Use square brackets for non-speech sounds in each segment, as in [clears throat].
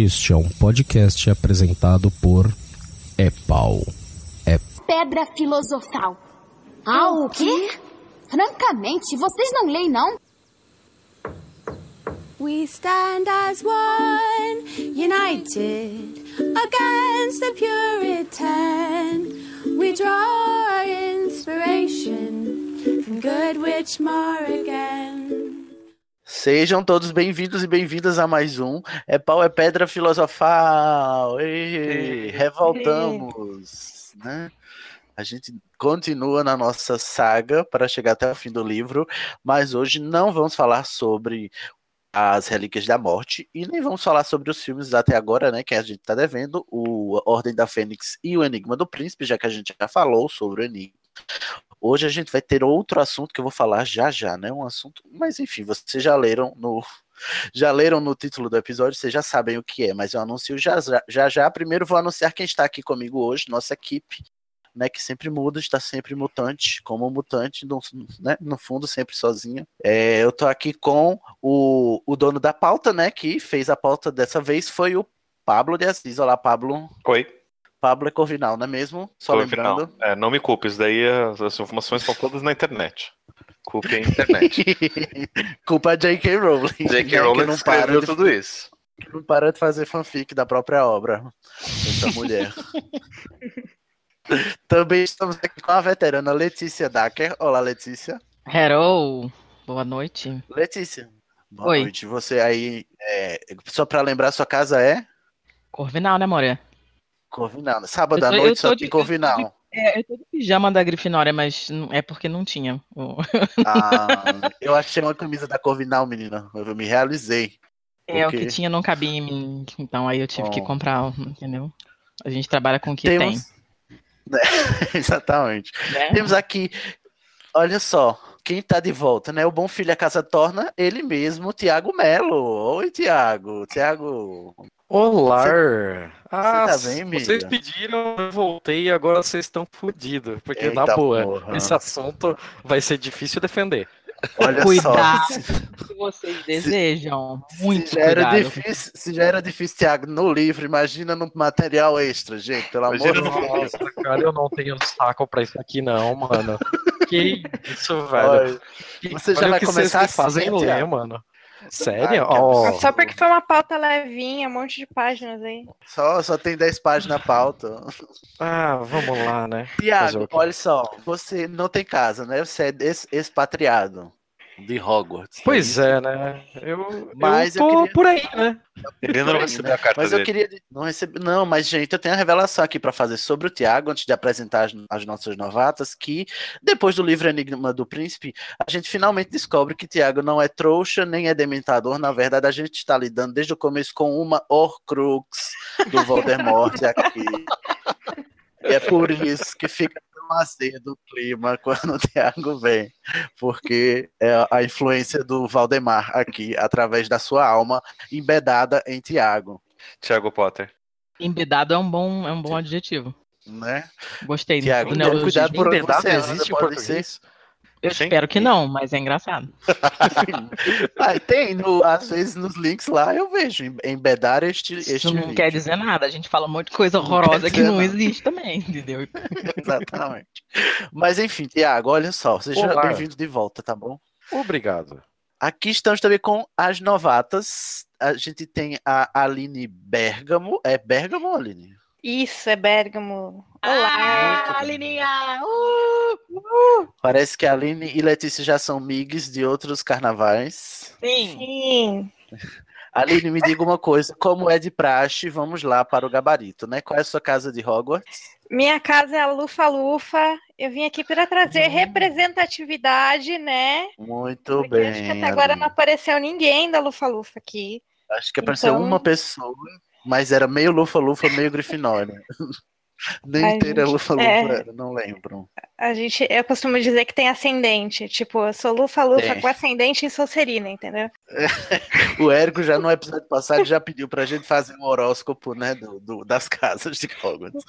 Este é um podcast apresentado por Epau. É Pedra filosofal. Ah, o quê? Francamente, vocês não leem, não? We stand as one, united against the Puritan. We draw our inspiration from good which more again. Sejam todos bem-vindos e bem-vindas a mais um É Pau é Pedra Filosofal. Ei, revoltamos, né? A gente continua na nossa saga para chegar até o fim do livro, mas hoje não vamos falar sobre as Relíquias da Morte e nem vamos falar sobre os filmes até agora, né, que a gente está devendo, o Ordem da Fênix e o Enigma do Príncipe, já que a gente já falou sobre o Enigma. Hoje a gente vai ter outro assunto que eu vou falar já já, né? Um assunto, mas enfim, vocês já leram no [laughs] já leram no título do episódio, vocês já sabem o que é, mas eu anuncio já já. já. Primeiro vou anunciar quem está aqui comigo hoje, nossa equipe, né, que sempre muda, está sempre mutante, como mutante, no, né, no fundo, sempre sozinha. É, eu tô aqui com o, o dono da pauta, né, que fez a pauta dessa vez, foi o Pablo de Assis. Olá, Pablo. Oi. Pablo é Corvinal, não é mesmo? Só Corvinal. lembrando. É, não me culpe, isso daí as, as informações estão todas na internet. Culpe a internet. [laughs] Culpa de J.K. Rowling. J.K. né, Rowling que não para escreveu de, tudo isso. que não para de fazer fanfic da própria obra. Essa [laughs] mulher. Também estamos aqui com a veterana Letícia Dacker. Olá, Letícia. Hello, boa noite. Letícia. Boa Oi. noite. Você aí, é, só para lembrar, sua casa é Corvinal, né, Moreira? Corvinal. Sábado Eu à noite só de- tem Corvinal. É, eu tô de pijama da Grifinória, mas é porque não tinha. O- [laughs] Ah, eu achei uma camisa da Corvinal, menina. Eu me realizei. É, o Porque- que tinha não cabia em mim, então aí eu tive que Oh. comprar, entendeu? A gente trabalha com o que Temos... né? [laughs] Exatamente. tem. né? Temos aqui, olha só, quem tá de volta, né? O Bom Filho a Casa Torna, ele mesmo, Tiago Melo. Oi, Tiago. Tiago. Olá! Ah, tá bem, vocês pediram, eu voltei e agora vocês estão fodidos. Porque, na Eita boa, porra. esse assunto vai ser difícil defender. Olha Cuidado só. que vocês desejam. Muito se já era cuidado. difícil, se já era difícil, Tiago, no livro, imagina no material extra, gente, pelo amor de Deus. Nossa, cara, eu não tenho saco pra isso aqui, não, mano. Que isso, velho. Olha, Que- você já olha o vai que começar vocês assim, fazem ler, Thiago. mano. Sério? Ó, absurdo. Só porque foi uma pauta levinha, um monte de páginas aí. Só, só tem 10 páginas na pauta. Ah, vamos lá, né? Tiago, olha só, você não tem casa, né? Você é ex- expatriado de Hogwarts. Pois isso? é, né? Eu, Mas eu eu tô queria- por aí, né? Ele não recebeu a carta Mas eu dele. queria. Não receber. Não, mas, gente, eu tenho a revelação aqui para fazer sobre o Tiago, antes de apresentar as, as nossas novatas, que depois do livro Enigma do Príncipe, a gente finalmente descobre que Tiago não é trouxa, nem é dementador. Na verdade, a gente está lidando desde o começo com uma Horcrux do Voldemort aqui. [laughs] E é por isso que fica tão azedo o clima [laughs] quando o Tiago vem. Porque é a influência do Valdemar aqui, através da sua alma, embedada em Tiago. Thiago Potter. Embedado é um bom, é um bom adjetivo. né? Gostei Tiago, cuidado por onde você anda, existe pode português? Eu Sim. espero que não, mas é engraçado. [laughs] Ah, tem, no- às vezes nos links lá eu vejo em- embedar este, este Isso não vídeo. quer dizer nada. A gente fala um monte de coisa Não horrorosa que dizer não nada. existe também, entendeu? [laughs] Exatamente. Mas enfim, Tiago, olha só, seja bem-vindo de volta, tá bom? Obrigado. Aqui estamos também com as novatas. A gente tem a Aline Bergamo. É Bergamo, Aline? Isso, é Bérgamo. Olá, Lininha! Uh! Parece que a Aline e Letícia já são migs de outros carnavais. Sim. Sim. Aline, me diga uma coisa, como é de praxe, vamos lá para o gabarito, né? Qual é a sua casa de Hogwarts? Minha casa é a Lufa Lufa. Eu vim aqui para trazer representatividade, né? Muito Porque acho que bem. até agora Aline. não apareceu ninguém da Lufa Lufa aqui. Acho que apareceu Então- uma pessoa, mas era meio lufa-lufa, meio grifinória. Nem inteira gente, lufa-lufa é. era, não lembro. A gente, eu costumo dizer que tem ascendente. Tipo, eu sou Lufa Lufa Tem. com ascendente em Sonserina, entendeu? [laughs] O Érico já no episódio passado já pediu pra gente fazer um horóscopo, né, do, do- das casas de Hogwarts.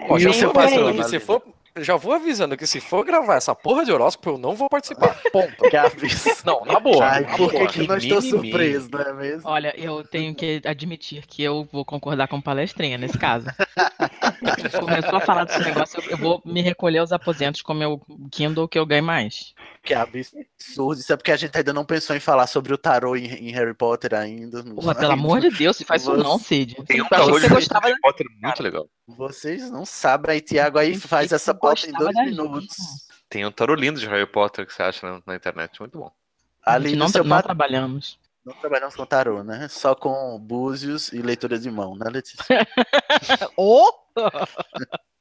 É Ó, E já o bem seu por aí. patrão, se, for, já vou avisando que se for gravar essa porra de horóscopo, eu não vou participar. [laughs] Ponto. Que. Não, na boa. Ai, na por que, boa. que não estou surpreso, não é mesmo? Olha, eu tenho que admitir que eu vou concordar com palestrinha nesse caso. Começou a falar desse negócio, eu- eu vou me recolher aos aposentos com meu Kindle que eu ganho mais. Que absurdo. Isso é porque a gente ainda não pensou em falar sobre o tarô em, em Harry Potter ainda. vai. pelo amor de Deus, se faz isso não, Cid. Tem um tarô que de você gostava Harry Potter muito legal. Vocês não sabem, aí Tiago aí faz essa pauta em dois minutos. Tem um tarô lindo de Harry Potter que você acha na, na internet. Muito bom. A Ali não, seu não pat- trabalhamos. Não trabalhamos com tarô, né? Só com búzios e leitura de mão, né, Letícia? [laughs] [laughs] Oh! [laughs]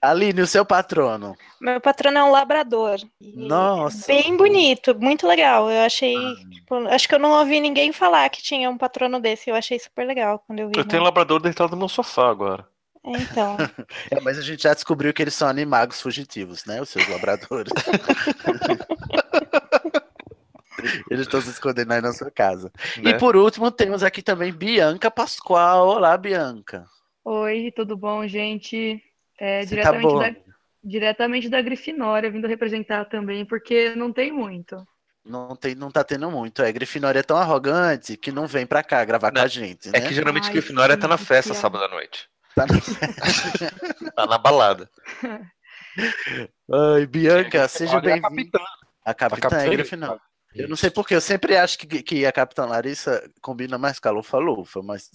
Aline, o seu patrono. Meu patrono é um labrador. E Nossa. Bem bonito, muito legal. Eu achei. tipo, acho que eu não ouvi ninguém falar que tinha um patrono desse. Eu achei super legal quando eu vi. Eu tenho um né? labrador deitado no meu sofá agora. É, Então. [laughs] É, mas a gente já descobriu que eles são animagos fugitivos, né? Os seus labradores. [laughs] eles estão se escondendo aí na sua casa. Né? E por último, temos aqui também Bianca Pascoal. Olá, Bianca. Oi, tudo bom, gente? É, tá diretamente, boa? da, diretamente da Grifinória, vindo representar também, porque não tem muito. Não, tem, não tá tendo muito. É, Grifinória é tão arrogante que não vem pra cá gravar com Não, a gente, né? É que geralmente Ai, Grifinória tá na sim, festa que sábado à noite. Tá na- [laughs] Tá na balada. Ai, Bianca, seja Olha a bem-vinda. capitã. A capitã capitã é é Grifinória. Eu não sei porque, eu sempre acho que, que a Capitã Larissa combina mais com a Lufa-Lufa, mas,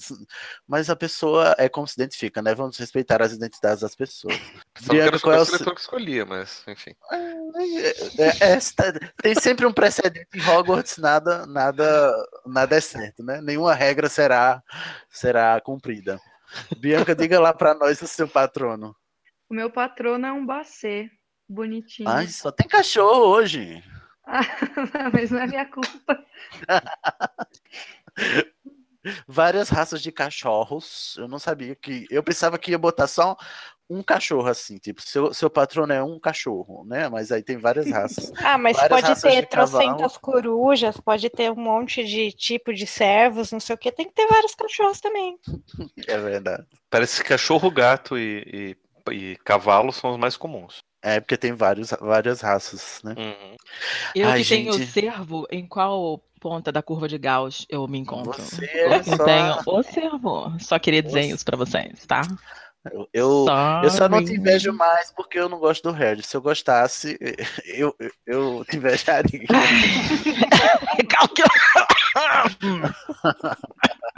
mas a pessoa é como se identifica, né? Vamos respeitar as identidades das pessoas. [laughs] Só qual é o se o seu- leitor que escolhia, mas enfim. É, é, esta- tem sempre um precedente em Hogwarts, nada, nada, nada é certo, né? Nenhuma regra será, será cumprida. Bianca, diga lá pra nós o seu patrono. O meu patrono é um bacê, bonitinho. Ai, só tem cachorro hoje. [laughs] Mas não é minha culpa. [laughs] Várias raças de cachorros. Eu não sabia que. Eu pensava que ia botar só um cachorro assim, tipo, seu, seu patrono é um cachorro, né? Mas aí tem várias raças. [laughs] Ah, mas Várias pode ter trocentas corujas, pode ter um monte de tipo de servos, não sei o que. Tem que ter vários cachorros também. É verdade. Parece que cachorro, gato e, e, e cavalo são os mais comuns. É porque tem vários, várias raças, né? Uhum. Eu Ai, que tenho gente. cervo, em qual ponta da curva de Gauss eu me encontro? Você Eu é só- tenho o cervo. Só queria dizer Você- isso pra vocês, tá? Eu, eu, eu só não te invejo mais porque eu não gosto do Harry. Se eu gostasse, eu, [laughs] eu, eu te invejaria. [laughs]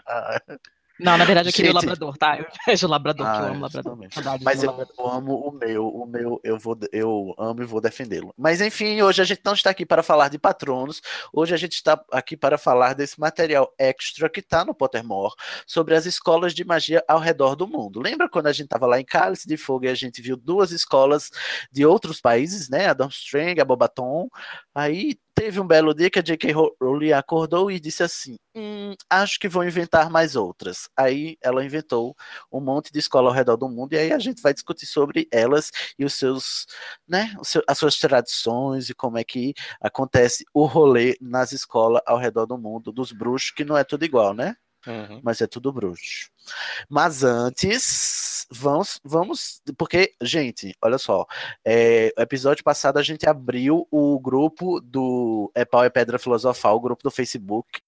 [laughs] Não, na verdade eu queria o Gente. labrador, tá? Eu vejo o labrador, que eu Ah, amo labrador. Saudades Mas eu labrador. amo o meu, o meu, eu vou, eu amo e vou defendê-lo. Mas enfim, hoje a gente não está aqui para falar de patronos. Hoje a gente está aqui para falar desse material extra que está no Pottermore sobre as escolas de magia ao redor do mundo. Lembra quando a gente estava lá em Cálice de Fogo e a gente viu duas escolas de outros países, né? A Durmstrang, a Bobaton. Aí teve um belo dia que a J.K. Rowling acordou e disse assim: "Hum, acho que vou inventar mais outras. Aí ela inventou um monte de escola ao redor do mundo, e aí a gente vai discutir sobre elas e os seus, né, as suas tradições e como é que acontece o rolê nas escolas ao redor do mundo dos bruxos, que não é tudo igual, né? Uhum. Mas é tudo bruxo. Mas antes, vamos, vamos, porque, gente, olha só, é, episódio passado a gente abriu o grupo do É Pau é Pedra Filosofal, o grupo do Facebook.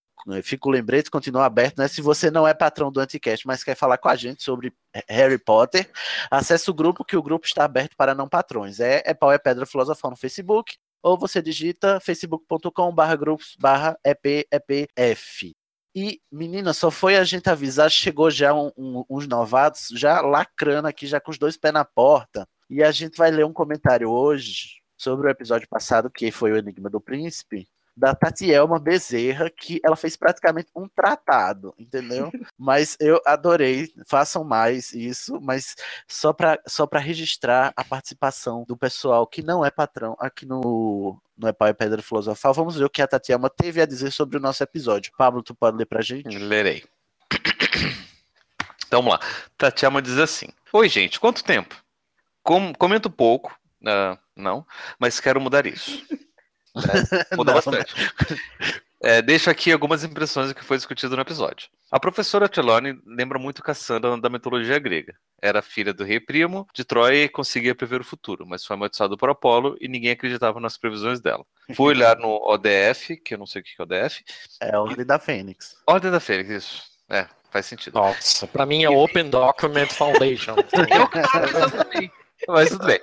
Fica o lembrete, continua aberto, né? Se você não é patrão do Anticast, mas quer falar com a gente sobre Harry Potter, acesse o grupo, que o grupo está aberto para não patrões. É, é Pau é Pedra Filosofal no Facebook, ou você digita facebook.com/barra grupos barra EP, EPF. E, menina, só foi a gente avisar, chegou já um- um- uns novatos, já lacrando aqui, já com os dois pés na porta. E a gente vai ler um comentário hoje sobre o episódio passado, que foi o Enigma do Príncipe, da Tatielma Bezerra, que ela fez praticamente um tratado, entendeu? [laughs] mas eu adorei, façam mais isso, mas só para só pra registrar a participação do pessoal que não é patrão aqui no, no É e Pedra Filosofal. Vamos ver o que a Tatielma teve a dizer sobre o nosso episódio. Pablo, tu pode ler pra gente? Lerei. Então vamos lá. Tatiana diz assim: Oi, gente, quanto tempo? Com- comento pouco, ah, não, mas quero mudar isso. É, [laughs] muda Não, bastante. [laughs] É, deixo aqui algumas impressões do que foi discutido no episódio. A professora Trelawney lembra muito Cassandra da mitologia grega. Era filha do rei Primo de Troia e conseguia prever o futuro, mas foi amaldiçoada por Apolo e ninguém acreditava nas previsões dela. Fui [laughs] olhar no ODF, que eu não sei o que é ODF. É a Ordem da Fênix. Ordem da Fênix, isso. É, faz sentido. Nossa, pra mim é Open Document Foundation. Mas tudo bem.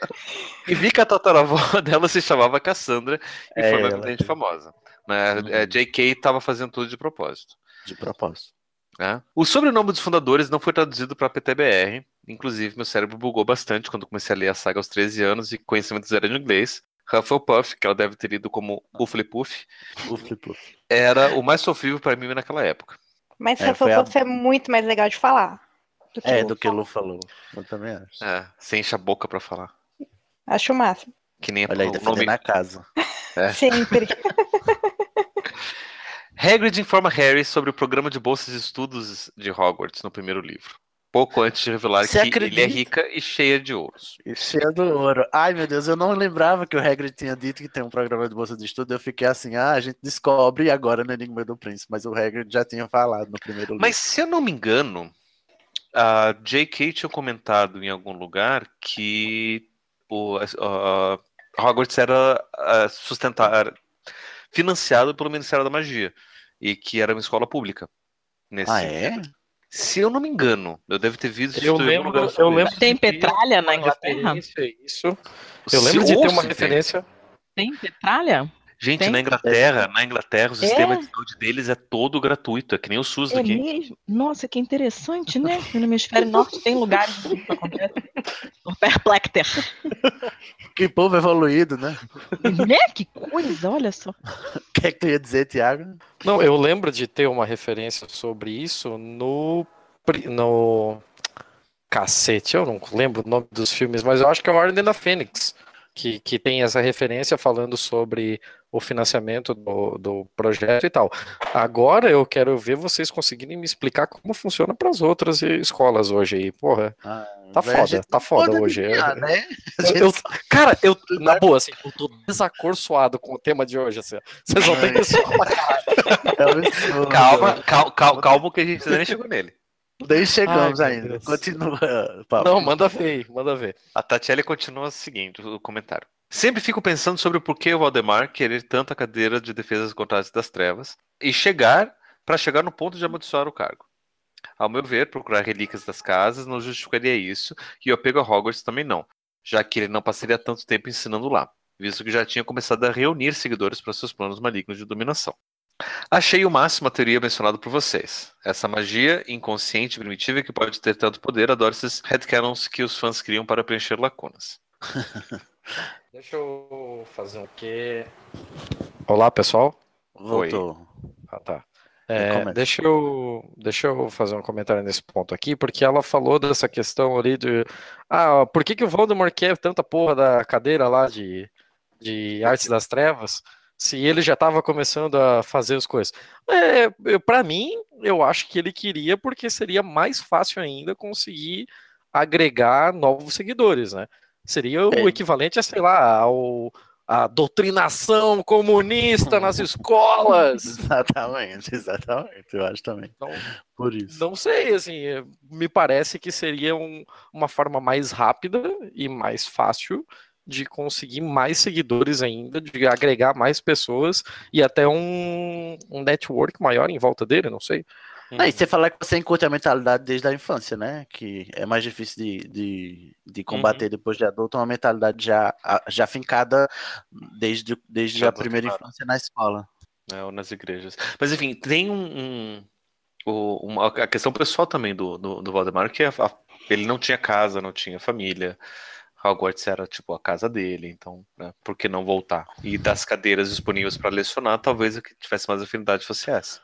E vi que a tataravó [laughs] dela se chamava Cassandra e É, foi uma ela vidente famosa. Né? É, J.K. estava fazendo tudo de propósito. De propósito. né? O sobrenome dos fundadores não foi traduzido para PTBR. Inclusive, meu cérebro bugou bastante quando comecei a ler a saga aos 13 anos e conhecimento zero de inglês. Hufflepuff, que ela deve ter lido como Pufflepuff, Uf, puf. era o mais sofrível para mim naquela época. Mas É, é, foi a- é muito mais legal de falar. Do que É, o- do que o Lu falou. Eu também acho. É, você enche a boca para falar. Acho o máximo. Que nem Olha aí, o defendendo nome. a casa. É. Sempre. [laughs] Hagrid informa Harry sobre o programa de bolsas de estudos de Hogwarts no primeiro livro. Pouco antes de revelar Você que acredita? ele é rica e cheia de ouros. E cheia do ouro. Ai, meu Deus, eu não lembrava que o Hagrid tinha dito que tem um programa de bolsa de estudo. Eu fiquei assim, ah, a gente descobre agora no Enigma do Príncipe. Mas o Hagrid já tinha falado no primeiro livro. Mas se eu não me engano, a J.K. tinha comentado em algum lugar que o a Hogwarts era ah, sustentar, financiado pelo Ministério da Magia e que era uma escola pública. Nesse Ah, é? Se eu não me engano, eu devo ter visto Eu lembro, lugar eu lembro isso. Tem petralha na Inglaterra? a Isso. Eu lembro Se- de ter uma referência. Tem petralha? Gente, Tem? na Inglaterra, na Inglaterra, o sistema É. de saúde deles é todo gratuito, é que nem o SUS É daqui. mesmo? Nossa, que interessante, né? [laughs] No hemisfério norte tem lugares isso acontece. O perplecter. [laughs] Que povo evoluído, né? Né? Que coisa, olha só. O [laughs] que é que tu ia dizer, Tiago? Não, eu lembro de ter uma referência sobre isso no. no Cacete, eu não lembro o nome dos filmes, mas eu acho que é a Ordem da Fênix, que, que tem essa referência falando sobre o financiamento do, do projeto e tal. Agora eu quero ver vocês conseguirem me explicar como funciona para as outras escolas hoje aí. Porra, Ah, Tá foda, tá foda hoje. adivinhar, né? [laughs] A eu- eu- cara, eu, [laughs] na boa, assim, eu tô desacorçoado com o tema de hoje. Assim, vocês não têm [laughs] é um absurdo. Calma, cal, cal, calma que a gente ainda nem chegou nele. Nem chegamos Ai, ainda. Deus. Continua, [laughs] Paulo. Não, manda ver, aí, manda ver. A Tatiele continua o seguinte, o comentário. Sempre fico pensando sobre o porquê o Valdemar querer tanto a cadeira de defesa contra as das trevas e chegar para chegar no ponto de amaldiçoar o cargo. Ao meu ver, procurar relíquias das casas não justificaria isso e o apego a Hogwarts também não, já que ele não passaria tanto tempo ensinando lá, visto que já tinha começado a reunir seguidores para seus planos malignos de dominação. Achei o máximo a teoria mencionada por vocês. Essa magia inconsciente e primitiva que pode ter tanto poder, adoro esses headcanons que os fãs criam para preencher lacunas. [laughs] Deixa eu fazer um quê? Olá, pessoal. Voltou. Ah, tá. É, deixa, eu, deixa eu fazer um comentário nesse ponto aqui, porque ela falou dessa questão ali de. Ah, por que, que o Voldemort quer tanta porra da cadeira lá de, de Artes das Trevas, se ele já estava começando a fazer as coisas? É, para mim, eu acho que ele queria porque seria mais fácil ainda conseguir agregar novos seguidores, né? Seria o É. equivalente a, sei lá, ao, a doutrinação comunista nas [laughs] escolas. Exatamente, exatamente. Eu acho também. Então, Por isso. não sei, assim, é, me parece que seria um- uma forma mais rápida e mais fácil de conseguir mais seguidores ainda, de agregar mais pessoas e até um, um network maior em volta dele, não sei. Ah, e você falar que você encurta a mentalidade desde a infância, né? Que é mais difícil de, de, de combater Uhum. depois de adulto, uma mentalidade já, a- já fincada desde, desde Já a primeira doutrinada. infância na escola. né, ou nas igrejas. Mas enfim, tem um, um- o- uma, a questão pessoal também do, do, do Valdemar, que é a- ele não tinha casa, não tinha família. Hogwarts era tipo a casa dele, então né, por que não voltar? E das cadeiras disponíveis para lecionar, talvez a que tivesse mais afinidade fosse essa.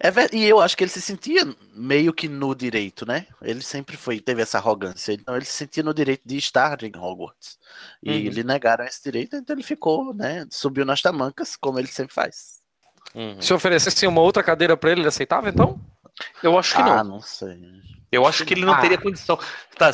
É ver- E eu acho que ele se sentia meio que no direito, né? Ele sempre foi, teve essa arrogância. Então ele se sentia no direito de estar em Hogwarts. E Uhum. lhe negaram esse direito, então ele ficou, né? Subiu nas tamancas, como ele sempre faz. Uhum. Se oferecesse uma outra cadeira pra ele, ele aceitava então? Eu acho que ah, não. não sei. Eu acho que ele não Ah. teria condição. Tá,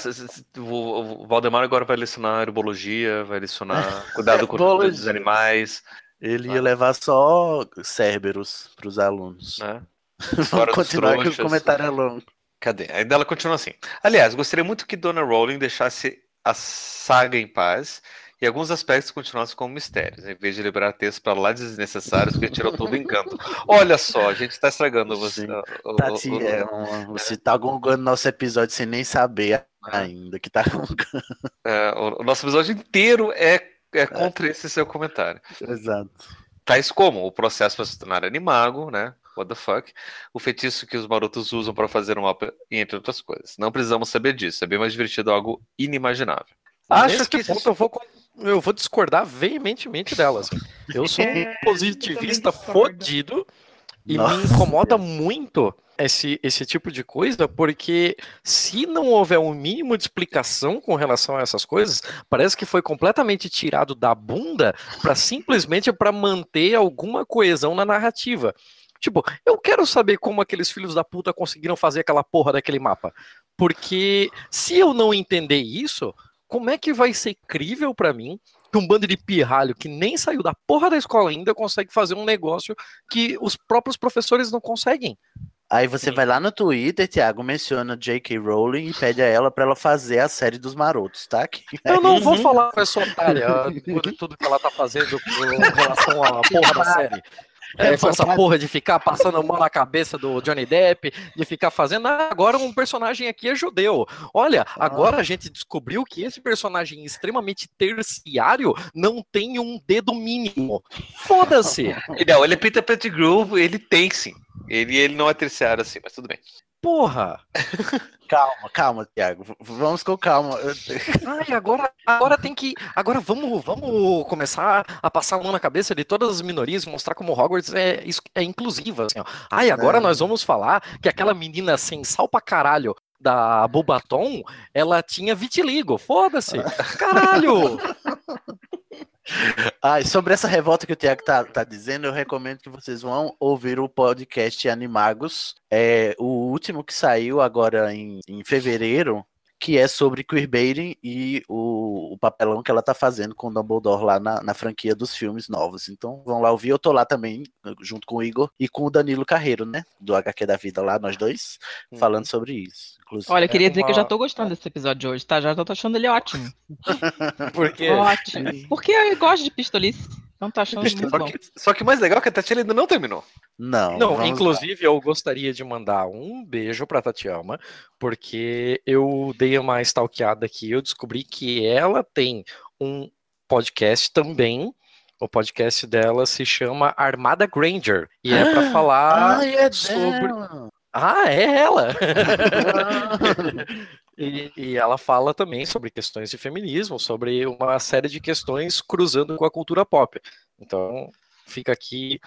o Valdemar agora vai lecionar herbologia, vai lecionar [laughs] cuidado com dos animais, Ele Ah. ia levar só Cerberus para os alunos. né? [laughs] Vamos continuar que o comentário é longo. Cadê? Ainda ela continua assim. Aliás, gostaria muito que Dona Rowling deixasse a saga em paz e alguns aspectos continuassem como mistérios, em vez de liberar textos para lá desnecessários que tirou todo o encanto. Olha só, a gente tá estragando você. O- o- Tati, o- é uma- você tá gongando nosso episódio sem nem saber ainda que tá [laughs] gongando. é, o- o nosso episódio inteiro é, é contra esse seu comentário. Exato. Tais como o processo para se tornar animago, né? What the fuck? O feitiço que os marotos usam para fazer um mapa, entre outras coisas. Não precisamos saber disso, é bem mais divertido, algo inimaginável. Acho que ponto eu vou, eu vou discordar veementemente delas. Eu sou [laughs] É, um positivista fodido e Nossa. me incomoda muito esse, esse tipo de coisa, porque se não houver um mínimo de explicação com relação a essas coisas, parece que foi completamente tirado da bunda para simplesmente para manter alguma coesão na narrativa. Tipo, eu quero saber como aqueles filhos da puta conseguiram fazer aquela porra daquele mapa. Porque se eu não entender isso, como é que vai ser crível pra mim que um bando de pirralho que nem saiu da porra da escola ainda consegue fazer um negócio que os próprios professores não conseguem? Aí você vai lá no Twitter, Thiago, menciona J.K. Rowling e pede a ela pra ela fazer a série dos marotos, tá? Que- [laughs] Eu não vou falar com essa otária [laughs] por tudo que ela tá fazendo com relação à porra da série. [laughs] É, essa porra de ficar passando a mão na cabeça do Johnny Depp, de ficar fazendo. Ah, agora um personagem aqui é judeu. Olha, agora a gente descobriu que esse personagem extremamente terciário não tem um dedo mínimo. Foda-se! [laughs] Não, ele é Peter Pettigrew, ele tem sim. Ele, ele não é terciário assim, mas tudo bem. Porra! Calma, calma, Thiago. V- Vamos com calma. Ai, agora, agora tem que. Agora vamos, vamos começar a passar a mão na cabeça de todas as minorias e mostrar como Hogwarts é, é inclusiva. Assim, ó. Ai, agora É. nós vamos falar que aquela menina sem sal pra caralho da Bulbaton, ela tinha vitiligo. Foda-se! Caralho! [laughs] [laughs] Ah, e sobre essa revolta que o Thiago tá, tá dizendo, eu recomendo que vocês vão ouvir o podcast Animagos. É o último que saiu agora em, em fevereiro, que é sobre queerbaiting e o, o papelão que ela tá fazendo com o Dumbledore lá na, na franquia dos filmes novos. Então vão lá ouvir. Eu tô lá também, junto com o Igor e com o Danilo Carreiro, né? Do HQ da Vida lá, nós dois, falando sobre isso. Inclusive. Olha, eu queria dizer que eu já uma- tô gostando desse episódio de hoje, tá? Já tô achando ele ótimo. [laughs] Porque. Ótimo. Porque eu gosto de pistolice. Então tá achando muito Só bom. que, só que o mais legal é que a Tatiana ainda não terminou. Não, Não, inclusive eu gostaria de mandar um beijo pra Tatiana, porque eu dei uma stalkeada aqui, eu descobri que ela tem um podcast também. O podcast dela se chama Armada Granger e é pra falar Ai, é sobre dela. Ah, é ela. [laughs] [laughs] E, e ela fala também sobre questões de feminismo, sobre uma série de questões cruzando com a cultura pop. Então, fica aqui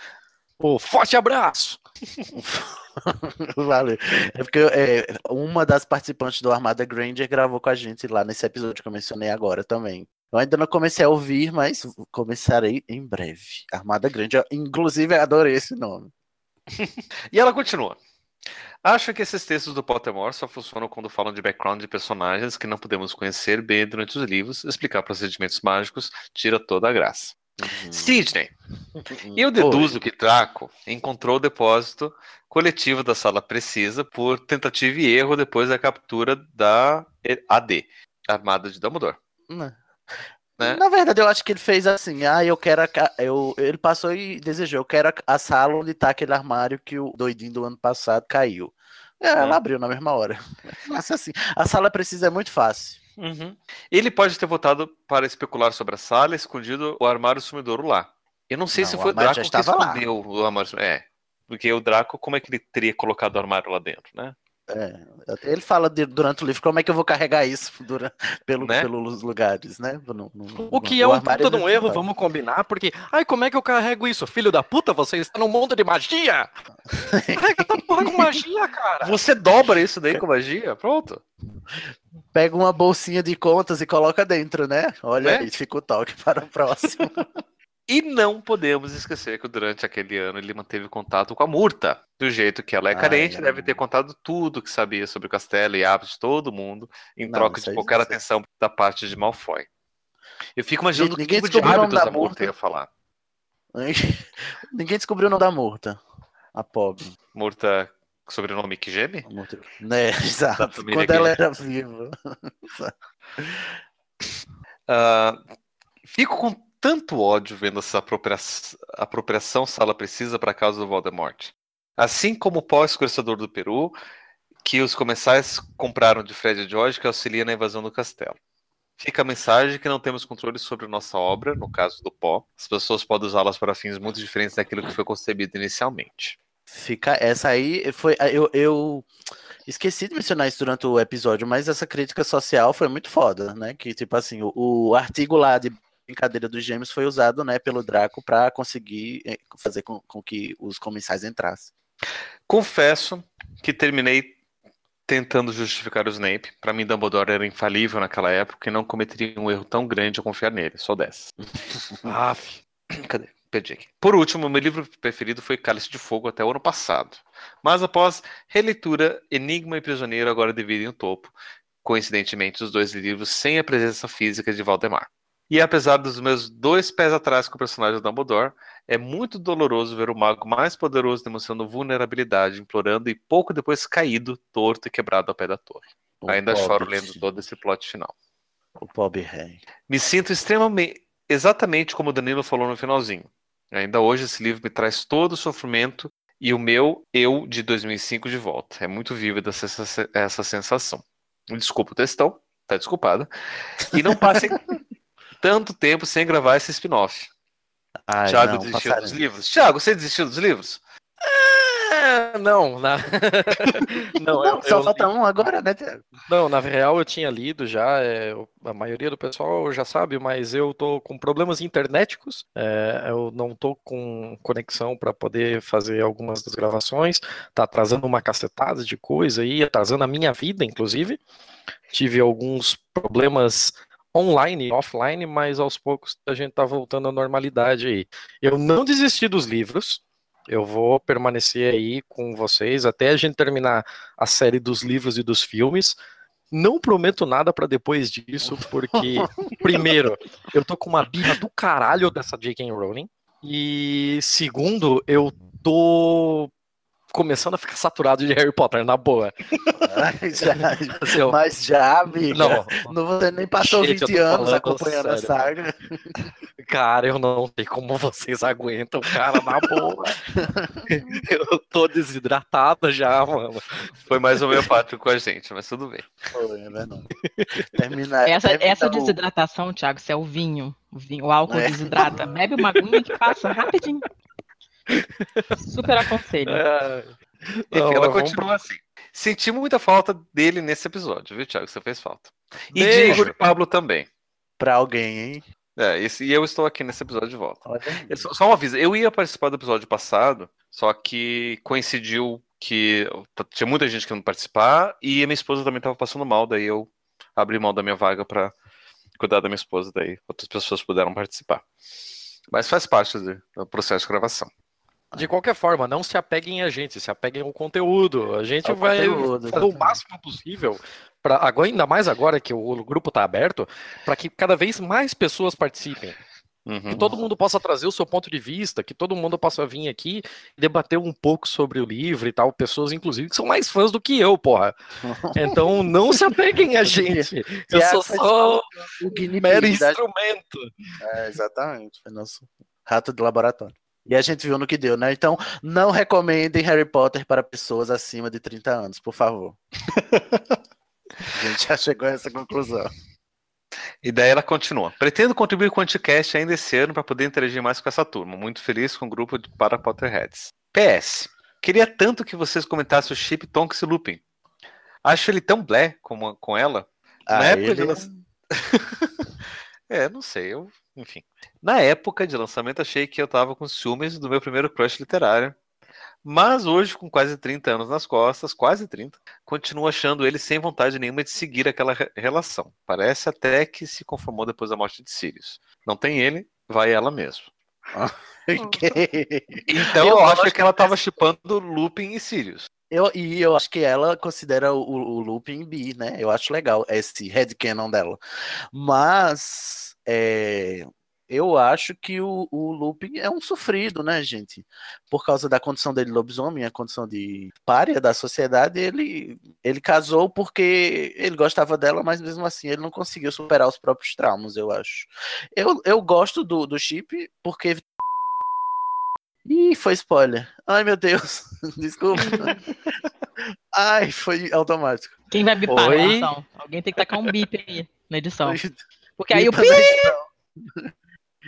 o forte abraço. [laughs] Valeu. É porque é, uma das participantes do Armada Granger gravou com a gente lá nesse episódio que eu mencionei agora também. Eu ainda não comecei a ouvir, mas começarei em breve. Armada Granger, inclusive adorei esse nome. [laughs] E ela continua. Acho que esses textos do Pottermore só funcionam quando falam de background de personagens que não podemos conhecer bem durante os livros, explicar procedimentos mágicos tira toda a graça. Sidney, eu deduzo que Draco encontrou o depósito coletivo da sala precisa por tentativa e erro depois da captura da AD, Armada de Dumbledore. Não. Né? Na verdade, eu acho que ele fez assim. Ah, eu quero. A, eu, ele passou e desejou. Eu quero a, a sala onde tá aquele armário que o doidinho do ano passado caiu. É, Hum. ela abriu na mesma hora. [laughs] Mas assim, a sala precisa é muito fácil. Uhum. Ele pode ter voltado para especular sobre a sala, escondido o armário sumidouro lá. Eu não sei Não, se o foi o armário Draco que estava lá. escondeu o armário sumidouro. É, porque o Draco, como é que ele teria colocado o armário lá dentro, né? É, ele fala de- durante o livro como é que eu vou carregar isso [laughs] dura- pelo, Né? pelos lugares, né? No- no- O que é um puta de um erro, vamos combinar, porque. Ai, como é que eu carrego isso? Filho da puta, você está num mundo de magia! Carrega essa porra com [laughs] magia, cara! Você dobra isso daí com magia? Pronto. Pega uma bolsinha de contas e coloca dentro, né? Olha Né? aí, fica o toque para o próximo. [laughs] E não podemos esquecer que durante aquele ano ele manteve contato com a Murta. Do jeito que ela é carente, ai, deve ter contado tudo que sabia sobre o castelo e hábitos de todo mundo, em Não, troca de qualquer atenção da parte de Malfoy. Eu fico imaginando Gente, que ninguém tipo de hábitos da a Murta Murta. ia falar. [laughs] Ninguém descobriu o nome da Murta. A pobre. Morta sobrenome que geme? Morta- Né, [laughs] exato. Quando ela era viva. [laughs] Ah, fico com tanto ódio vendo essa apropria- apropriação sala precisa para a causa do Voldemort. Assim como o pós-escurçador do Peru, que os comensais compraram de Fred George, que auxilia na invasão do castelo. Fica a mensagem que não temos controle sobre nossa obra, no caso do pó. As pessoas podem usá-las para fins muito diferentes daquilo que foi concebido inicialmente. Fica essa aí foi eu, eu esqueci de mencionar isso durante o episódio, mas essa crítica social foi muito foda, né? Que tipo assim, o, o artigo lá de brincadeira dos gêmeos foi usado, né, pelo Draco para conseguir eh, fazer com, com que os comensais entrassem. Confesso que terminei tentando justificar o Snape. Para mim, Dumbledore era infalível naquela época e não cometeria um erro tão grande ao confiar nele. Sou dessas. Aff. [laughs] Cadê? Perdi aqui. Por último, meu livro preferido foi Cálice de Fogo até o ano passado. Mas após releitura, Enigma e Prisioneiro agora dividem o topo. Coincidentemente, os dois livros sem a presença física de Valdemar. E apesar dos meus dois pés atrás com o personagem do Dumbledore, é muito doloroso ver o mago mais poderoso demonstrando vulnerabilidade, implorando e pouco depois caído, torto e quebrado ao pé da torre. O Ainda choro lendo todo esse plot final. O pobre rei. Me sinto extremamente. Exatamente como o Danilo falou no finalzinho. Ainda hoje esse livro me traz todo o sofrimento e o meu eu de 2005 de volta. É muito vívida essa, essa sensação. Desculpa o textão, tá desculpada. E não passem [laughs] tanto tempo sem gravar esse spin-off. Tiago desistiu passarinho. dos livros? Tiago, você desistiu dos livros? É, não, na... [laughs] não, Não, eu- só eu- falta um agora, né? Não, na real eu tinha lido já, é, a maioria do pessoal já sabe, mas eu tô com problemas internéticos, é, eu não tô com conexão para poder fazer algumas das gravações, tá atrasando uma cacetada de coisa aí, atrasando a minha vida, inclusive. Tive alguns problemas online e offline, mas aos poucos a gente tá voltando à normalidade aí. Eu não desisti dos livros, eu vou permanecer aí com vocês até a gente terminar a série dos livros e dos filmes. Não prometo nada pra depois disso, porque, [laughs] primeiro, eu tô com uma birra do caralho dessa J.K. Rowling. E, segundo, eu tô começando a ficar saturado de Harry Potter, na boa. [laughs] Já, Assim, eu- mas já, amiga. Não, Não, você nem passou Gente, eu 20 tô anos acompanhando a sério. saga. cara, eu não sei como vocês aguentam, cara, na boa. [laughs] Eu tô desidratada já, mano. Foi mais homeopático com a gente, mas tudo bem. Foi, é verdade. Termina, Essa, termina essa o- desidratação, Thiago, isso é o vinho. O, vinho, o álcool É. desidrata. Bebe uma aguinha que passa rapidinho. Super aconselho. É, Enfim, Não, ela vamos continua assim. Senti muita falta dele nesse episódio, viu, Thiago? Você fez falta. E de Beijo. Igor e Pablo também. Pra alguém, hein? É, esse- e eu estou aqui nesse episódio de volta. Eu Só, só um aviso, eu ia participar do episódio passado, só que coincidiu que tinha muita gente querendo participar e a minha esposa também estava passando mal, daí eu abri mão da minha vaga para cuidar da minha esposa, daí outras pessoas puderam participar. Mas faz parte do processo de gravação. De qualquer forma, não se apeguem a gente, se apeguem ao conteúdo. A gente Ao vai conteúdo, fazer o máximo possível, pra, agora, ainda mais agora que o grupo está aberto, para que cada vez mais pessoas participem. Uhum. Que todo mundo possa trazer o seu ponto de vista, que todo mundo possa vir aqui e debater um pouco sobre o livro e tal. Pessoas, inclusive, que são mais fãs do que eu, porra. [laughs] Então não se apeguem a [laughs] gente. Eu Tiago sou só O um mero da- instrumento. É, exatamente. Foi nosso rato de laboratório. E a gente viu no que deu, né? Então, não recomendem Harry Potter para pessoas acima de 30 anos, por favor. [laughs] a gente já chegou a essa conclusão. E daí ela continua. Pretendo contribuir com o Anticast ainda esse ano para poder interagir mais com essa turma. Muito feliz com o grupo de para Potterheads. PS. Queria tanto que vocês comentassem o chip Tonks e Lupin. Acho ele tão blé como com ela. Ah, Na época ele- de lan- [laughs] É, não sei, eu, enfim. Na época de lançamento achei que eu tava com ciúmes do meu primeiro crush literário. Mas hoje, com quase 30 anos nas costas, quase 30, continuo achando ele sem vontade nenhuma de seguir aquela re- relação. Parece até que se conformou depois da morte de Sirius. Não tem ele, vai ela mesmo. [laughs] Então eu, Eu acho gosto que ela tava chipando Lupin e Sirius. Eu, e eu acho que ela considera o, o Lupin bi, né? Eu acho legal esse headcanon dela. Mas é, eu acho que o, o Lupin é um sofrido, né, gente? Por causa da condição dele lobisomem, a condição de párea da sociedade, ele, ele casou porque ele gostava dela, mas mesmo assim ele não conseguiu superar os próprios traumas, eu acho. Eu, eu gosto do, do chip porque. Ih, foi spoiler. Ai, meu Deus. [laughs] Desculpa. Ai, foi automático. Quem vai bipar na Oi? edição? Alguém tem que tacar um bip aí na edição. Porque aí o pi... na edição.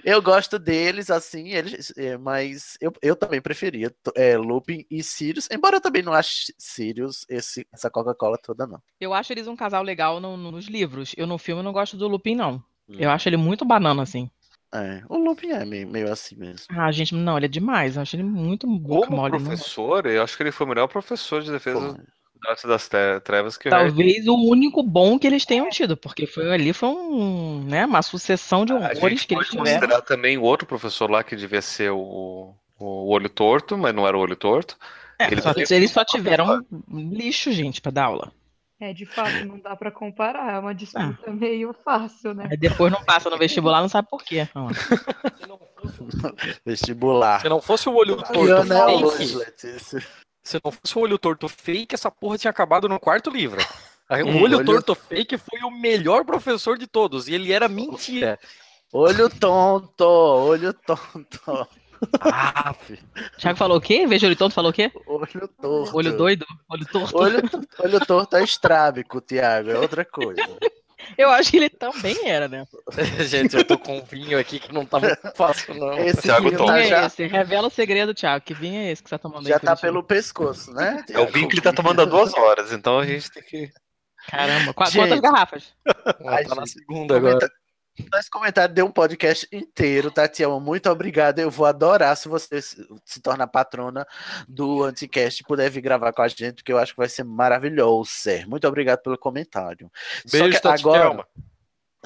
Eu gosto deles, assim, eles, é, mas eu, eu também preferia é, Lupin e Sirius, embora eu também não ache Sirius esse, essa Coca-Cola toda, não. Eu acho eles um casal legal no- no- nos livros. Eu no filme não gosto do Lupin, não. Hum. Eu acho ele muito banana, assim. É, o Lupin é meio, meio assim mesmo. Ah, gente, não, ele é demais. Eu acho ele muito Como mole. não- professor, eu acho que ele foi o melhor professor de defesa da arte das Tre- trevas que Talvez o único bom que eles tenham tido, porque foi ali foi um, né, uma sucessão de A horrores gente que eles tiveram. considerar também o outro professor lá que devia ser o, o olho torto, mas não era o olho torto. É, Ele só- eles só tiveram lixo, gente, pra dar aula. É, de fato, não dá pra comparar. É uma disputa meio fácil, né? Aí depois não passa no vestibular, não sabe por quê. Ó. [laughs] Vestibular. Se não fosse o olho torto fake. Se não fosse o olho torto fake, essa porra tinha acabado no quarto livro. [laughs] O Hum, olho olho- torto fake foi o melhor professor de todos, e ele era mentira. Olho tonto, olho tonto. Ah, [laughs] Thiago falou o quê? Veja olho tonto falou o quê? Olho torto. Olho doido? Olho torto? Olho, olho torto é estrábico, Thiago, é outra coisa. [laughs] Eu acho que ele também era, né? [laughs] Gente, eu tô com um vinho aqui que não tá muito fácil, não. Esse Thiago vinho Tom. tá é já, esse? Revela o segredo, Thiago. Que vinho é esse que você tá tomando já aí? tá Felipe? pelo pescoço, né? É o vinho que ele tá tomando há duas [laughs] horas, então a gente tem que. Caramba, qua- Gente. quantas garrafas? Ela tá na segunda agora. Comenta... Esse comentário deu um podcast inteiro, Tatiana. Muito obrigado. Eu vou adorar se você se tornar patrona do Anticast e puder vir gravar com a gente, porque eu acho que vai ser maravilhoso. Muito obrigado pelo comentário. Só Beijo, que Tati agora. Thelma.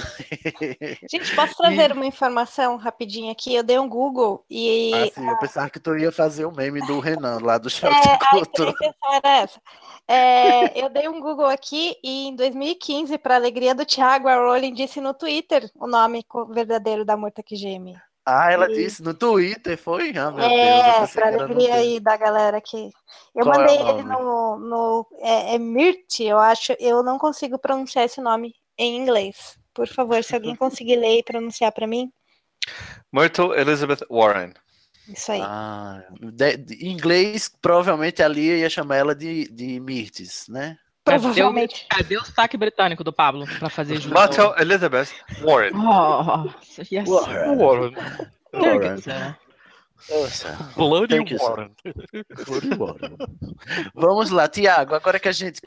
[laughs] Gente, posso trazer uma informação rapidinho aqui? Eu dei um Google e. Ah, sim, eu pensava que tu ia fazer o meme do Renan lá do É, a era essa. É, eu dei um Google aqui e em 2015, para alegria do Thiago, a Rowling disse no Twitter o nome verdadeiro da Morta que geme. Ah, ela E- disse no Twitter, foi? Ah, meu Deus. eu É, era no alegria aí da galera que. Eu Qual é mandei ele nome? no. no é, é Mirt, eu acho. Eu não consigo pronunciar esse nome em inglês. Por favor, se alguém conseguir ler e pronunciar para mim, Myrtle Elizabeth Warren. isso aí. Ah, de- de- em inglês, provavelmente ali ia chamar ela de, de Mirtes, né? Cadê o, Provavelmente. cadê o sotaque britânico do Pablo pra fazer jus? Myrtle Elizabeth Warren. Oh, yes. Warren. Very good, Bloody you, sir. Warren. Vamos lá, Tiago. Agora que a gente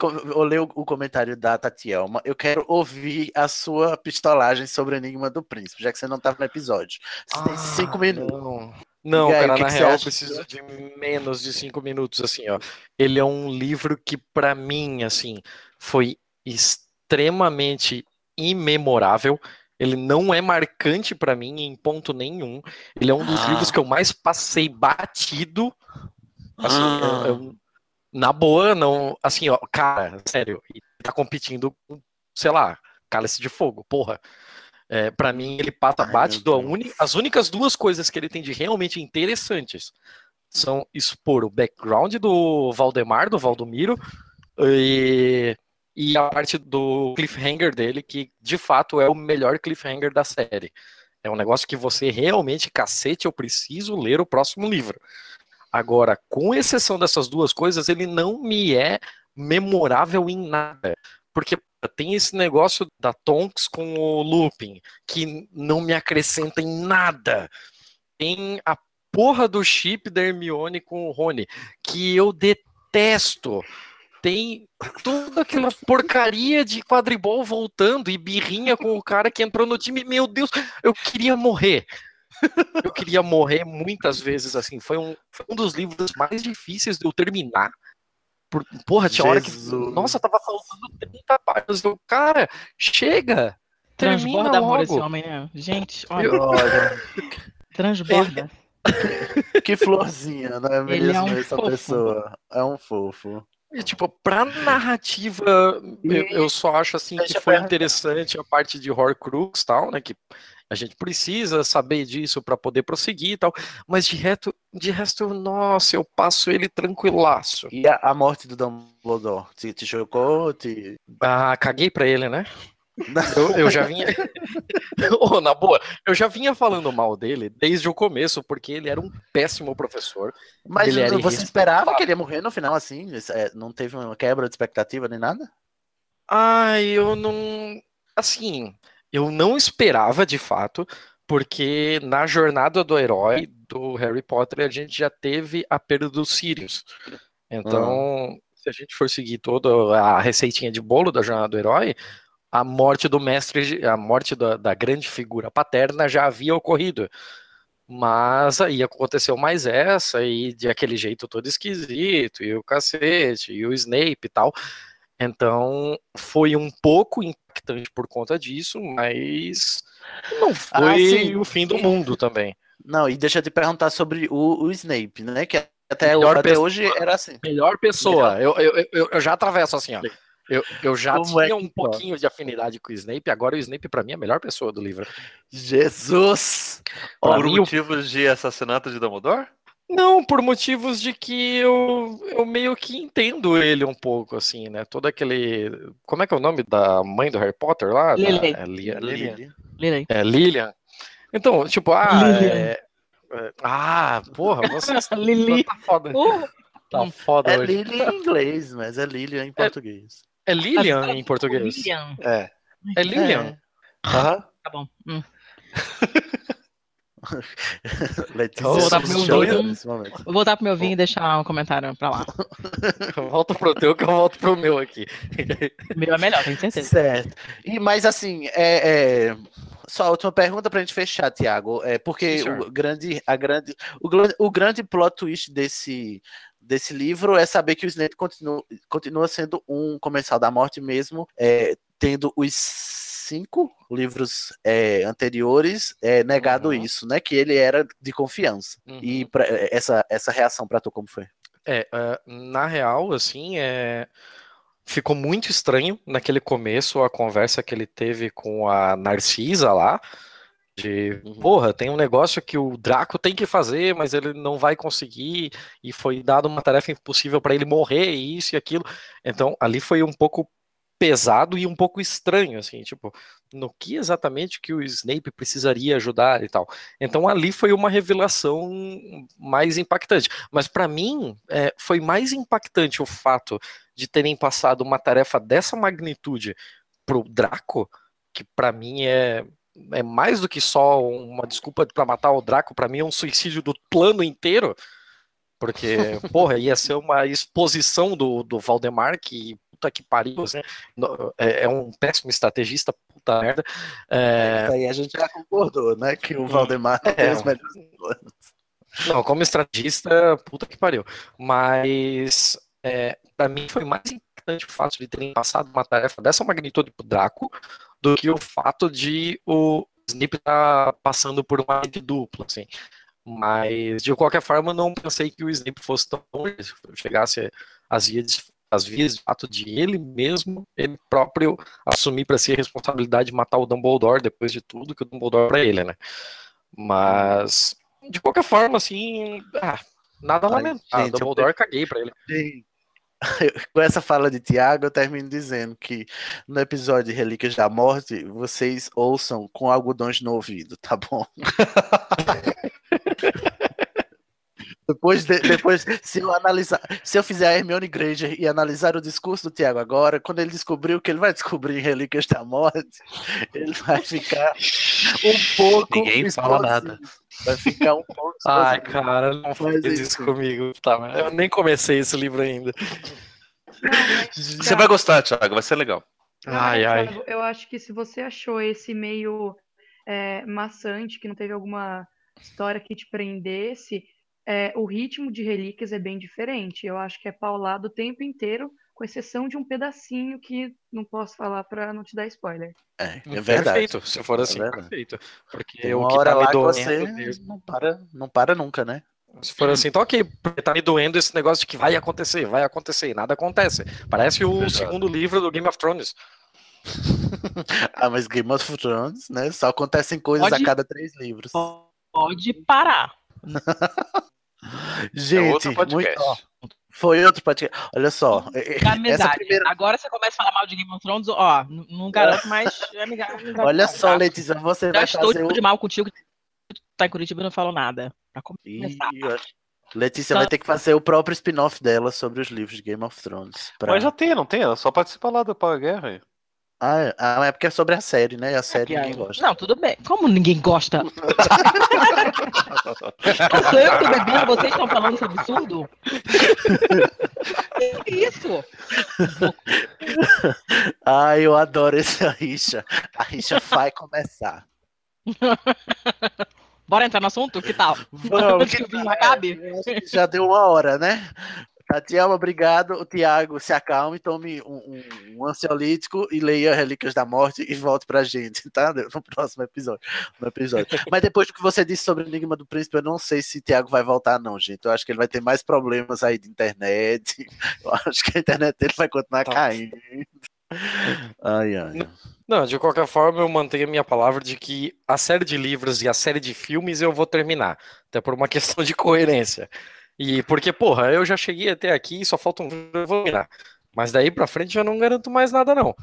leu o comentário da Tatielma, eu quero ouvir a sua pistolagem sobre o Enigma do Príncipe, já que você não estava no episódio. Você tem cinco Ah, minutos. Não, não aí, cara, que na que real eu preciso de menos de cinco minutos, assim, ó. Ele é um livro que, pra mim, assim, foi extremamente imemorável. Ele não é marcante pra mim em ponto nenhum. Ele é um dos Ah. livros que eu mais passei batido. Assim, Ah. eu- eu- na boa, não. Assim, ó, cara, sério, ele tá competindo com, sei lá, Cálice de Fogo, porra. É, para mim, ele Ai, batido. uni- as únicas duas coisas que ele tem de realmente interessantes são expor o background do Valdemar, do Valdomiro, e, e a parte do cliffhanger dele, que de fato é o melhor cliffhanger da série. É um negócio que você realmente, cacete, eu preciso ler o próximo livro. Agora, com exceção dessas duas coisas, ele não me é memorável em nada. Porque tem esse negócio da Tonks com o Lupin, que não me acrescenta em nada. Tem a porra do chip da Hermione com o Rony, que eu detesto. Tem toda aquela porcaria de quadribol voltando e birrinha com o cara que entrou no time. Meu Deus, eu queria morrer. Eu queria morrer muitas vezes, assim. Foi um, foi um dos livros mais difíceis de eu terminar. Por, porra, tinha hora que. Jesus. Nossa, tava faltando 30 páginas. Eu, cara, chega! Termina Transborda amor esse logo. homem, né? Gente, olha, Olha, transborda. que florzinha, não é Ele é mesmo um essa fofo. pessoa? É um fofo. E, tipo, pra narrativa, eu, eu só acho assim que foi perguntar. interessante a parte de Horcrux e tal, né? Que a gente precisa saber disso para poder prosseguir e tal. Mas de resto, de resto, nossa, eu passo ele tranquilaço. E a, a morte do Dumbledore? Te, te chocou? Te... Ah, caguei pra ele, né? Eu, eu já vinha. [laughs] Ô, na boa, eu já vinha falando mal dele desde o começo, porque ele era um péssimo professor. Mas ele era você esperava que ele ia morrer no final assim? É, Não teve uma quebra de expectativa nem nada? Ai, eu não. Assim, eu não esperava de fato, porque na jornada do herói do Harry Potter a gente já teve a perda do Sirius. Então, se a gente for seguir toda a receitinha de bolo da jornada do herói, a morte do mestre, a morte da, da grande figura paterna já havia ocorrido. Mas aí aconteceu mais essa, e de aquele jeito todo esquisito, e o cacete, e o Snape e tal. Então foi um pouco impactante por conta disso, mas não foi Ah, o fim do mundo também. Não, e deixa eu te perguntar sobre o, o Snape, né? Que até, Melhor até pessoa. hoje era assim. Melhor pessoa. Eu, eu, eu, eu já atravesso assim, ó. Eu, eu já Como é tinha que um pouquinho de afinidade com o Snape, agora o Snape pra mim é a melhor pessoa do livro. Jesus! Pra Por mim, motivos de assassinato de Dumbledore? Não, por motivos de que eu, eu meio que entendo ele um pouco, assim, né? Todo aquele. Como é que é o nome da mãe do Harry Potter lá? Da- Lily. é, Lia- Lily. Lily. é Lilian. Então, tipo, ah. Lilian. é- é- ah, porra, você [laughs] Lili. tá foda. Uh, Tá foda É hoje. Lily em inglês, mas é Lily em português. É Lilian em português. Lilian. É. É Lilian. Aham. Tá bom. Hum. [laughs] Letícia Vou voltar pro meu vinho. nesse momento. Vou voltar pro meu vinho e deixar um comentário pra lá. [laughs] Volta pro teu que eu volto pro meu aqui. O meu é melhor, tenho certeza. Certo. E, mas assim, é, é, só a última pergunta pra gente fechar, Tiago. É porque o grande, a grande, o, o grande plot twist desse, desse livro é saber que o Snape continua, continua sendo um comensal da morte mesmo, é, tendo os cinco livros é, anteriores é, negado Uhum. isso, né? Que ele era de confiança. E Uhum. pra- essa, essa reação pra tu como foi? É, ah, na real, assim, é... ficou muito estranho naquele começo a conversa que ele teve com a Narcisa lá, de, Uhum. porra, tem um negócio que o Draco tem que fazer, mas ele não vai conseguir, e foi dado uma tarefa impossível para ele morrer, e isso e aquilo. Então, ali foi um pouco pesado e um pouco estranho, assim, tipo, no que exatamente que o Snape precisaria ajudar e tal. Então ali foi uma revelação mais impactante. Mas para mim é, foi mais impactante o fato de terem passado uma tarefa dessa magnitude pro Draco, que para mim é é mais do que só uma desculpa para matar o Draco, para mim é um suicídio do plano inteiro. Porque, [laughs] porra, ia ser uma exposição do, do Valdemar que puta que pariu, assim, é, é um péssimo estrategista, puta merda. É, Aí a gente já concordou, né? Que o Valdemar não tem É. os melhores planos. Não, como estrategista, puta que pariu. Mas é, para mim foi mais importante o fato de terem passado uma tarefa dessa magnitude pro Draco do que o fato de o Snape estar passando por uma rede dupla, assim. Mas de qualquer forma, eu não pensei que o Snape fosse tão longe, chegasse às vias, às vias de fato de ele mesmo, ele próprio assumir para si a responsabilidade de matar o Dumbledore depois de tudo que o Dumbledore para ele, né? Mas de qualquer forma, assim, ah, nada a lamentar. Gente, eu Dumbledore caguei pra ele. Sim. [laughs] Com essa fala de Tiago, eu termino dizendo que no episódio de Relíquias da Morte, vocês ouçam com algodões no ouvido, tá bom? [laughs] Depois, de- depois se eu analisar, se eu fizer a Hermione Granger e analisar o discurso do Tiago agora, quando ele descobrir o que ele vai descobrir em Relíquias da Morte, ele vai ficar um pouco Ninguém fala nada. Vai ficar um pouco [laughs] Ai, cara, não faz isso isso. comigo. Tá, mas eu nem comecei esse livro ainda. [laughs] Você vai gostar, Thiago, vai ser legal. Não, Ai, ai. Thiago, Eu acho que se você achou esse meio é, maçante, que não teve alguma história que te prendesse, é, o ritmo de Relíquias é bem diferente. Eu acho que é paulado o tempo inteiro, com exceção de um pedacinho que não posso falar para não te dar spoiler. É, é verdade. Perfeito, se for assim, É verdade. perfeito. Porque Tem o uma que hora tá me lá doendo você mesmo. não para, não para nunca, né? Se for assim, tá ok, porque tá me doendo esse negócio de que vai acontecer, vai acontecer, e nada acontece. Parece o Verdade. segundo livro do Game of Thrones. [laughs] ah, mas Game of Thrones, né? Só acontecem coisas Pode- a cada três livros. Pode parar. [laughs] Gente, é outro muito, ó, foi outro podcast. Olha só, Da essa amizade. primeira. Agora você começa a falar mal de Game of Thrones, ó, não garanto mais amiga- [laughs] amizade. Olha só, tá? Letícia, você Já vai estou fazer de mal contigo. Tá em Curitiba e não falou nada. Pra começar. Ih, Letícia vai ter que fazer o próprio spin-off dela sobre os livros de Game of Thrones. pra- Mas já tem, não tem? Ela só participa lá do Pau Guerra. Ah, é- ah, é porque é sobre a série, né? A série Que ninguém gosta. Não, tudo bem. Como ninguém gosta? Sou eu que tô bebendo, vocês estão falando esse absurdo? Que isso? Ah, eu adoro essa rixa. A rixa vai começar. Bora entrar no assunto? Que tal? Vamos, que que Já deu uma hora, né? Tatiana, obrigado. O Tiago, se acalme, tome um, um- um ansiolítico e leia Relíquias da Morte e volte pra gente, [laughs] tá? No próximo episódio. No episódio. [laughs] Mas depois do que você disse sobre o Enigma do Príncipe, eu não sei se o Tiago vai voltar, não, gente. Eu acho que ele vai ter mais problemas aí de internet. [laughs] Eu acho que a internet dele vai continuar Tá. caindo. Ai, ai. Não, de qualquer forma, eu mantenho a minha palavra de que a série de livros e a série de filmes eu vou terminar. Até por uma questão de coerência. E porque, porra, eu já cheguei até aqui e só falta um livro eu vou terminar. Mas daí pra frente eu não garanto mais nada, não.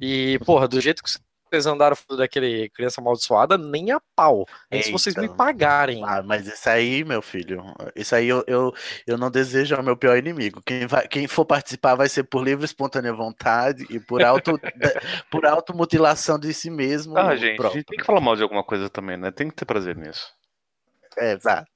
E, porra, do jeito que vocês andaram daquele criança amaldiçoada, nem a pau. Antes vocês me pagarem. Ah, mas isso aí, meu filho, isso aí eu, eu, eu não desejo ao meu pior inimigo. Quem, vai, quem for participar vai ser por livre e espontânea vontade e por, auto, [laughs] por automutilação de si mesmo. Ah, gente, a próprio. gente tem que falar mal de alguma coisa também, né? Tem que ter prazer nisso. Exato.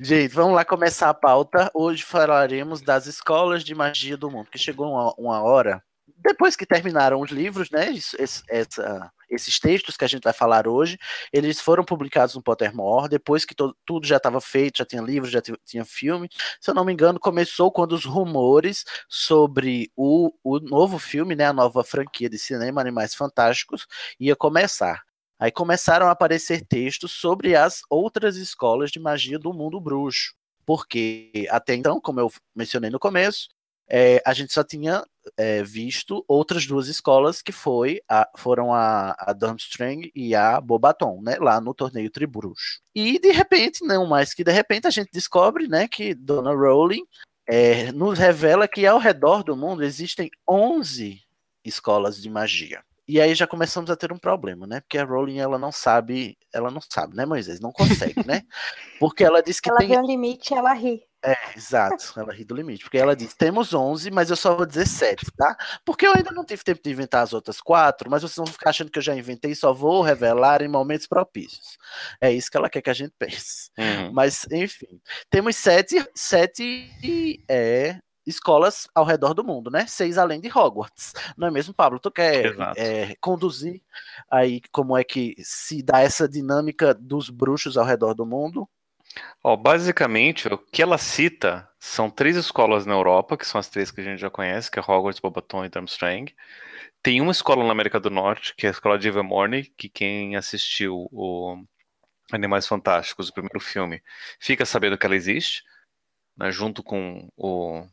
Gente, vamos lá começar a pauta. Hoje falaremos das escolas de magia do mundo, que chegou uma, uma hora. Depois que terminaram os livros, né? esse- essa- esses textos que a gente vai falar hoje, eles foram publicados no Pottermore. Depois que tudo já estava feito, já tinha livro, já ti- tinha filme. Se eu não me engano, começou quando os rumores sobre o, o novo filme, né? A nova franquia de cinema Animais Fantásticos ia começar. Aí começaram a aparecer textos sobre as outras escolas de magia do mundo bruxo. Porque até então, como eu mencionei no começo, é, a gente só tinha é, visto outras duas escolas que foi a- foram a, a Durmstrang e a Bobaton, né, lá no torneio Tribruxo. E de repente, não mais que de repente, a gente descobre né, que Dona Rowling é, nos revela que ao redor do mundo existem 11 escolas de magia. E aí já começamos a ter um problema, né? Porque a Rowling ela não sabe, ela não sabe, né, Moisés? Não consegue, né? Porque ela diz que Ela tem vê um limite e ela ri. é, exato, ela ri do limite. Porque ela diz: temos 11, mas eu só vou dizer 7, tá? Porque eu ainda não tive tempo de inventar as outras quatro, mas vocês vão ficar achando que eu já inventei e só vou revelar em momentos propícios. É isso que ela quer que a gente pense. Uhum. Mas, enfim, temos sete, sete é, escolas ao redor do mundo, né? Seis além de Hogwarts. Não é mesmo, Pablo? Tu quer é, conduzir aí como é que se dá essa dinâmica dos bruxos ao redor do mundo? Ó, basicamente, o que ela cita são três escolas na Europa, que são as três que a gente já conhece, que é Hogwarts, Bobaton e Durmstrang. Tem uma escola na América do Norte, que é a escola de Evermorny, que quem assistiu o Animais Fantásticos, o primeiro filme, fica sabendo que ela existe, né, junto com o,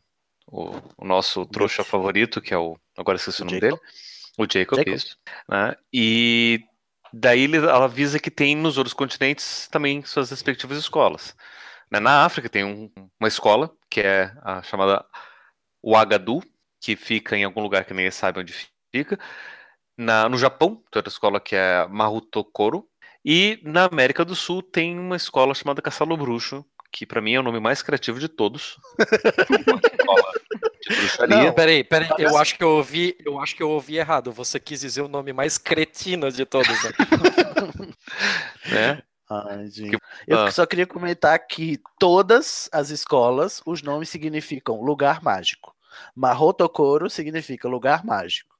o, o nosso trouxa favorito, que é o. Agora esqueci o nome Jacob. dele. O Jacob, Jacob. isso. né, E daí ele- ela avisa que tem nos outros continentes também suas respectivas escolas. Né, Na África tem um- uma escola, que é a chamada Ouagadougou, que fica em algum lugar que ninguém sabe onde fica. Na, no Japão, tem outra escola que é Mahutokoro. E na América do Sul tem uma escola chamada Castelo Bruxo, que pra mim é o nome mais criativo de todos. [laughs] De. Não, peraí, peraí, eu acho que eu ouvi, eu acho que eu ouvi errado. Você quis dizer o nome mais cretino de todos, né? [laughs] né? Ai. Que- Eu ah. só queria comentar que todas as escolas, os nomes significam lugar mágico. Marrotocoro significa lugar mágico.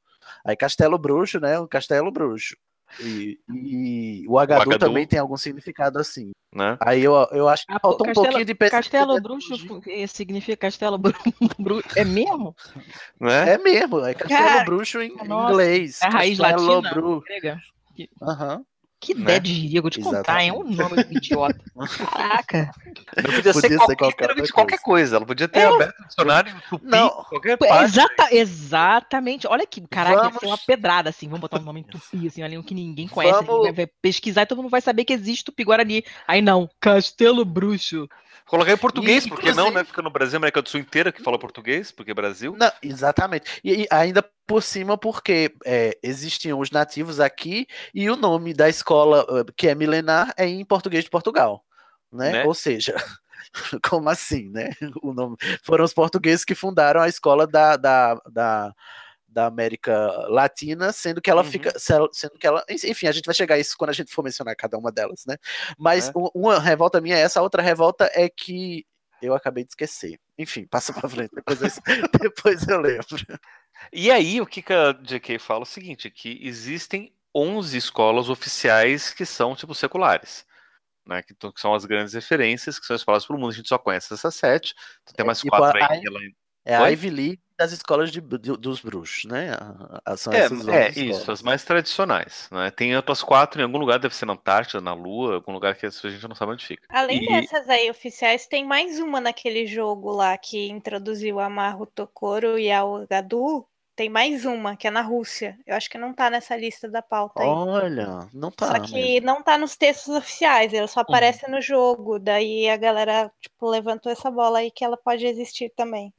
Aí Castelo Bruxo, né? Um castelo bruxo. E, e o Agadu Agadu. também tem algum significado assim. né? Aí eu, eu acho que Ah, falta um Castelo- pouquinho de pesquisa. Castelo Bruxo significa Castelo Bru... [laughs] Bru- É mesmo? né? É mesmo, é Castelo Cara, Bruxo em nossa, inglês. É a raiz Castelo latina? Bru. grega? Que Né? ideia de girigo de contar, é um nome idiota. [laughs] Caraca. Não podia, ser, Podia ser qualquer, qualquer literalmente outra qualquer coisa. Ela podia ter É. aberto o dicionário, tupi, Não. qualquer parte. exata- exatamente. Olha que, caraca, ia ser Vamos- uma pedrada, assim. Vamos botar um nome em tupi, assim, ali um que ninguém conhece. Vamos- ninguém vai pesquisar e todo mundo vai saber que existe tupi guarani. Aí não, Castelo Bruxo. Colocar em português, E, porque não, inclusive- né? Fica no Brasil, América do Sul inteira que fala português, porque é Brasil. Não, exatamente. E, e ainda por cima, porque é, existiam os nativos aqui e o nome da escola, eh, que é milenar, é em português de Portugal. Né? Né? Ou seja, [laughs] como assim, né? O nome, foram os portugueses que fundaram a escola da, da, da, da América Latina, sendo que ela Uhum. fica. Sendo que ela. Enfim, a gente vai chegar a isso quando a gente for mencionar cada uma delas, né? Mas É. uma revolta minha é essa, a outra revolta é que eu acabei de esquecer. Enfim, passa pra frente, depois eu, [laughs] depois eu lembro. E aí, o que, que a JK fala é o seguinte: que existem 11 escolas oficiais que são, tipo, seculares. Né, que, que são as grandes referências, que são espalhadas pelo mundo. A gente só conhece essas sete. Então tem É mais tipo quatro a- aí. que ela- É a Oi? Ivy League das escolas de, do- dos bruxos, né? A- a- São É, essas é 11 isso, escolas. as mais tradicionais. Né? Tem outras quatro em algum lugar, deve ser na Antártida, na Lua, algum lugar que a gente não sabe onde fica. Além E- dessas aí oficiais, tem mais uma naquele jogo lá que introduziu a Maru Tokoro e a Gadu. Tem mais uma, que é na Rússia. Eu acho que não tá nessa lista da pauta aí. Olha, não tá. Só que mesmo. não tá nos textos oficiais, ela só aparece no jogo. Daí a galera, tipo, levantou essa bola aí que ela pode existir também.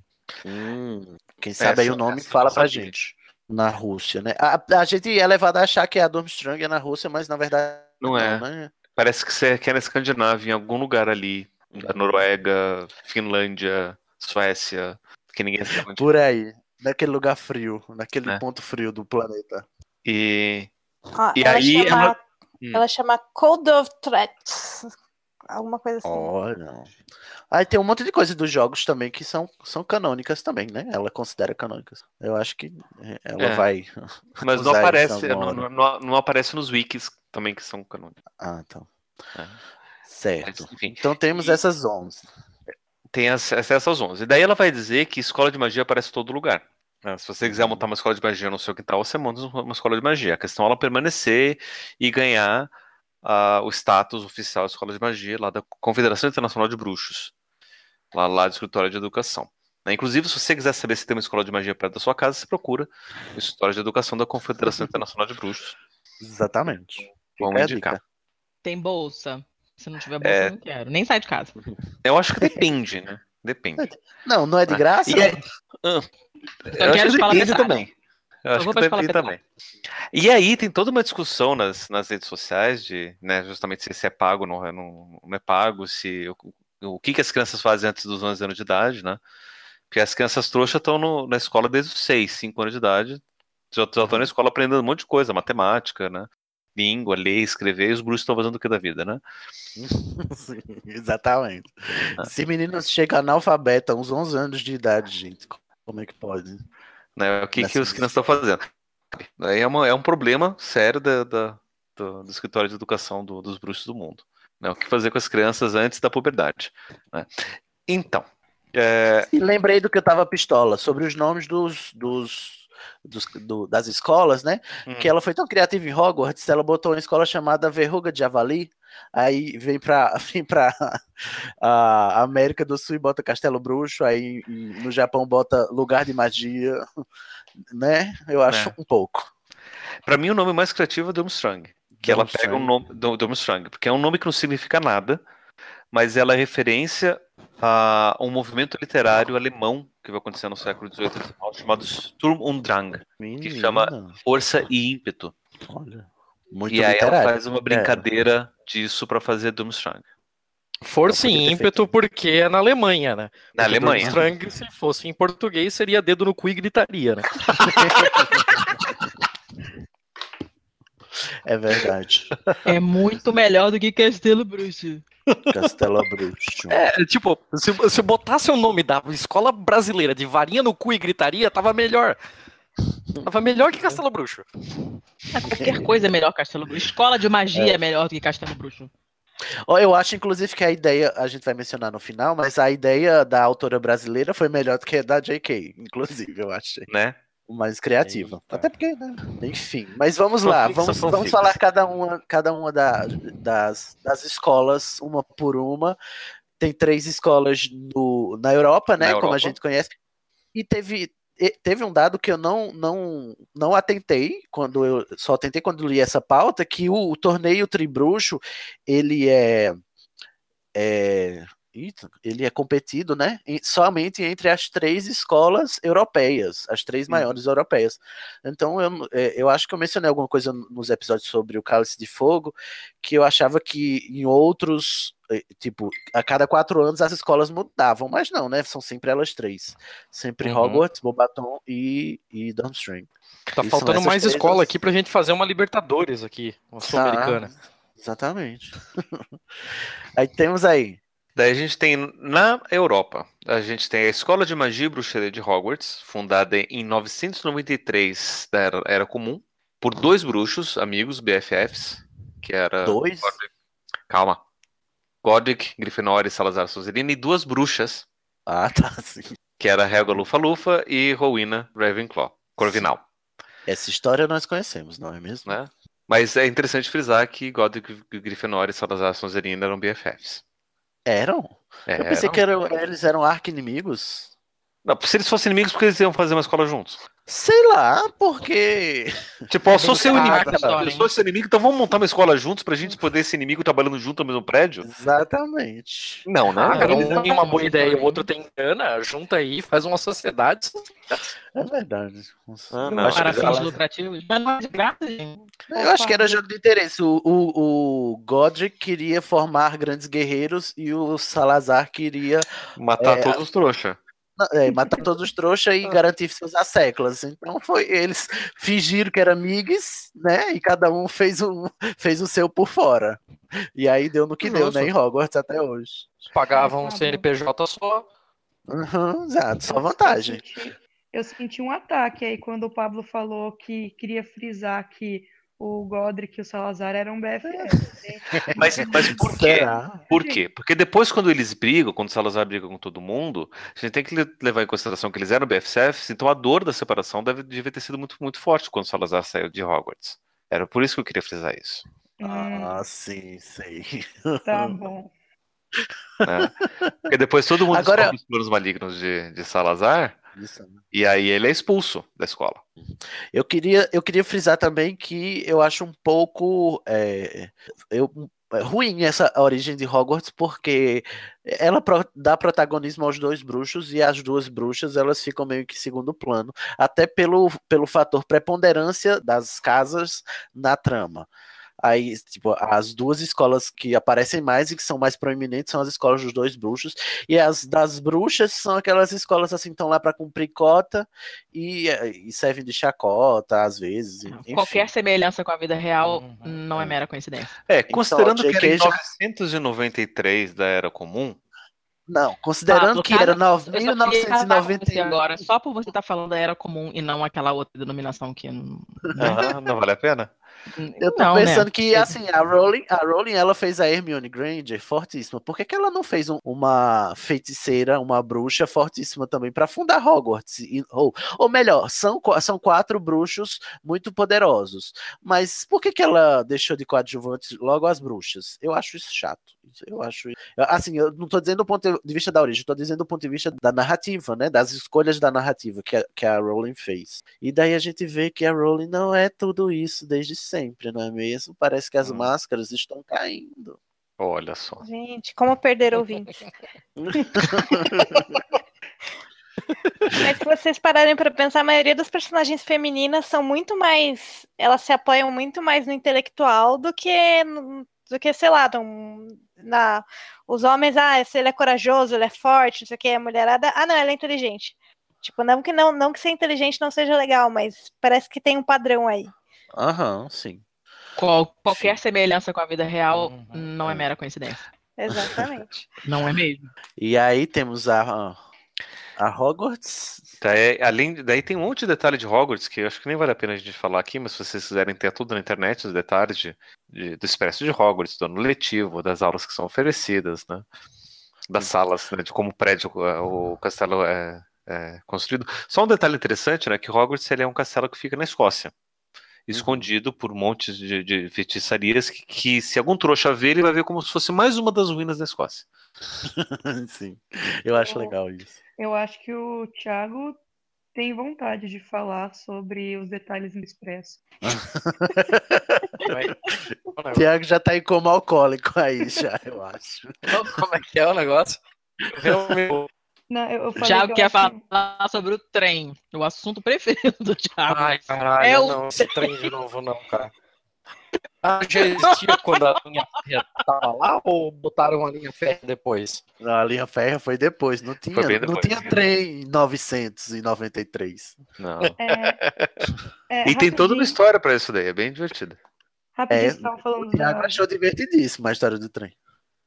Hum, quem sabe aí o nome fala não pra sabia. gente. Na Rússia, né? A, a gente é levado a achar que a Durmstrang é na Rússia, mas na verdade Não é. né? Parece que você quer na Escandinávia, em algum lugar ali. Da Noruega, Finlândia, Suécia, que ninguém sabe onde. Por aí, naquele lugar frio, naquele É. ponto frio do planeta. E Ó, E ela, aí chama, ela- Hum. ela chama Code of Threats. Alguma coisa assim. Olha. Aí tem um monte de coisa dos jogos também que são, são canônicas também, né? Ela considera canônicas. Eu acho que é, ela É. vai. [laughs] Mas não aparece, não, não- não aparece nos wikis também que são canônicos. Ah, então. É. Certo. Mas, Então temos E- essas 11. tem as, essas 11. E daí ela vai dizer que escola de magia aparece em todo lugar. Né? Se você quiser montar uma escola de magia no seu quintal, você monta uma escola de magia. A questão é ela permanecer e ganhar ah, o status oficial de escola de magia lá da Confederação Internacional de Bruxos, lá, lá do escritório de educação. né? Inclusive, se você quiser saber se tem uma escola de magia perto da sua casa, você procura o escritório de educação da Confederação Internacional de Bruxos. Exatamente. Vamos a indicar. dica. Tem bolsa. Se não tiver bolsa, É. eu não quero. Nem sai de casa. Eu acho que depende, né? Depende. Não, não é de graça? E é- Ah, Eu eu acho quero que escola depende também. Eu acho vou que depende também. E aí tem toda uma discussão nas, nas redes sociais de, né, justamente se, se é pago ou não, é- não, não é pago, se o, o que, que as crianças fazem antes dos 11 anos de idade, né? Porque as crianças trouxas estão na escola desde os 6, 5 anos de idade, já estão na escola aprendendo um monte de coisa, matemática, né? Língua, ler, escrever, e os bruxos estão fazendo o que da vida, né? [laughs] Sim, exatamente. Ah. Se menino chega analfabeto a uns 11 anos de idade, gente, como é que pode? né? O que, que os crianças estão fazendo? É, uma- é um problema sério da, da- do, do escritório de educação do- dos bruxos do mundo. Né? O que fazer com as crianças antes da puberdade. né? Então, é, E lembrei do que eu tava pistola, sobre os nomes dos, dos, dos- do- das escolas, né? Hum. Que ela foi tão criativa em Hogwarts, ela botou uma escola chamada Verruga de Javali, aí vem pra, [laughs] vem pra a América do Sul e bota Castelo Bruxo, aí no Japão bota Lugar de Magia, né? Eu acho É. um pouco. Pra mim, o nome mais criativo é Durmstrang. Que ela pega um Durmstrang. nome. do- Durmstrang, porque é um nome que não significa nada, mas ela é referência a um movimento literário alemão que vai acontecer no século XVIII e chamado Sturm und Drang Menina, chama Força e Ímpeto. Olha, muito e aí ela literário. faz uma brincadeira disso pra fazer Durmstrang. Força e ímpeto porque é na Alemanha, né? Na Porque Alemanha. Durmstrang, se fosse em português, seria dedo no cu e gritaria, né? [laughs] É verdade. É muito melhor do que Castelo Bruxo. Castelo Bruxo. É, tipo, se, se botasse o nome da escola brasileira de varinha no cu e gritaria, tava melhor. Tava melhor que Castelo Bruxo. Ah, Qualquer coisa é melhor que Castelo Bruxo. Escola de magia é, melhor do que Castelo Bruxo. Eu acho, inclusive, que a ideia, a gente vai mencionar no final, mas a ideia da autora brasileira foi melhor do que a da J.K., inclusive, eu achei. Né? Mais criativa. Eita. Até porque, né? Enfim. Mas vamos lá, vamos, vamos falar cada uma, cada uma da- das, das escolas, uma por uma. Tem três escolas no, na Europa, né? Na Como a Europa. gente conhece. E teve, teve um dado que eu não, não, não atentei quando eu só atentei quando li essa pauta, que o, o torneio Tribruxo, ele é, é ele é competido, né? somente entre as três escolas europeias, as três Uhum. maiores europeias. Então, eu, é, eu acho que eu mencionei alguma coisa nos episódios sobre o Cálice de Fogo, que eu achava que em outros, eh, tipo, a cada quatro anos as escolas mudavam, mas não, né? São sempre elas três. Sempre Uhum. Hogwarts, Bobaton e, e Durmstrang. Tá E faltando mais três escola as- aqui pra gente fazer uma Libertadores aqui, uma Sul-Americana. Tá, exatamente. [laughs] aí temos aí. Daí a gente tem na Europa, a gente tem a Escola de Magia e Bruxaria de Hogwarts, fundada em 993 da Era, Era Comum, por dois bruxos, amigos, BFFs, que era Dois? Godric- calma, Godric, Grifinória e Salazar Sonserina, e duas bruxas, Ah, tá, sim. que era Helga Lufa-Lufa e Rowena Ravenclaw, Corvinal, Essa história nós conhecemos, não é mesmo? né? Mas é interessante frisar que Godric, Grifinória e Salazar Sonserina eram BFFs. Eram? Eu pensei Eram. que eram, eles eram arqui-inimigos. Não, se eles fossem inimigos, por que eles iam fazer uma escola juntos? Sei lá, porque. [laughs] Tipo, eu sou seu inimigo, história, eu sou seu inimigo, então vamos montar uma escola juntos pra gente poder ser inimigo trabalhando junto no mesmo prédio? Exatamente. Não, né? Ah, um não tem uma boa ideia, o então, outro tem grana, junta aí, faz uma sociedade. É verdade. Ah, não. acho Para fins lucrativos. Mas não é de graça, gente. Eu acho que era jogo de interesse. O, o, o Godric queria formar grandes guerreiros e o Salazar queria Matar É, todos os trouxa. É, matar todos os trouxas e [laughs] garantir seus asseclas. Então foi eles fingiram que eram amigos, né? E cada um fez, um, fez o seu por fora. E aí deu no que deu, Justo. né? Em Hogwarts até hoje. Pagavam um Tá. CNPJ só. Uhum, exato, só Eu vantagem. senti, eu senti um ataque aí quando o Pablo falou que queria frisar que o Godric e o Salazar eram BFF. [laughs] Mas, mas por quê? Será? Por quê? Porque depois, quando eles brigam, quando o Salazar briga com todo mundo, a gente tem que le- levar em consideração que eles eram BFFs, então a dor da separação deve, devia ter sido muito, muito forte quando o Salazar saiu de Hogwarts. Era por isso que eu queria frisar isso. Hum, Ah, sim, sei. tá bom. Né? Porque depois todo mundo Agora- os planos malignos de, de Salazar, Isso, né? e aí ele é expulso da escola. Eu queria, eu queria frisar também que eu acho um pouco é, eu, é ruim essa origem de Hogwarts, porque ela dá protagonismo aos dois bruxos e as duas bruxas elas ficam meio que segundo plano, até pelo, pelo fator preponderância das casas na trama. Aí, tipo, as duas escolas que aparecem mais e que são mais proeminentes são as escolas dos dois bruxos, e as das bruxas são aquelas escolas assim, estão lá para cumprir cota e, e servem de chacota às vezes. enfim. Qualquer semelhança com a vida real Uhum. não é mera coincidência. É, considerando que era em JK já- 993 da Era Comum, Não, considerando Pablo, que era com você 1991. agora, só por você estar falando da era comum e não aquela outra denominação que não. aham, não vale a pena? Eu tô Não, né? pensando que, assim, a Rowling, a Rowling, ela fez a Hermione Granger fortíssima. Por que, que ela não fez um- uma feiticeira, uma bruxa fortíssima também para fundar Hogwarts? E- ou, ou melhor, são, são quatro bruxos muito poderosos. Mas por que, que ela deixou de coadjuvantes logo as bruxas? Eu acho isso chato. Eu acho. Assim, eu não tô dizendo do ponto de vista da origem, eu tô dizendo do ponto de vista da narrativa, né? Das escolhas da narrativa que a, que a Rowling fez. E daí a gente vê que a Rowling não é tudo isso desde sempre, não é mesmo? Parece que as Hum. máscaras estão caindo. Olha só. Gente, como perder ouvinte. [laughs] Mas se vocês pararem para pensar, a maioria das personagens femininas são muito mais. Elas se apoiam muito mais no intelectual do que, no- do que sei lá, num- na, os homens, ah, se ele é corajoso, ele é forte, não sei o que, a mulherada, ah, não, ela é inteligente. Tipo, não que, não, não que ser inteligente não seja legal, mas parece que tem um padrão aí. Aham, sim. Qual- qualquer semelhança com a vida real Uhum. não é mera coincidência. Exatamente. [laughs] Não é mesmo? E aí temos a, a Hogwarts. Daí, além, daí tem um monte de detalhe de Hogwarts que eu acho que nem vale a pena a gente falar aqui, mas se vocês quiserem ter tudo na internet, os detalhes de, de- do expresso de Hogwarts, do ano letivo, das aulas que são oferecidas, né? Das salas, né, de como o prédio, o castelo é, é, construído. Só um detalhe interessante, né? Que Hogwarts ele é um castelo que fica na Escócia. Escondido por montes de, de feitiçarias que, que, se algum trouxa ver, ele vai ver como se fosse mais uma das ruínas da Escócia. [laughs] Sim, eu acho legal isso. Eu acho que o Thiago tem vontade de falar sobre os detalhes no Expresso. [laughs] O Tiago já tá em coma alcoólico aí, já, eu [laughs] acho. Como é que é o negócio? Realmente. Não, eu, eu Thiago quer acho- falar sobre o trem, o assunto [laughs] preferido do Thiago. Ai, caralho, É o- não, esse trem de novo não, cara. Ah, já existia quando a linha férrea tava lá ou botaram a linha férrea depois? Não, a linha férrea foi depois, não tinha, bem não depois. tinha trem em 993. Não. É, E tem toda uma história pra isso daí, é bem divertido. Rapidinho, É, vocês estavam falando O Thiago da- achou divertidíssimo a história do trem.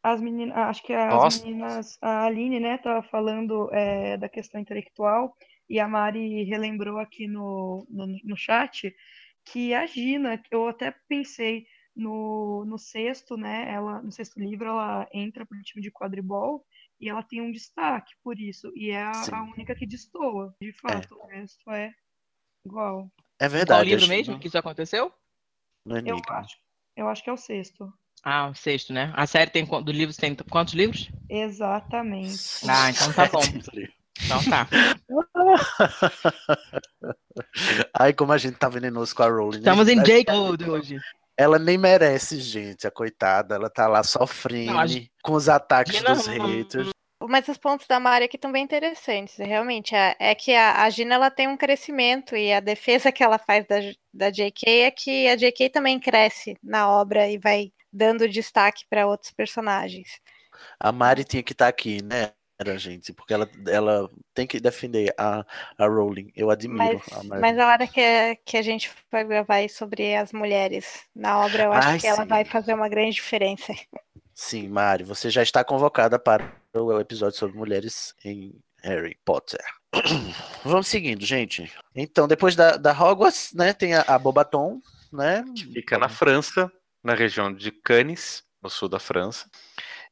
As meninas, acho que as Nossa. meninas, a Aline, né, tava falando é, da questão intelectual e a Mari relembrou aqui no, no, no chat que a Gina, que eu até pensei no, no sexto, né, ela, no sexto livro ela entra pro time de quadribol e ela tem um destaque por isso e é a, a única que destoa, de fato, o resto é igual. É Qual verdade. livro a Gina mesmo que isso aconteceu? No Eu acho, eu acho que é o sexto. Ah, o sexto, né? A série tem do livro tem quantos livros? Exatamente. Ah, então tá bom. [laughs] Então tá. [laughs] Ai, como a gente tá venenoso com a Rowling. né? Estamos em A- Jake hoje. Ela nem merece, gente, a coitada. Ela tá lá sofrendo Não, a Gi- com os ataques Gina- dos haters. Mas os pontos da Mari aqui estão bem interessantes. Realmente, é, é que a, a Gina ela tem um crescimento e a defesa que ela faz da, da JK é que a JK também cresce na obra e vai dando destaque para outros personagens. A Mari tinha que estar aqui, né? Era, gente, porque ela, ela tem que defender a, a Rowling. Eu admiro Mas, a Mari. mas a hora que, que a gente vai gravar sobre as mulheres na obra, eu acho Ai, que ela sim. vai fazer uma grande diferença. Sim, Mari, você já está convocada para o episódio sobre mulheres em Harry Potter. [clears throat] Vamos seguindo, gente. Então, depois da, da Hogwarts, né, tem a, a Bobaton, né? Fica na França, na região de Cannes, no sul da França.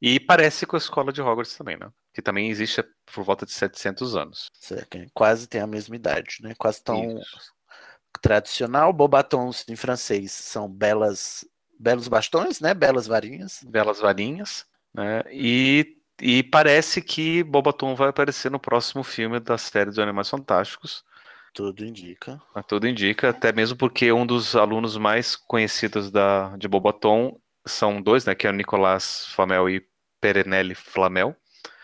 E parece com a escola de Hogwarts também, né? Que também existe por volta de 700 anos. Certo, Quase tem a mesma idade, né? Quase tão tradicional. Bobatons em francês são belas, belos bastões, né? Belas varinhas. Belas varinhas, né? E, e parece que Bobaton vai aparecer no próximo filme da série dos Animais Fantásticos. Tudo indica. Tudo indica, até mesmo porque um dos alunos mais conhecidos da, de Bobaton são dois, né? Que é o Nicolas Flamel e Perenelle Flamel,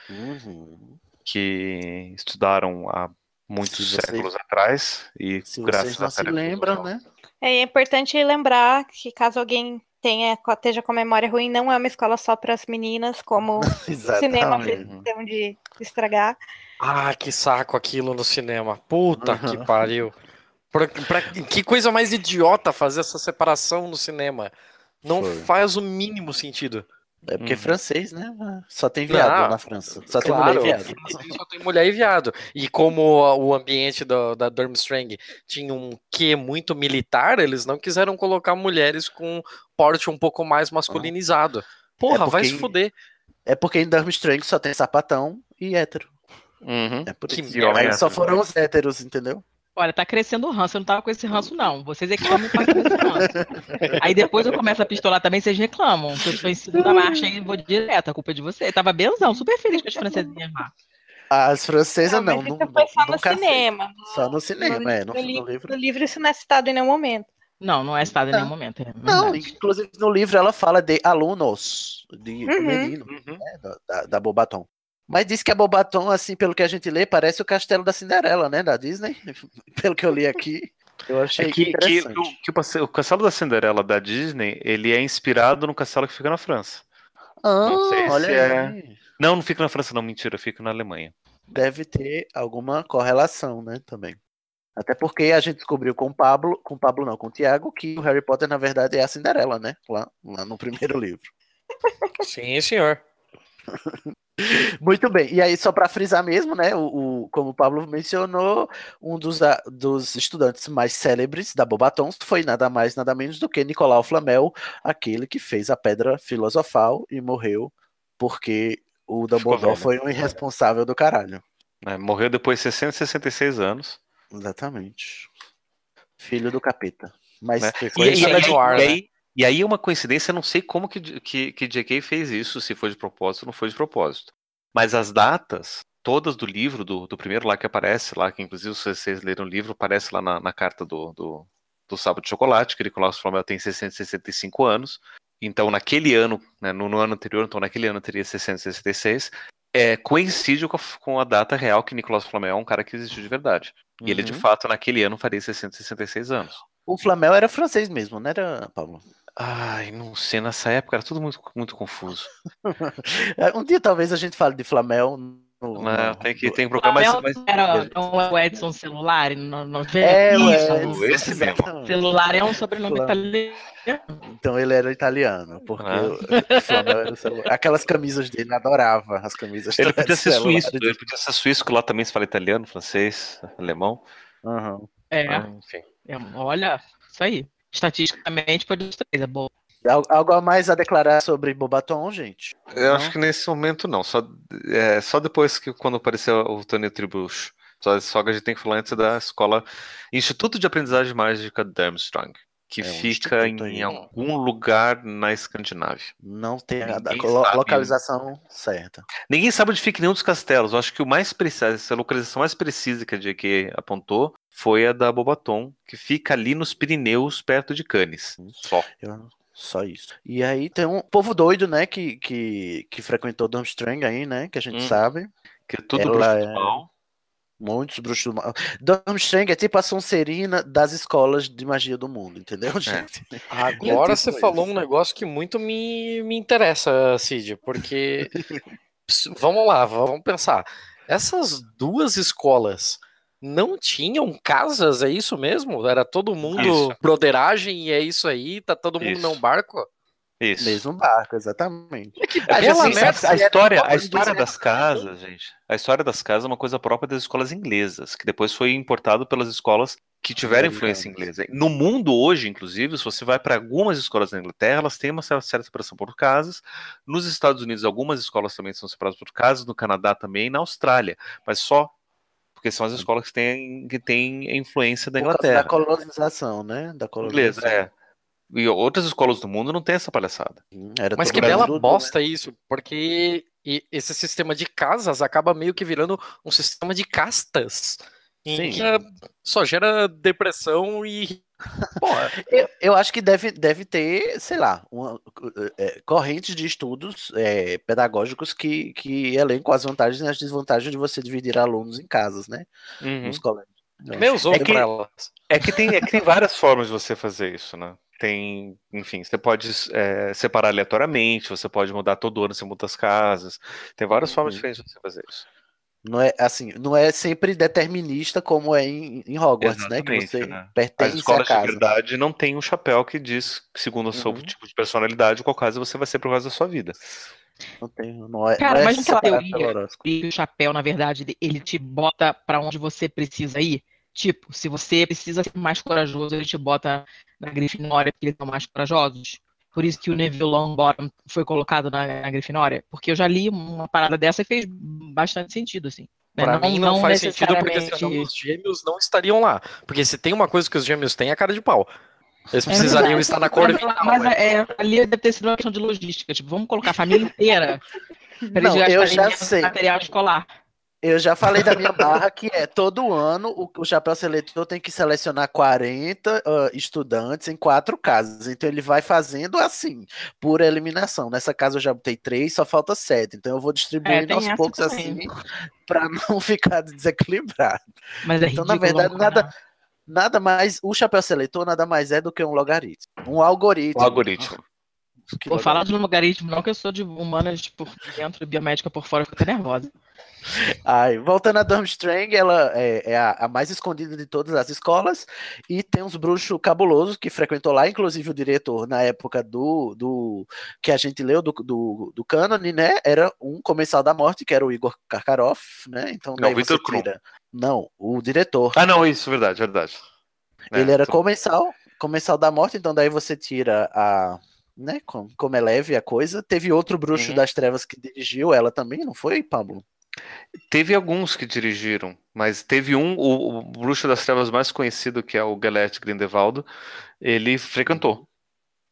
Uhum. que estudaram há muitos Se você- séculos atrás e Se graças vocês não à se lembram, né? É importante lembrar que caso alguém tenha, esteja com a memória ruim, não é uma escola só para as meninas, como [laughs] o cinema questão de estragar. Ah, que saco aquilo no cinema. Puta que Uhum. pariu. Pra, pra- que coisa mais idiota fazer essa separação no cinema. Não Foi. faz o mínimo sentido. É porque é Uhum. francês, né? Só tem viado Não, na França. Só tem Claro, mulher e viado. só tem mulher e viado. E como o ambiente do- da Durmstrang tinha um quê muito militar, eles não quiseram colocar mulheres com porte um pouco mais masculinizado. Porra, É vai porque- se fuder. É porque em Durmstrang só tem sapatão e hétero. Uhum. É por Que isso. merda. Aí só foram os héteros, entendeu? Olha, tá crescendo o ranço. Eu não tava com esse ranço, não. Vocês é que estão me passando esse ranço. Aí depois eu começo a pistolar também, vocês reclamam. Que eu sou em cima da marcha e vou direto. A culpa é de vocês. Tava benzão, super feliz com as francesinhas lá. As francesas não, não, não, foi só no nunca cinema. aceito. Só no cinema, é. No, No, no li- livro. no livro isso não é citado em nenhum momento. Não, não é citado em nenhum momento. É Não, inclusive no livro ela fala de alunos, de do Uhum. menino, Uhum. né, da, da, da Bobaton. Mas diz que a Bobaton, assim, pelo que a gente lê, parece o castelo da Cinderela, né, da Disney. [laughs] pelo que eu li aqui. Eu achei É que, que, que o passe- o Castelo da Cinderela da Disney, ele é inspirado no castelo que fica na França. Ah, não sei se olha é- aí. Não, não fica na França, não, mentira, fica na Alemanha. Deve ter alguma correlação, né, também. Até porque a gente descobriu com o Pablo, com o Pablo não, com o Tiago, que o Harry Potter, na verdade, é a Cinderela, né? Lá, lá no primeiro livro. Sim, senhor. [laughs] Muito bem. E aí, só para frisar mesmo, né? O, o- como o Pablo mencionou, um dos, a- dos estudantes mais célebres da Bobaton foi nada mais, nada menos do que Nicolau Flamel, aquele que fez a pedra filosofal e morreu porque o Dumbledore velho. foi um irresponsável do caralho. né? Morreu depois de 666 anos. Exatamente. Filho do capeta. Mas né? E, e- e- ar, e né? aí, e aí é uma coincidência, eu não sei como que, que, que J.K. fez isso, se foi de propósito ou não foi de propósito. Mas as datas, todas do livro, do, do primeiro lá que aparece, lá, que inclusive se vocês leram o livro, aparece lá na, na carta do, do, do Sábado de Chocolate, que Nicolau Flamel tem 665 anos. Então, naquele ano, né, no, no ano anterior, então naquele ano teria 666. É, coincide com a, com a data real que Nicolau Flamel é um cara que existiu de verdade. E ele, de Uhum. fato, naquele ano faria 666 anos. O Flamel era francês mesmo, não era, Pablo? Ai, não sei, nessa época era tudo muito, muito confuso. [laughs] É, Um dia talvez a gente fale de Flamel. No, no- tem, que, tem que procurar mais. Não mais... era não é o Edson celular, não, não? É, o Isso, Edson, esse mesmo. Celular é um sobrenome Flam- italiano. Então ele era italiano, porque Ah. o Flamel era o celular. Aquelas camisas dele, adorava as camisas Ele podia ser celular. suíço, ele podia ser suíço, que lá também se fala italiano, francês, alemão. Aham. É, Ah, enfim. é, olha, isso aí. Estatisticamente pode ser três, é bom. Al- Algo a mais a declarar sobre Bobaton, gente? Eu Não? acho que nesse momento não, só, é, só depois que quando apareceu o Tony Tribucho. Só, só que a gente tem que falar antes da escola Instituto de Aprendizagem Mágica Darmstrang, que É fica em algum lugar na Escandinávia. Não tem a, a Ninguém lo- sabe. localização certa. Ninguém sabe onde fica nenhum dos castelos. Eu acho que o mais preciso, a localização mais precisa que a JK apontou foi a da Bobaton, que fica ali nos Pirineus, perto de Cannes. Só. Eu- só isso. E aí tem um povo doido, né, que, que, que frequentou Durmstrang aí, né, que a gente Hum. sabe. Que é tudo Ela bruxo é-. Muitos bruxos do mal. Durmstrang é tipo a Sonserina das escolas de magia do mundo, entendeu, gente? [laughs] Agora É você tipo falou isso. um negócio que muito me, me interessa, Cid, porque [laughs] vamos lá, vamos pensar. Essas duas escolas não tinham casas, é isso mesmo? Era todo mundo Isso. broderagem e é isso aí, tá todo mundo Isso. num barco? Isso. Mesmo barco, exatamente. É que É bela assim, a, a se era história, a história das casas, gente, a história das casas é uma coisa própria das escolas inglesas, que depois foi importado pelas escolas que tiveram influência inglesa. No mundo hoje, inclusive, se você vai para algumas escolas na Inglaterra, elas têm uma certa separação por casas. Nos Estados Unidos, algumas escolas também são separadas por casas, no Canadá também, e na Austrália, mas só porque são as escolas que têm, que têm a influência da Por causa Inglaterra. da colonização, né? Da Inglesa, colonização. é. E outras escolas do mundo não têm essa palhaçada. Era Mas que bela do- bosta isso, porque esse sistema de casas acaba meio que virando um sistema de castas. Sim. que eh, só gera depressão e. [laughs] Porra, Eu, eu acho que deve, deve ter, sei lá, uma, é, correntes de estudos é, pedagógicos que, que elencam as vantagens e as desvantagens de você dividir alunos em casas, né? Uhum. Nos colégios. meus É que-. É que, tem, é que tem várias formas de você fazer isso, né? Tem, enfim, você pode é, separar aleatoriamente, você pode mudar todo ano, você muda as casas. Tem várias formas Uhum. diferentes de você fazer isso. Não é assim, não é sempre determinista como é em, em Hogwarts, né? Que Exatamente, você né? As pertence à escolas de casa. verdade não têm um chapéu que diz, segundo o seu Uhum. tipo de personalidade, qual casa você vai ser pro resto da sua vida. Não tem, não é, Cara, não é imagina aquela separado teoria o chapéu, na verdade, ele- ele te bota pra onde você precisa ir. Tipo, se você precisa ser mais corajoso, ele te bota na Grifinória porque eles são mais corajosos. Por isso que o Neville Longbottom foi colocado na, na Grifinória. Porque eu já li uma parada dessa e fez bastante sentido, assim. né? Pra mim não, faz sentido porque senão os gêmeos não estariam lá. Porque se tem uma coisa que os gêmeos têm, é a cara de pau. Eles É precisariam verdade. estar na cor Mas, vital. mas é, ali deve ter sido uma questão de logística. Tipo, vamos colocar a família inteira pra eles Não, eu já sei. material escolar. Eu já falei da minha barra que é todo ano o, o chapéu seletor tem que selecionar 40 ah, estudantes em quatro casas. Então ele vai fazendo assim, por eliminação. Nessa casa eu já botei três, só falta sete. Então eu vou É, distribuindo tem aos poucos também. assim, para [laughs] não ficar desequilibrado. Mas é Então, na verdade, nada- combinar. Nada mais, o chapéu seletor nada mais é do que um logaritmo. Um algoritmo. O algoritmo. Que Vou falar de logaritmo, não que eu sou de humanas por dentro e biomédica por fora, eu fico até nervosa. Ai, voltando a Durmstrang, ela é, é a, a mais escondida de todas as escolas e tem uns bruxos cabulosos que frequentou lá, inclusive o diretor na época do, do que a gente leu do, do, do cânone, né? Era um comensal da morte, que era o Igor Karkaroff, né? Então Não, daí Victor você Krum. tira. Não, o diretor. Ah, não, isso, verdade, verdade. É, Ele era tô- comensal, comensal da morte, então daí você tira a. Né, como, como é leve a coisa. Teve outro bruxo Uhum. das trevas que dirigiu ela também, não foi, Pablo? Teve alguns que dirigiram, mas teve um, o, o Bruxo das Trevas mais conhecido, que é o Gellert Grindelwaldo, ele frequentou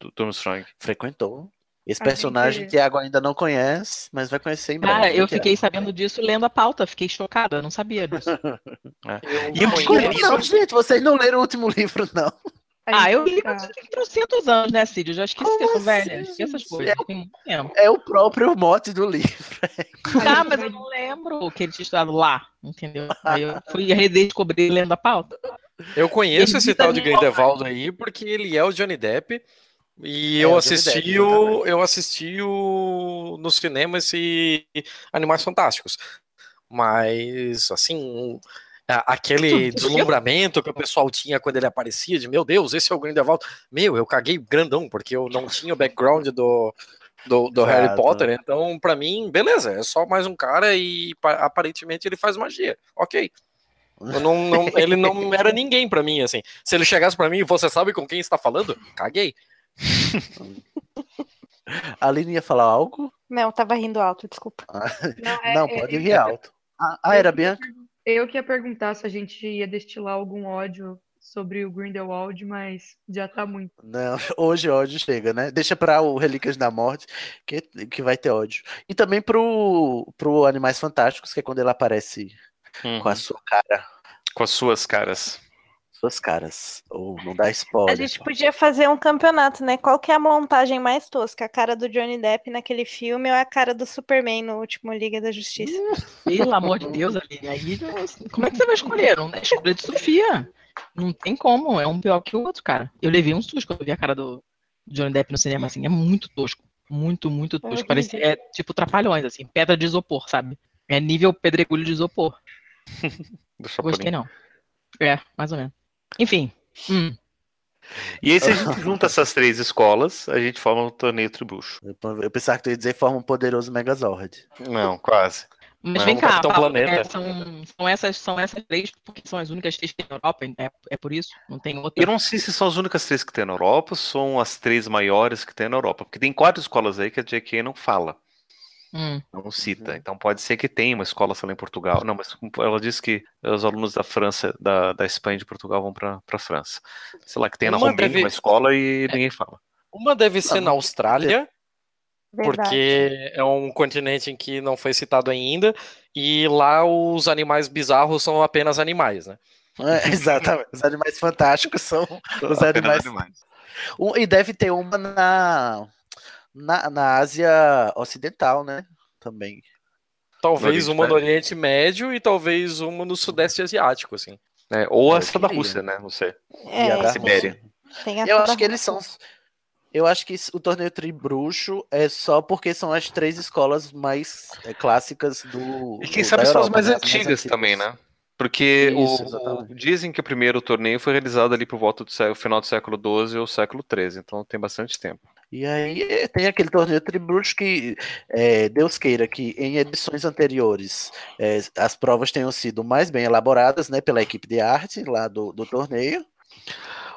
do Durmstrang. Frequentou. Esse A personagem gente- Tiago ainda não conhece, mas vai conhecer em breve. Cara, eu né, Thiago? fiquei sabendo disso lendo a pauta, fiquei chocada, eu não sabia disso. [laughs] E eu Como conheço- não, gente? Vocês não leram o último livro, não. Ah, eu li tinha 300 anos, né, Cid? Eu já esqueci, eu Como sou velha, assim, esqueci essas coisas. É o- Tem muito tempo. É o próprio mote do livro. Tá, mas eu não lembro que ele tinha estudado lá, entendeu? Aí eu fui redescobrir lendo a pauta. Eu conheço Ele esse tal de Grindelwald aí porque ele é o Johnny Depp e É, eu assisti Depp, o eu assisti o no cinema esse Animais Fantásticos. Mas assim, aquele [laughs] deslumbramento que o pessoal tinha quando ele aparecia de meu Deus, esse é o Grindelwald. Meu, eu caguei grandão porque eu não tinha o background do do, do Harry. Potter, então pra mim, beleza, é só mais um cara e pa- aparentemente ele faz magia. OK. Eu não, não- ele não [laughs] era ninguém pra mim, assim. Se ele chegasse pra mim e você sabe com quem está falando, caguei. [laughs] A Aline ia falar algo? Não, tava rindo alto, desculpa. Não, é- não, é- pode eu rir ia- alto. Ah, ah, era Bianca? Eu que ia perguntar se a gente ia destilar algum ódio sobre o Grindelwald, mas já tá muito. Não, [laughs] hoje ódio chega, né? Deixa pra o Relíquias da Morte, que, que vai ter ódio. E também pro, pro Animais Fantásticos, que é quando ele aparece Uhum. com a sua cara, Com as suas caras. Suas caras. Ou não dá A spoiler. gente podia fazer um campeonato, né? Qual que é a montagem mais tosca? A cara do Johnny Depp naquele filme ou a cara do Superman no último Liga da Justiça? Pelo amor de Deus, Aline, aí não- como é que você vai escolher? Não é escolha de Sofia. Não tem como, é um pior que o outro, cara. Eu levei um susto quando eu vi a cara do Johnny Depp no cinema, assim, é muito tosco. Muito, muito tosco. horrível. Parece, é tipo trapalhões, assim, pedra de isopor, sabe? É nível pedregulho de isopor. [laughs] Do. Gostei não. É, mais ou menos. Enfim. hum, E aí, se a gente [laughs] junta essas três escolas, a gente forma um torneio tribucho. Eu, eu pensava que tu ia dizer forma um poderoso Megazord. Não, quase. Mas Não, vem cá, Paulo, Planeta. é, são, são, essas, são essas três, porque são as únicas três que tem na Europa, é, é por isso? Não tem outra? Eu não sei se são as únicas três que tem na Europa, ou são as três maiores que tem na Europa. Porque tem quatro escolas aí que a JK não fala, Hum, não cita. Uhum. Então pode ser que tenha uma escola, lá, em Portugal. Não, mas ela disse que os alunos da França, da, da Espanha e de Portugal vão para a França. Sei lá, que tem na Romênia deve- uma escola e ninguém fala. Uma deve ser na Austrália, Verdade. porque é um continente em que não foi citado ainda, e lá os animais bizarros são apenas animais, né? É, [laughs] exatamente. Os animais fantásticos são os Apenas animais. Um- e deve ter uma na, na, na Ásia Ocidental, né? Também. Talvez No uma no Oriente Oriente Médio e talvez uma no Sudeste Asiático, assim. É, ou Eu essa da queria. Rússia, né? Não sei. É, E a da Sibéria. A Eu acho que eles são. Eu acho que o torneio Tribruxo é só porque são as três escolas mais é, clássicas do. E quem do- sabe da são as Europa, mais né? antigas também, né? Porque Isso, o- dizem que o primeiro torneio foi realizado ali por volta do final do século XII ou século XIII, então tem bastante tempo. E aí é, tem aquele torneio Tribruxo que é, Deus queira que em edições anteriores é, as provas tenham sido mais bem elaboradas, né, pela equipe de arte lá do, do torneio.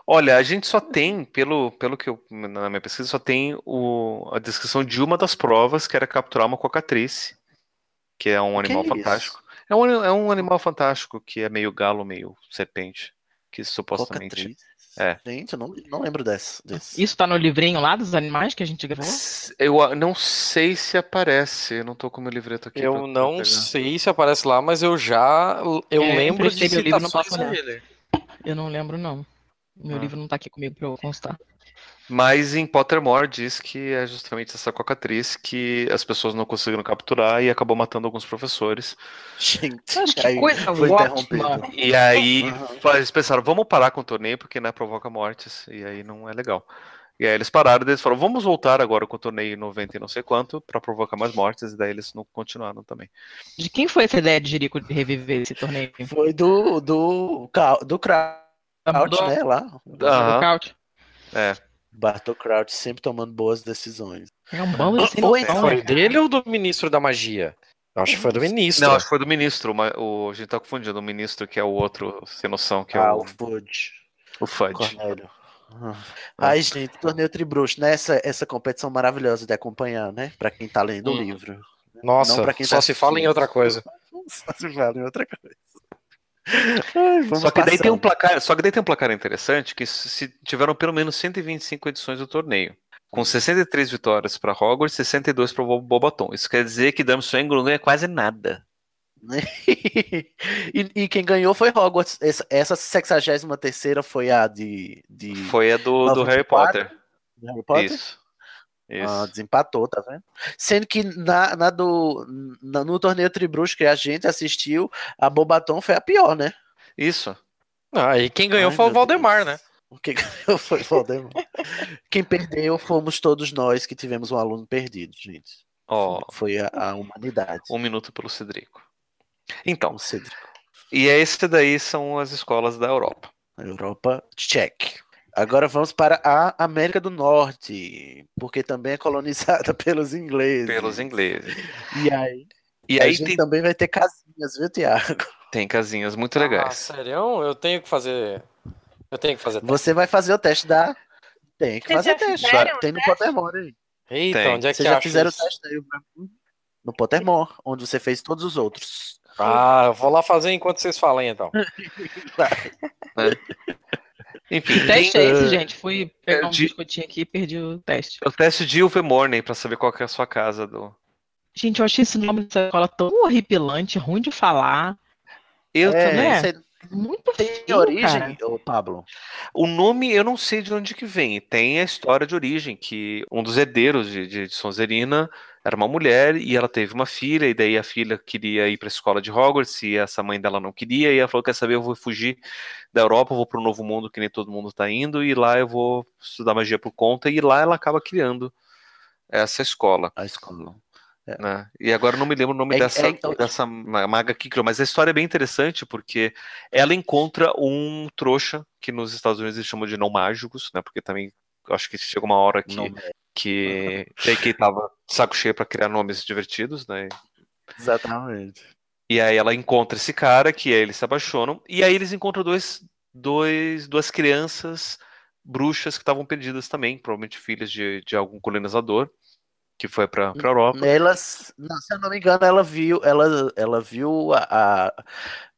Olha, a gente só tem, pelo, pelo que eu, na minha pesquisa, só tem o, a descrição de uma das provas, que era capturar uma cocatriz, que é um que animal é fantástico. É um, é um animal fantástico, que é meio galo, meio serpente, que supostamente... Cocatriz. É. Gente, eu não, não lembro desse. desse. Isso tá no livrinho lá dos animais que a gente gravou? Eu não sei se aparece, eu não tô com meu livreto aqui. Eu não pegar. sei se aparece lá, mas eu já eu É, lembro de emprestei meu livro, não posso olhar. Eu não lembro, não. Meu Ah. livro não tá aqui comigo pra eu constar. Mas em Pottermore diz que é justamente essa cocatriz que as pessoas não conseguiram capturar e acabou matando alguns professores. Gente, Mas que aí coisa foi ótima. E aí Aham. eles pensaram, vamos parar com o torneio porque né, provoca mortes, e aí não é legal. E aí eles pararam, e eles falaram, vamos voltar agora com o torneio em 90 e não sei quanto, pra provocar mais mortes, e daí eles não continuaram também. De quem foi essa ideia de Jerico de reviver esse torneio? Foi do, do, do Kraut, Do- né, lá. Aham. do Caute? É, Bartol Kraut sempre tomando boas decisões. É um bando de Foi- Foi dele ou do ministro da magia? Eu acho que foi do ministro. não, acho que foi do ministro, mas o, a gente tá confundindo o ministro, que é o outro sem noção, que é ah, o, o Fudge. o Fudge. Cornélio. Ah. Ai, gente, torneio Tribruxo, né? Essa, essa competição maravilhosa de acompanhar, né? Pra quem tá lendo o Hum. livro. Nossa, Não quem só tá se fala em outra coisa. [laughs] só se fala em outra coisa. Ai, Só que daí tem um placar, só que daí tem um placar interessante que se tiveram pelo menos 125 edições do torneio, com 63 vitórias para Hogwarts, 62 para o Bobaton. Isso quer dizer que Durmstrang não ganha quase nada. [laughs] e, e quem ganhou foi Hogwarts. Essa, essa 63 foi a de, de Foi a do, do Harry 94, Potter. Harry Potter. Isso. Ah, desempatou, tá vendo? Sendo que na, na do, na- no torneio Tribruxo que a gente assistiu, a Bobaton foi a pior, né? Isso. Ah, e quem ganhou Ai, foi o Valdemar, Deus. né? O que [laughs] ganhou foi Voldemort. Quem perdeu fomos todos nós que tivemos um aluno perdido, gente. Ó, Foi a, a humanidade. um minuto pelo Cedrico. Então, O Cedric. e esse daí são as escolas da Europa. Europa, check. Agora vamos para a América do Norte, porque também é colonizada [laughs] pelos ingleses. Pelos ingleses. E aí, E a aí gente tem, também vai ter casinhas, viu, Tiago? tem casinhas muito Ah, legais. sério? Eu tenho que fazer. Eu tenho que fazer. Você vai fazer o teste da. Tem que Vocês fazer já teste. fizeram Tem no teste? Pottermore aí. Eita, Tem. onde é que Vocês já fizeram isso? o teste aí no Pottermore, onde você fez todos os outros. Ah, eu vou lá fazer enquanto vocês falam então. [laughs] Enfim, Que [laughs] teste tem, é esse, gente? Fui pegar um de- biscoitinho aqui e perdi o teste. é o teste de Ilvermorny pra saber qual que é a sua casa do. Gente, eu achei esse nome dessa escola tão horripilante, ruim de falar. Eu É, também. né? Muito tem feio, origem, cara. ô Pablo? O nome eu não sei de onde que vem. Tem a história de origem, que um dos herdeiros de, de, de Sonserina era uma mulher e ela teve uma filha, e daí a filha queria ir para a escola de Hogwarts e essa mãe dela não queria, e ela falou: Quer saber, eu vou fugir da Europa, eu vou para o novo mundo que nem todo mundo está indo, e lá eu vou estudar magia por conta, e lá ela acaba criando essa escola. A escola. Né? E agora não me lembro o nome É- dessa, é, então- dessa ma- maga que criou, mas a história é bem interessante porque ela encontra um trouxa que nos Estados Unidos eles chamam de não mágicos, né? Porque também acho que chega uma hora que, Não, que [laughs] J.K. tava saco cheio para criar nomes divertidos, né? exatamente. E aí ela encontra esse cara, que eles se apaixonam, e aí eles encontram dois, dois, duas crianças bruxas que estavam perdidas também, provavelmente filhas de, de algum colonizador que foi para para Europa. Elas, se eu não me engano, ela viu, ela, ela viu a, a-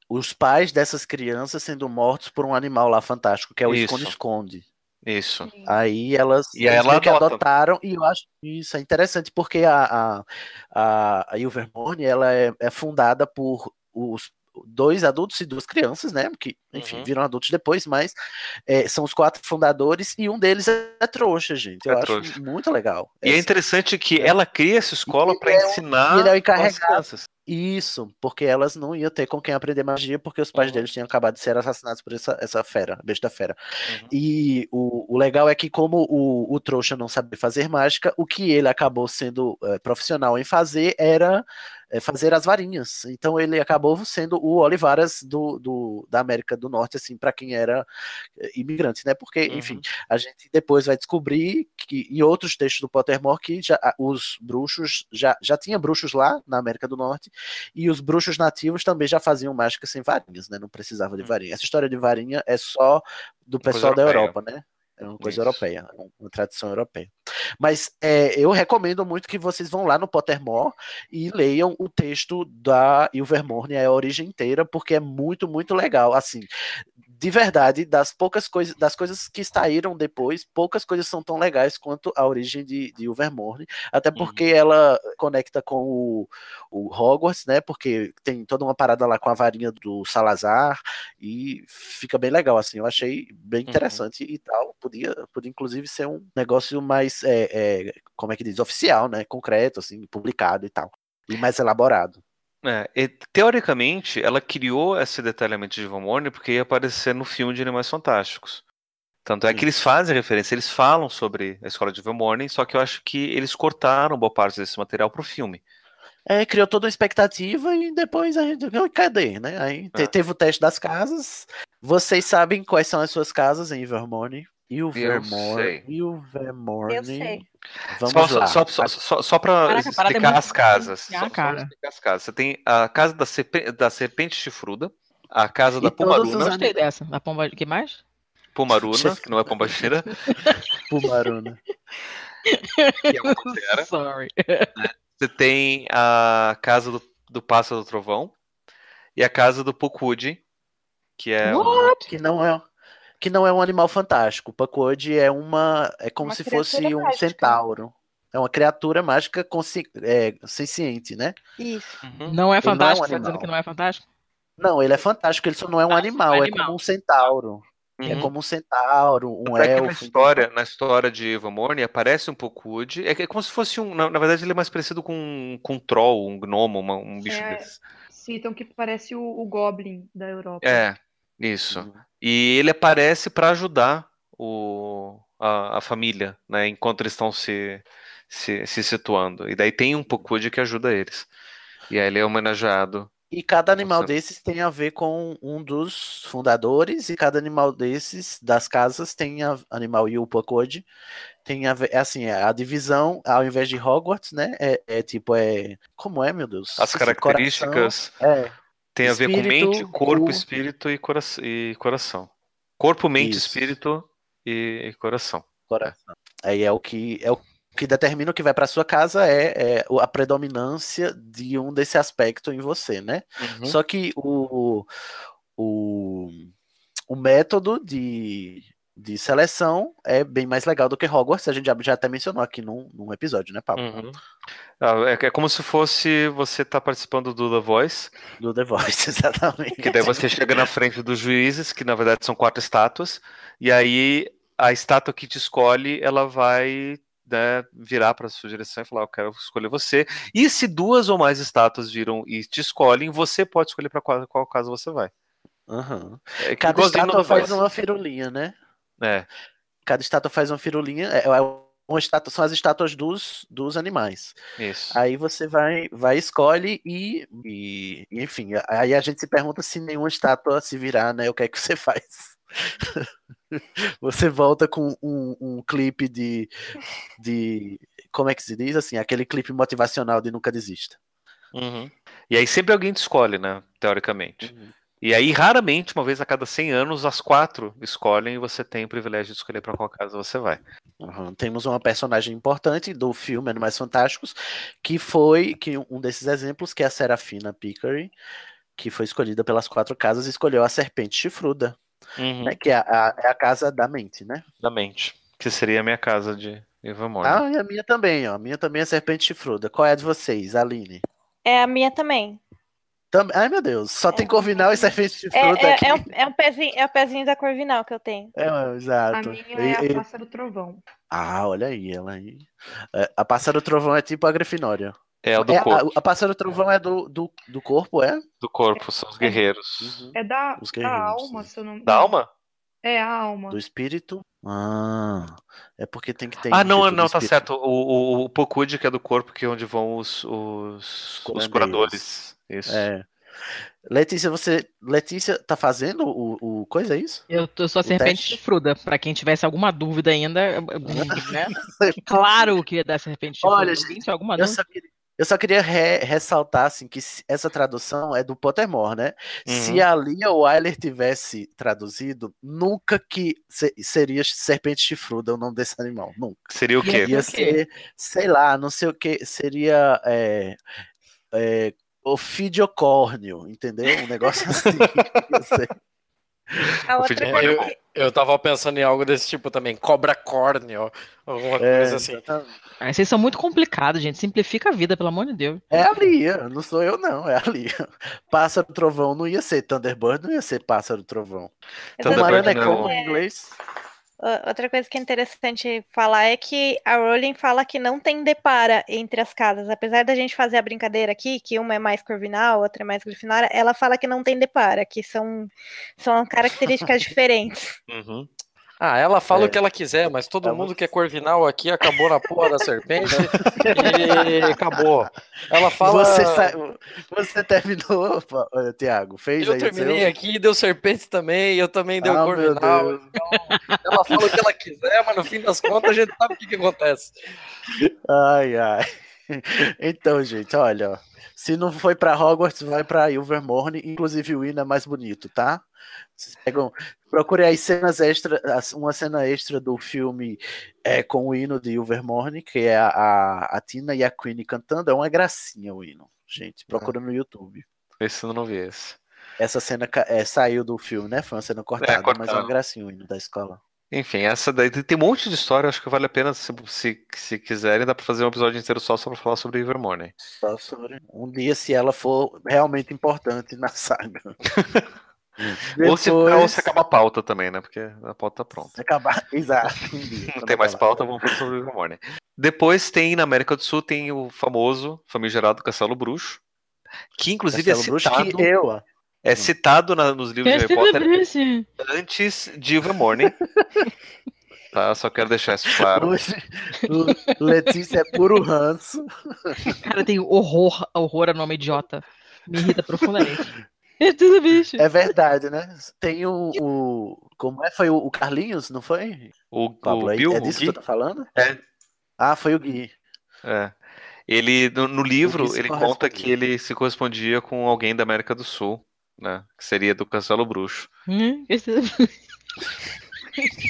os pais dessas crianças sendo mortos por um animal lá fantástico, que é o esconde-esconde. Isso. Aí elas, E aí eles ela que adota. adotaram, e eu acho isso é interessante, porque a, a, a, a Ilvermorny, ela é, é fundada por os dois adultos e duas crianças, né? Que, enfim, Uhum. viram adultos depois, mas é, são os quatro fundadores e um deles é trouxa, gente. Eu É acho trouxa. muito legal. E é Essa- interessante que ela cria essa escola para é ensinar ele é o as encarregado. crianças. Isso, porque elas não iam ter com quem aprender magia, porque os pais Uhum. deles tinham acabado de ser assassinados por essa, essa fera, besta fera. Uhum. E o, o legal é que, como o, o trouxa não sabia fazer mágica, o que ele acabou sendo eh, profissional em fazer era eh, fazer as varinhas. Então ele acabou sendo o Olivaras do, do- da América do Norte, assim, para quem era eh, imigrante, né? Porque, Uhum. enfim, a gente depois vai descobrir que em outros textos do Pottermore que já, os bruxos já, já tinha bruxos lá na América do Norte e os bruxos nativos também já faziam mágica sem varinhas, né? Não precisava de varinha. Essa história de varinha é só do Coisa pessoal da. Europa, né? É uma coisa Isso. europeia, uma tradição europeia. Mas é, eu recomendo muito que vocês vão lá no Pottermore e leiam o texto da Ilvermorny, a origem inteira, porque é muito, muito legal. Assim, de verdade, das poucas coisas, das coisas que saíram depois, poucas coisas são tão legais quanto a origem de, de Ilvermorny, até porque ela conecta com o, o Hogwarts, né? Porque tem toda uma parada lá com a varinha do Salazar e fica bem legal, assim. Eu achei bem interessante e tal. Podia, podia inclusive ser um negócio mais, é, é, como é que diz, oficial, né? Concreto, assim, publicado e tal. E mais elaborado. É, e, teoricamente, ela criou esse detalhamento de Van porque ia aparecer no filme de Animais Fantásticos. Tanto é que eles fazem referência, eles falam sobre a escola de Van só que eu acho que eles cortaram boa parte desse material pro filme. É, criou toda uma expectativa e depois a gente. "Oi, Cadê? Né? Aí É. teve o teste das casas. Vocês sabem quais são as suas casas em Vermorny? E. E o Vermorny. Eu sei. Vamos Só, lá. só, só, só, só, só pra Caraca, a parada é explicar as casas. Só, só cara. pra explicar as casas. Você tem a casa da, serpe- da serpente chifruda, a casa da E todos os Pumaruna, Gostei dessa. A pomba. O que mais? Pumaruna, [laughs] que não é pombagira, [laughs] Pumaruna. que é uma pantera. Sorry. Você tem a casa do, do Pássaro do Trovão, e a casa do Pokwood, que é um- What? Que não é, que não é um animal fantástico. O Puckwood é uma. É como Uma se fosse criatura um mágica. centauro. É uma criatura mágica consci, é, senciente, né? Isso. Uhum. Não é Ele não é um fantástico? Você tá animal. dizendo que não é fantástico? Não, ele é fantástico, ele só não é um Ah, animal, é é animal. como um centauro. É Uhum. como um centauro, um Até que na elfo. história, na história de Eva Morne aparece um Pokwood. É, que é como se fosse um. Na, na verdade, ele é mais parecido com, com um troll, um gnomo, uma- um bicho É. desse. Citam que parece o, o Goblin da Europa. É, isso. Uhum. E ele aparece para ajudar o, a, a família, né? Enquanto eles estão se, se, se situando. E daí tem um Pokwood que ajuda eles. E aí ele é homenageado. E cada animal Nossa. desses tem a ver com um dos fundadores, e cada animal desses, das casas, tem a, animal e o Puckwood, tem a ver, é assim, a divisão, ao invés de Hogwarts, né, é, é tipo, é, como é, meu Deus? As características coração, é, têm a ver com mente, corpo, espírito e, cora e coração. Corpo, mente, Isso. espírito e, e coração. coração. Aí é o que é o que determina o que vai para sua casa é, é a predominância de um desse aspecto em você, né? Uhum. Só que o, o, o método de, de seleção é bem mais legal do que Hogwarts, a gente já, já até mencionou aqui num, num episódio, né, Pablo? Uhum. Ah, É, é como se fosse você tá participando do The Voice, Do The Voice, [laughs] exatamente. que daí você chega na frente dos juízes, que na verdade são quatro estátuas, e aí a estátua que te escolhe, ela vai né, virar para sua direção e falar, eu quero escolher você. E se duas ou mais estátuas viram e te escolhem, você pode escolher para qual, qual casa você vai. Aham. É Cada estátua faz uma firulinha, né? É, Cada estátua faz uma firulinha. É, é uma estátua, são as estátuas dos, dos animais. isso. Aí você vai, vai escolhe e, e, enfim, aí a gente se pergunta se nenhuma estátua se virar, né? O que é que você [laughs] faz? Você volta com um, um clipe de, de. Como é que se diz? Assim, aquele clipe motivacional de nunca desista. Uhum. E aí sempre alguém te escolhe, né? Teoricamente. Uhum. E aí, raramente, uma vez a cada 100 anos, as quatro escolhem e você tem o privilégio de escolher para qual casa você vai. Uhum. Temos uma personagem importante do filme Animais Fantásticos, que foi que um desses exemplos, que é a Serafina Pickery, que foi escolhida pelas quatro casas, escolheu a serpente chifruda, Uhum. né? Que é a, é a casa da mente, né? Da mente. Que seria a minha casa de Eva Morne. Ah, e a minha também, ó. A minha também é serpente chifruda. Qual é a de vocês, Aline? É a minha também. Tam... Ai, meu Deus, só tem Corvinal e serpente É, chifruda é, aqui. é, um, é, um pezinho, é o pezinho da Corvinal que eu tenho. É, A exato. minha E- é a e- Pássaro Trovão. Ah, olha aí, ela aí. É, a Pássaro Trovão é tipo a Grifinória. É o do É, a, corpo. a Pássaro Trovão é do, do, do corpo, é? Do corpo, são os guerreiros. Uhum. É da, Os da guerreiros, alma, sim. se eu não Da alma? É a alma. Do espírito? Ah, é porque tem que ter. Ah, não, não, tá espírito. certo. O, o, o que é do corpo, que é onde vão os, os, os curadores. Isso. É. Letícia, você. Letícia tá fazendo o, o coisa, é isso? Eu, eu sou a O serpente teste? chifruda. Pra quem tivesse alguma dúvida ainda, [laughs] né? Claro que é da serpente chifruda. Olha, tinha alguma Eu dúvida? queria, eu só queria re- ressaltar assim, que se- essa tradução é do Pottermore, né? Se Uhum. a Lia Wyler tivesse traduzido, nunca que se- seria serpente chifruda o nome desse animal. Nunca. Seria o quê? Ia o quê? ser, sei lá, não sei o que. Seria é, é, ofidiocórneo, entendeu? Um negócio [laughs] assim. A [laughs] outra coisa Eu, que- eu tava pensando em algo desse tipo também, cobra córneo, alguma É, coisa assim. exatamente. Ah, vocês são muito complicados, gente. Simplifica a vida, pelo amor de Deus. É a Lia, não sou eu, não, é a Lia. [laughs] Pássaro Trovão não ia ser Thunderbird, não ia ser Pássaro Trovão. Thunderbird Tubarão é como em inglês? O- Outra coisa que é interessante falar é que a Rowling fala que não tem depara entre as casas. Apesar da gente fazer a brincadeira aqui, que uma é mais Corvinal, outra é mais Grifinória, ela fala que não tem depara, que são, são características [laughs] diferentes. Uhum. Ah, ela fala É. o que ela quiser, mas todo Ela- mundo que é corvinal aqui acabou na porra da serpente e [laughs] acabou. Ela fala. Você, sa- você terminou, Tiago? Fez Eu aí terminei seu? aqui, deu serpente também, eu também deu Ah, corvinal. Então, ela fala o que ela quiser, mas no fim das contas a gente sabe o que, que acontece. Ai, ai. Então, gente, olha, se não foi pra Hogwarts, vai pra Ilvermorny, inclusive o hino é mais bonito, tá? Vocês pegam, procurem aí cenas extra, as- uma cena extra do filme é, com o hino de Ilvermorny, que é a, a, a Tina e a Queen cantando, é uma gracinha o hino, gente, procura no YouTube. Esse eu não vi esse. essa cena é, saiu do filme, né? Foi uma cena cortada, mas é uma gracinha o hino da escola. Enfim, essa daí tem um monte de história, acho que vale a pena, se, se, se quiserem, dá pra fazer um episódio inteiro só só pra falar sobre Evermorning. Só sobre um dia se ela for realmente importante na saga. [laughs] Ou, se, Depois- ou se acaba a pauta também, né? Porque a pauta tá pronta. Se acabar, [laughs] exato. Não tem mais pauta, vamos falar sobre Evermorning. Depois tem, na América do Sul, tem o famoso, famigerado Castelo Bruxo, que inclusive Castelo é Bruxo citado, que eu, ó. é citado na- nos livros de Harry Potter Bruce. antes de Evermorning. [laughs] tá, só quero deixar isso claro. Hoje, o Letícia é puro ranço. Cara, tem horror, horror a nome idiota. Me irrita profundamente. [laughs] É tudo bicho. É verdade, né? Tem o. o- como é? Foi o, o Carlinhos, não foi? O, Pablo, o é- Bill, é o disso que você tá falando? É. Ah, foi o Gui. É. Ele, no, no livro, ele conta que ele se correspondia com alguém da América do Sul, né? Que seria do Castelo Bruxo. Hum, esse é [laughs] [laughs]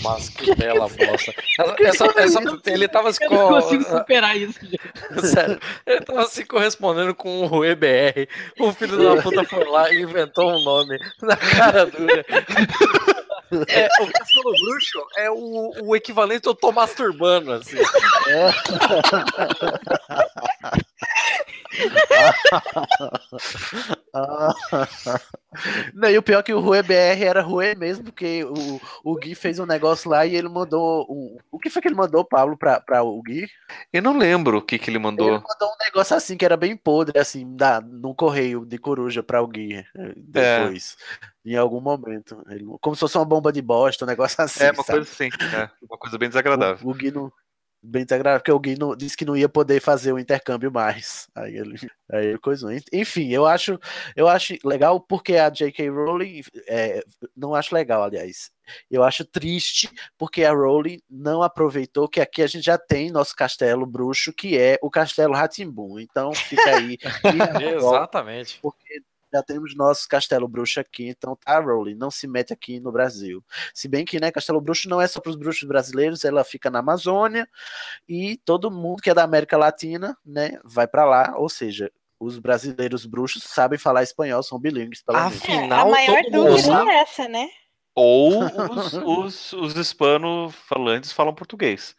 Mas que bela bosta. Essa- essa- essa- ele tava se Eu não consigo co- superar isso, gente. [laughs] Sério, ele tava se correspondendo com o EBR. O filho da puta foi lá e inventou um nome na cara dura. É, o Castelo Bruxo é o, o equivalente ao tô masturbando, assim. Ah. [laughs] [laughs] Não, e o pior é que o Rue BR era Rue mesmo, porque o, o Gui fez um negócio lá e ele mandou. Um, o que foi que ele mandou, Pablo, pra, pra o Gui? Eu não lembro o que, que ele Ele mandou. mandou um negócio assim que era bem podre, assim, da, no correio de coruja pra o Gui. eh, Depois. Em algum momento. Ele- como se fosse uma bomba de bosta, um negócio [laughs] assim. É, uma sabe? coisa assim. É, uma coisa bem desagradável. O, o Gui não. Bem desagradável, porque Gui não, disse que não ia poder fazer o intercâmbio mais. Aí ele, aí ele coisou. Enfim, eu acho, eu acho legal porque a J.K. Rowling. é, não acho legal, aliás. Eu acho triste porque a Rowling não aproveitou que aqui a gente já tem nosso castelo bruxo, que é o Castelo Ratimbum. Então fica aí. [laughs] Exatamente. Porque já temos nosso Castelo Bruxo aqui, então tá, Rowling, não se mete aqui no Brasil. Se bem que, né, Castelo Bruxo não é só para os bruxos brasileiros, ela fica na Amazônia e todo mundo que é da América Latina, né, vai para lá, ou seja, os brasileiros bruxos sabem falar espanhol, são bilíngues, pelo menos. É, a Afinal, maior mundo dúvida é essa, né? Ou [laughs] os, os, os hispano-falantes falam português.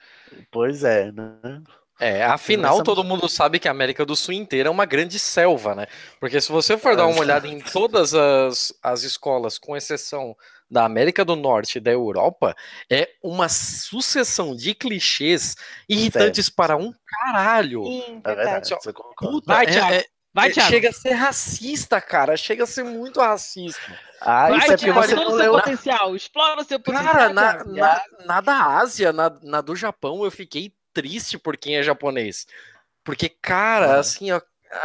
Pois é, né? É, afinal, todo mundo sabe que a América do Sul inteira é uma grande selva, né? Porque se você for dar uma olhada em todas as, as escolas, com exceção da América do Norte e da Europa, é uma sucessão de clichês irritantes para um caralho. Sim, É verdade, verdade. você concorda. Puta, Vai, é- Thiago. é- Vai, é- Thiago. chega a ser racista, cara. Chega a ser muito racista. Ah, Vai, isso é Thiago, você todo não o seu leu. potencial. Explora o seu potencial. Cara, na, na, na da Ásia, na, na do Japão, eu fiquei triste por quem é japonês. Porque, cara, Ah. assim, ó.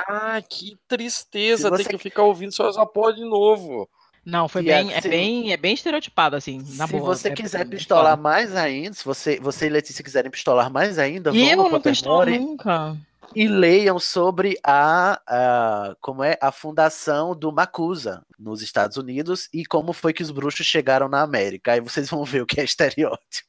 Ah, que tristeza você- ter que ficar ouvindo só porra de novo. Não, foi bem, é se- bem, é bem estereotipado, assim, na se boa. você é- quiser é pistolar mais ainda, se você, você e Letícia quiserem pistolar mais ainda, E eu vão no não pistolo nunca. E leiam sobre a, a- como é a fundação do Macusa nos Estados Unidos e como foi que os bruxos chegaram na América. Aí vocês vão ver o que é estereótipo.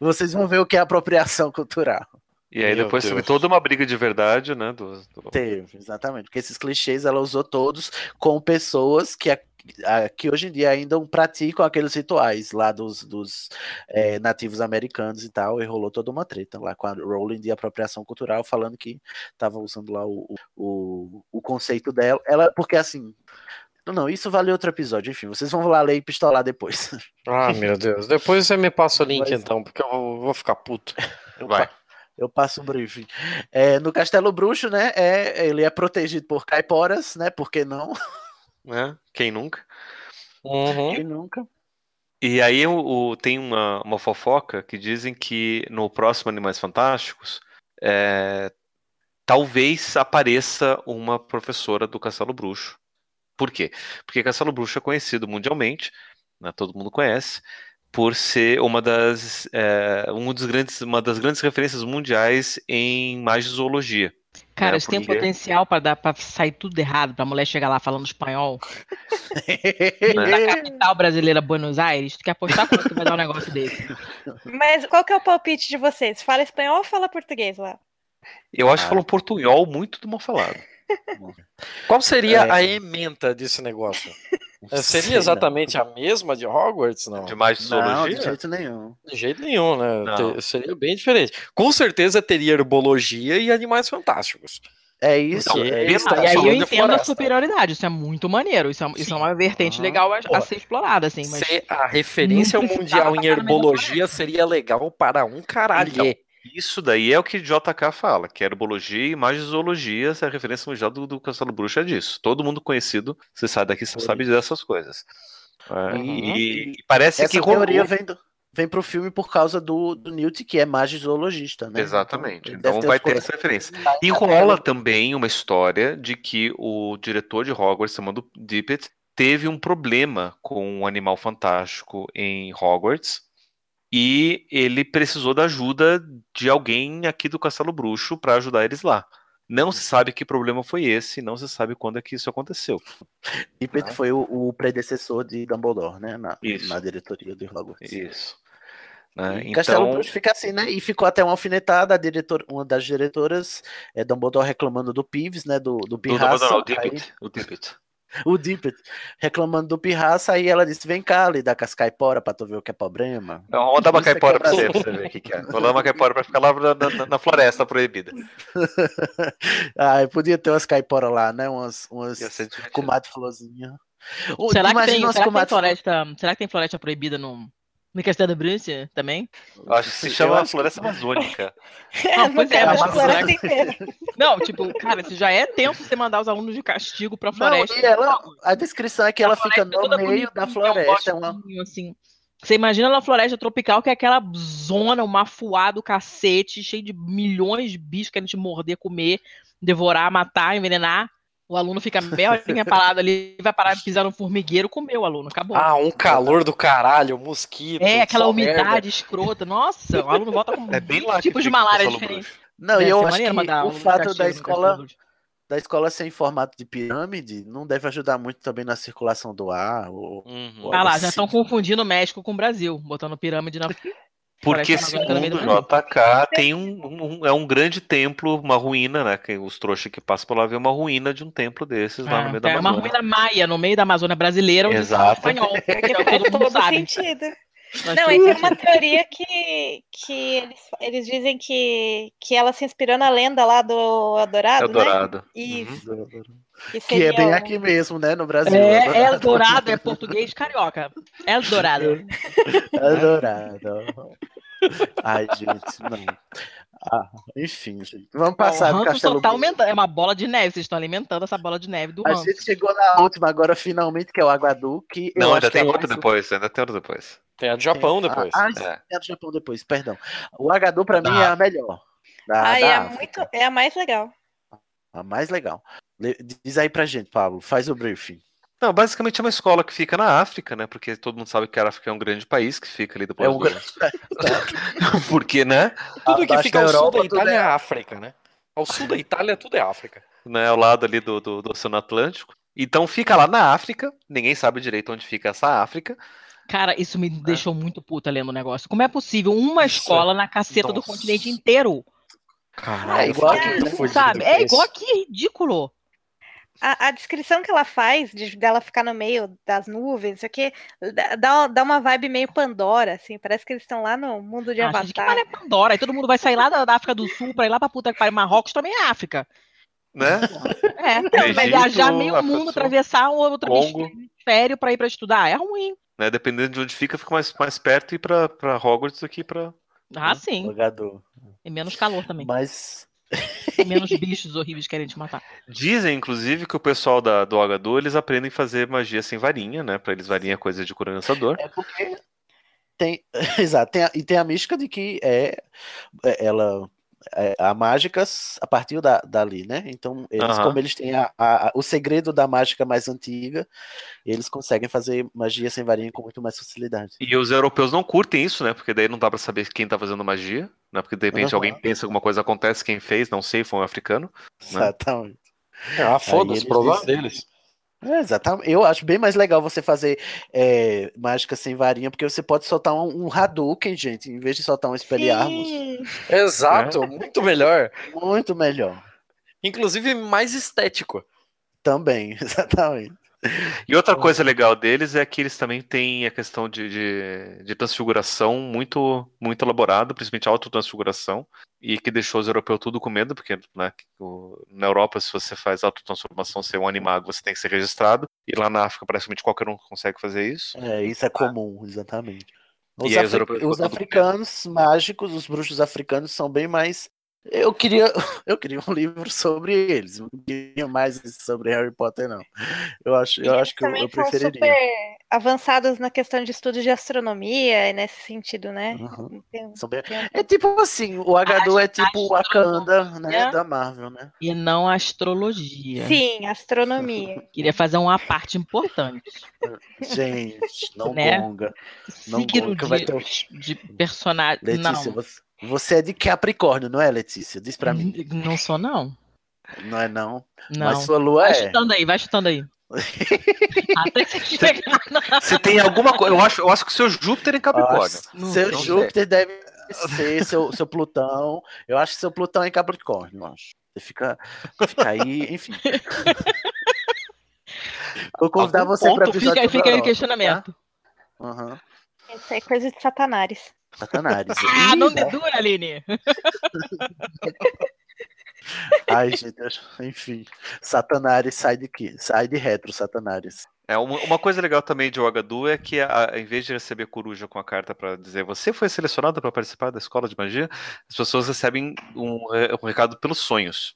Vocês vão ver o que é apropriação cultural. E aí Meu depois teve Deus. toda uma briga de verdade, né? Do, do- Teve, exatamente. Porque esses clichês ela usou todos com pessoas que, a- a- que hoje em dia ainda praticam aqueles rituais lá dos, dos eh, nativos americanos e tal. E rolou toda uma treta lá com a Rowling de apropriação cultural, falando que estava usando lá o, o, o conceito dela. Ela, porque assim. Não, não, isso vale outro episódio. Enfim, vocês vão lá ler e pistolar depois. Ah, meu Deus. Depois você me passa o link, Mas- então, porque eu vou, vou ficar puto. Vai. Eu passo o briefing. É, no Castelo Bruxo, né? É, ele é protegido por caiporas, né? Por que não? [laughs] né? Quem nunca? Uhum. Quem nunca? E aí o, o- tem uma, uma fofoca que dizem que no próximo Animais Fantásticos é, talvez apareça uma professora do Castelo Bruxo. Por quê? Porque Castelo Bruxo é conhecido mundialmente, né, todo mundo conhece, por ser uma das, é, um dos grandes, uma das grandes referências mundiais em magizoologia. Cara, É, isso tem porque- potencial pra, dar, pra sair tudo errado, pra mulher chegar lá falando espanhol. [laughs] Da capital brasileira, Buenos Aires, tu quer apostar quanto que vai dar um negócio desse? Mas qual que é o palpite de vocês? Fala espanhol ou fala português lá? Eu acho que Ah. falam portunhol muito do mal falado. [laughs] Qual seria É. a ementa desse negócio? É, Sei Seria exatamente a mesma de Hogwarts, não? De mais Não, de jeito nenhum. De jeito nenhum, né? Seria bem diferente. Com certeza teria herbologia e animais fantásticos. É isso. É eles isso. Ah, e aí eu entendo a superioridade, isso é muito maneiro, isso é, isso é uma vertente Aham. legal a, a ser explorada, assim, mas Se a referência mundial em herbologia seria legal para um caralho. Então, Isso daí é o que JK fala, que herbologia e magizoologia, é a referência mundial do, do Castelo Bruxo é disso. Todo mundo conhecido, você sai daqui, você sabe dessas coisas. É, Uhum. E, e parece Essa que rolou- teoria vem, do, vem pro filme por causa do, do Newt, que é magizoologista, né? Exatamente. Então, deve vai ter essa referência. E rola também uma história de que o diretor de Hogwarts, chamado Dippet, teve um problema com um animal fantástico em Hogwarts e ele precisou da ajuda de alguém aqui do Castelo Bruxo para ajudar eles lá. Não se sabe que problema foi esse, não se sabe quando é que isso aconteceu. Pippet foi o, o predecessor de Dumbledore, né? Na, Isso. na diretoria de Hogwarts. Isso. Né? E Castelo Então, Bruxo fica assim, né? E ficou até uma alfinetada, a diretor, uma das diretoras, é Dumbledore reclamando do Pives, né? Do, do do Pirraça. Dumbledore, o aí- Dippet, o. o Dippet reclamando do Pirraça, aí ela disse: Vem cá, lhe dá com as caipora pra tu ver o que é problema. Então, vamos dar uma Isso é caipora pra quebra- você, pra você ver o que, que é. Vou dar uma caipora pra ficar lá na, na- na floresta proibida. [laughs] ah, podia ter umas caipora lá, né? Umas, umas divertido. comadre florzinha. Será que, tem, será, que tem floresta, será que tem floresta proibida no, no Castelo do Bruce também? Acho que se chama acho que- Floresta Amazônica. [laughs] Não, pois é, Não, mas a será floresta que- inteira. Não, tipo, cara, se já é tenso você mandar os alunos de castigo pra Não, floresta. e ela, a descrição é que ela A fica floresta no meio da bonitinha, um floresta. É uma... bosquinho, assim. Você imagina na floresta tropical que é aquela zona, uma fuada do cacete, cheio de milhões de bichos querendo te morder, comer, devorar, matar, envenenar. O aluno fica meia horinha parado ali, vai parar de pisar no formigueiro, comeu o aluno, acabou. Ah, um calor do caralho, mosquito. é, aquela umidade merda. escrota. Nossa, o aluno volta com É bem lá tipos de malária diferentes. Não, e eu ser acho que mandar o fato da escola, da escola ser em formato de pirâmide não deve ajudar muito também na circulação do ar. Ou... Uhum. Ah lá, já Sim. estão confundindo o México com o Brasil, botando pirâmide na. Porque segundo do o JK, tem um, um- é um grande templo, uma ruína, né? Que os trouxas que passam por lá vê uma ruína de um templo desses lá no meio da é uma Amazônia. ruína maia no meio da Amazônia brasileira, onde fala Exato. espanhol. [laughs] que é o que Faz todo mundo todo sabe. sentido. Mas Não, e tem uma teoria que, que eles, eles dizem que, que ela se inspirou na lenda lá do Adorado, né? Eldorado. Isso. Uhum. Que, Que é bem aqui mesmo, né? No Brasil. É, Eldorado é português carioca. Eldorado. Adorado. [laughs] Ai, gente, não. Ah, enfim, gente. Vamos passar o Castelo tá aumentando. É uma bola de neve. Vocês estão alimentando essa bola de neve do A gente chegou na última agora, finalmente, que é o Aguadu, que eu Não, acho ainda que é tem a outra mais- depois, ainda tem outra depois. Tem a do Japão depois. Ah, É. é a do Japão depois, perdão. O Agadu, pra mim, Da é a melhor. Da, Ai, da é, África. muito, é a mais legal. A mais legal. Le- Diz aí pra gente, Pablo, faz o briefing. Não, basicamente é uma escola que fica na África, né? Porque todo mundo sabe que a África é um grande país que fica ali depois É um do... grande. [laughs] [laughs] Porque, né? Tudo que fica ao sul da Itália é é África, né? Ao sul da Itália tudo é África. né, ao lado ali do, do, do Oceano Atlântico. Então fica lá na África, ninguém sabe direito onde fica essa África. Cara, isso me deixou muito puta lendo o negócio. Como é possível uma Isso. escola na caceta do Nossa. continente inteiro? Caralho, É igual aqui, fudido Sabe? É igual aqui, é ridículo. A, a descrição que ela faz de, dela ficar no meio das nuvens, isso aqui, dá, dá uma vibe meio Pandora, assim. Parece que eles estão lá no mundo de Ah, gente, que Avatar. mané Pandora. Aí todo mundo vai sair lá da, da África do Sul pra ir lá pra puta que pariu. Marrocos também é África. Né? É, então, vai Egito, viajar meio mundo, Sul, atravessar outro Congo. hemisfério pra ir pra estudar. É ruim. né? Dependendo de onde fica, fica mais, mais perto e ir pra, pra Hogwarts do que pra. Ah, O sim. E menos calor também. Mas. E menos bichos horríveis querem te matar. Dizem, inclusive, que o pessoal da, do Agadu, eles aprendem a fazer magia sem varinha, né? Pra eles varinha é coisa de cura lançador. É porque tem, [laughs] exato, tem a- e tem a mística de que é, é- ela a mágica s- a partir da, dali, né? Então, eles, Aham. como eles têm a, a- a- o segredo da mágica mais antiga, eles conseguem fazer magia sem varinha com muito mais facilidade. E os europeus não curtem isso, né? Porque daí não dá pra saber quem tá fazendo magia, né? Porque de repente Aham. alguém pensa alguma coisa acontece, quem fez, não sei, foi um africano. Né? Exatamente. Ah, foda-se, problema dizem- deles. É, exatamente. Eu acho bem mais legal você fazer é, mágica sem varinha, porque você pode soltar um, um Hadouken, gente, em vez de soltar um Expelliarmus. Exato, muito melhor. Muito melhor. Inclusive mais estético. Também, [laughs] exatamente. E outra coisa legal deles é que eles também têm a questão de, de, de transfiguração muito, muito elaborada, principalmente a autotransfiguração, e que deixou os europeus tudo com medo, porque né, o- na Europa, se você faz autotransformação, ser um animago, você tem que ser registrado, e lá na África, praticamente qualquer um consegue fazer isso. É, isso é comum, exatamente. Os, E os os africanos mágicos, os bruxos africanos são bem mais. Eu queria, [laughs] eu queria um livro sobre eles, não queria mais sobre Harry Potter, não. Eu acho, eu acho que eu, eu preferiria. super avançados na questão de estudo de astronomia e nesse sentido, né? Uhum. Tem- tem É tipo assim, o H2 é tipo o Wakanda, né, da Marvel, né? E não astrologia. Sim, astronomia. [laughs] Queria fazer uma parte importante. [laughs] Gente, não Né? gonga. Não Signo gonga, vai de, ter um- de personagem. Letícia, Não, você, você é de Capricórnio, não é, Letícia? Diz pra mim. não sou, não. Não é não? Não. Mas sua lua Vai é. chutando aí, vai chutando aí. [laughs] Até você chegar na... Você tem alguma coisa. Eu acho, eu acho que o seu Júpiter é em Capricórnio. Não seu sei. Júpiter deve ser seu, seu Plutão. Eu acho que seu Plutão é em Capricórnio, eu acho. Você fica, fica aí, enfim. [laughs] Vou convidar Algum você para Fica, fica aí o horóscopo, questionamento. tá? Aham. Isso é coisa de satanares. Satanás. Ah, Ih, não dedura, Aline. [laughs] Ai, gente, enfim. Satanás sai de quê? Sai de retro, Satanás. É, uma, uma coisa legal também de Ogadu é que, a, em vez de receber coruja com a carta para dizer você foi selecionado para participar da escola de magia, as pessoas recebem um, um recado pelos sonhos.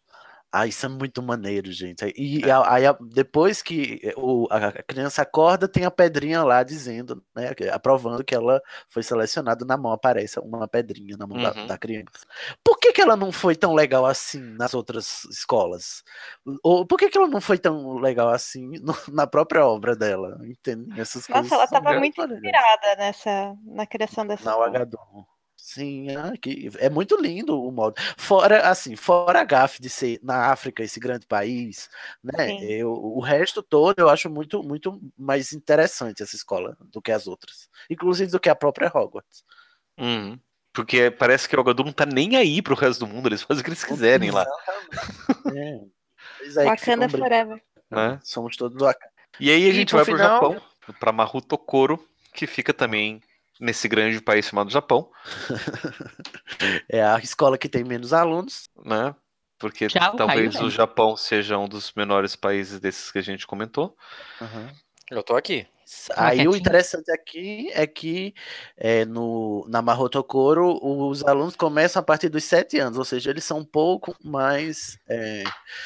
Ah, isso é muito maneiro, gente. E a- aí, depois que o- a criança acorda, tem a pedrinha lá dizendo, né, aprovando que ela foi selecionada. Na mão aparece uma pedrinha na mão da, Uhum. da criança. Por que, que ela não foi tão legal assim nas outras escolas? Ou por que, que ela não foi tão legal assim no- [laughs] na própria obra dela? Entende? Essas Nossa, ela estava muito inspirada nessa, na criação dessa. Na H2. Sim, ah, que é muito lindo o modo. Fora, assim, fora a gafe de ser na África, esse grande país, né? Eu, o resto todo eu acho muito, muito mais interessante essa escola do que as outras. Inclusive do que a própria Hogwarts. Uhum. Porque parece que o Ogadu não tá nem aí pro resto do mundo, eles fazem o que eles quiserem lá. [laughs] É. Que Wakanda Forever. Né? Somos todos do Wakanda. E aí a E gente pro vai pro final- Japão, pra Mahutokoro, que fica também nesse grande país chamado Japão, [laughs] É a escola que tem menos alunos. né? Porque Tchau, talvez caiu, o? Japão seja um dos menores países desses que a gente comentou. Eu tô aqui. Aí o interessante aqui é que é, no, na os alunos começam a partir dos sete anos, ou seja, eles são um pouco mais é,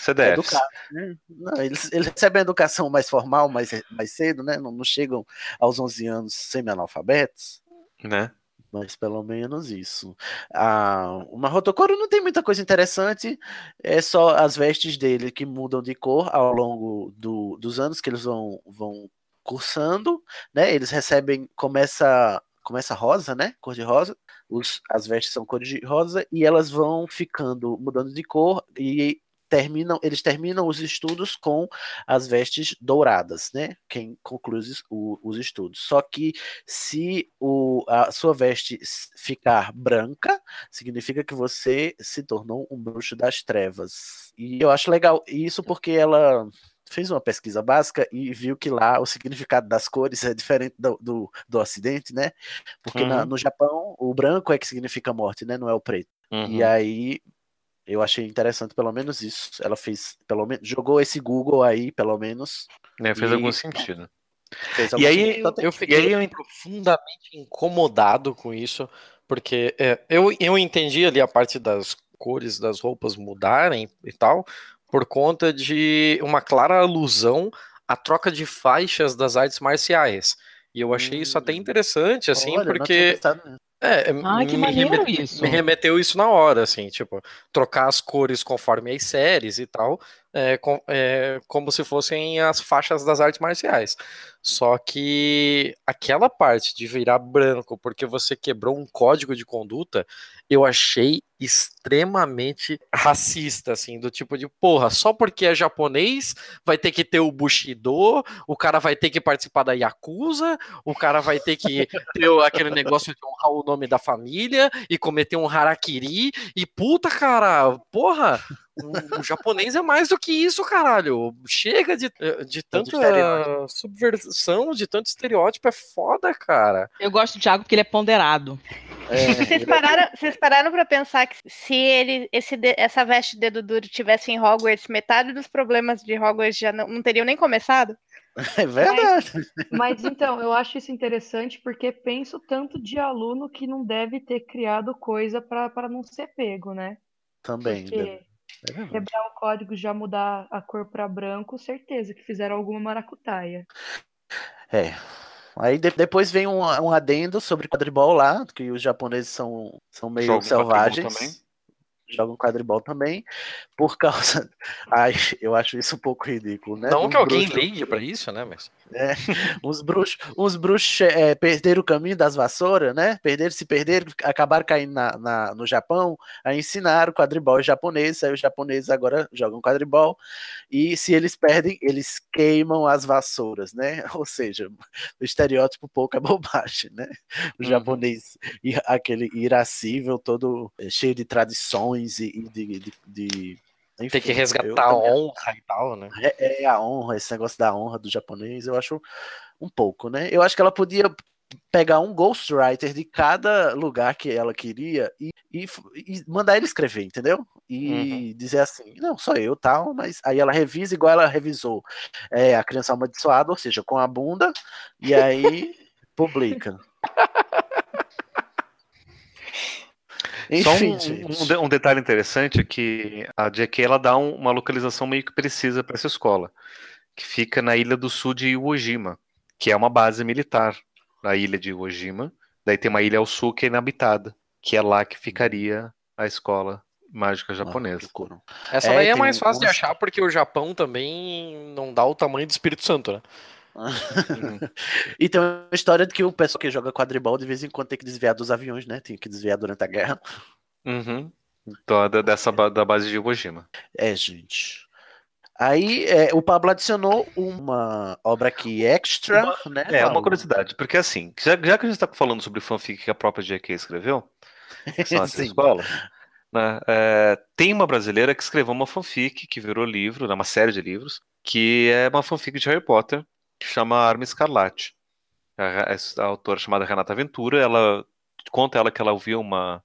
educados. Né? Não, eles, eles recebem a educação mais formal, mais, mais cedo, né? Não, não chegam aos 11 anos semi-analfabetos, Né? mas pelo menos isso. Ah, o Mahotokoro não tem muita coisa interessante, é só as vestes dele que mudam de cor ao longo do- dos anos que eles vão, vão cursando, né? Eles recebem, começa, começa rosa, né? Cor de rosa. Os, as vestes são cor de rosa e elas vão ficando mudando de cor e terminam, eles terminam os estudos com as vestes douradas, né? Quem conclui os, os estudos. Só que se o, a sua veste ficar branca, significa que você se tornou um bruxo das trevas. E eu acho legal isso porque ela fez uma pesquisa básica e viu que lá o significado das cores é diferente do, do, do Ocidente, né? Porque na- Uhum. no Japão o branco é que significa morte, né? Não é o preto. Uhum. E aí eu achei interessante pelo menos isso. Ela fez, pelo menos, jogou esse Google aí, pelo menos. Né, fez E- algum sentido. Fez E algum aí, sentido. Então tem- Eu fiquei aí eu- profundamente incomodado com isso, porque é, eu, eu entendi ali a parte das cores das roupas mudarem e tal, por conta de uma clara alusão à troca de faixas das artes marciais. E eu achei isso até Hum. interessante, assim, Olha, porque. É, Ai, que me, maneiro isso. me remeteu isso na hora, assim, tipo, trocar as cores conforme as séries e tal, é, com- é, como se fossem as faixas das artes marciais. Só que aquela parte de virar branco porque você quebrou um código de conduta, eu achei extremamente racista, assim, do tipo de, porra, só porque é japonês vai ter que ter o Bushido, o cara vai ter que participar da Yakuza, o cara vai ter que ter aquele negócio de honrar o nome da família e cometer um harakiri, e puta, cara, porra, O, o japonês é mais do que isso, caralho. Chega de, de Tanto tanta subversão, de tanto estereótipo. É foda, cara. Eu gosto do Thiago porque ele é ponderado. [laughs] Vocês pararam, vocês pararam pra pensar que se ele, esse, de- essa veste de dedo duro tivesse em Hogwarts, metade dos problemas de Hogwarts já não, não teriam nem começado? [laughs] É verdade. Mas então, eu acho isso interessante porque penso tanto de aluno que não deve ter criado coisa para para não ser pego, né? Também. Porque É verdade. Quebrar o código já mudar a cor para branco, certeza que fizeram alguma maracutaia. É. Aí de- depois vem um, um adendo sobre quadribol lá, que os japoneses são, são meio selvagens. Jogam quadribol também. Por [laughs] causa. Ai, eu acho isso um pouco ridículo, né? Não Uns que alguém bruxos- ligue pra isso, né? Mas. Uns bruxos, uns bruxos é, perderam o caminho das vassouras, né? Perderam, se perderam, acabaram caindo na, na- no Japão, aí ensinaram quadribol japonês, aí os japoneses agora jogam quadribol, e se eles perdem, eles queimam as vassouras, né? [laughs] Ou seja, o estereótipo pouco é bobagem, né? O Uhum. japonês, aquele irascível, todo eh, cheio de tradições e, e de, de, de- Tem enfim, que eu resgatar a honra e tal, né? é, é a honra, esse negócio da honra do japonês, eu acho um pouco, né? Eu acho que ela podia pegar um ghostwriter de cada lugar que ela queria e, e, e mandar ele escrever, entendeu? E dizer assim, não, só eu, tal, mas aí ela revisa igual ela revisou é, a criança amaldiçoada, ou seja, com a bunda, e aí [laughs] publica. Só um, Enfim, um, de- um detalhe interessante é que a JK ela dá um- uma localização meio que precisa para essa escola, que fica na ilha do sul de Iwo Jima, que é uma base militar na ilha de Iwo Jima. Daí tem uma ilha ao sul que é inabitada, que é lá que ficaria a escola mágica japonesa. procuram. Essa É, daí é tem mais fácil de uns- achar porque o Japão também não dá o tamanho do Espírito Santo, né? E tem uma história de que o pessoal que joga quadribol de vez em quando tem que desviar dos aviões, né? Tem que desviar durante a guerra. Uhum. Então, é dessa da base de Iwo Jima. É, gente. Aí é, o Pablo adicionou uma obra aqui extra, né? É, uma Paulo? curiosidade, porque assim, já, já que a gente está falando sobre fanfic que a própria JK escreveu, que são [laughs] escolas, né, é, tem uma brasileira que escreveu uma fanfic que virou livro, né, uma série de livros, que é uma fanfic de Harry Potter, que chama Arma Escarlate. A, a- autora chamada Renata Ventura, ela conta ela que ela ouviu uma,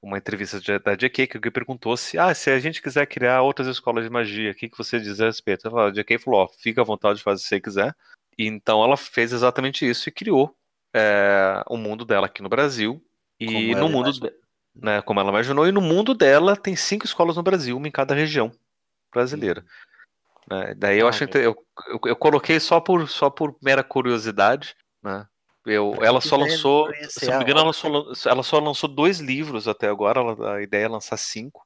uma entrevista de- da JK que perguntou se, ah, se a gente quiser criar outras escolas de magia, o que, que você diz a respeito? Ela, a JK falou, ó, fica à vontade de fazer o que você quiser. E então ela fez exatamente isso e criou é, o mundo dela aqui no Brasil. E Como no mundo, né, como ela imaginou, e no mundo dela tem cinco escolas no Brasil, uma em cada região brasileira. Né, Daí eu Ah, acho eu, eu, eu coloquei só por, só por mera curiosidade, né? Eu, ela só lançou, se não me engano, ela só, ela só lançou dois livros até agora. ela- a ideia é lançar cinco,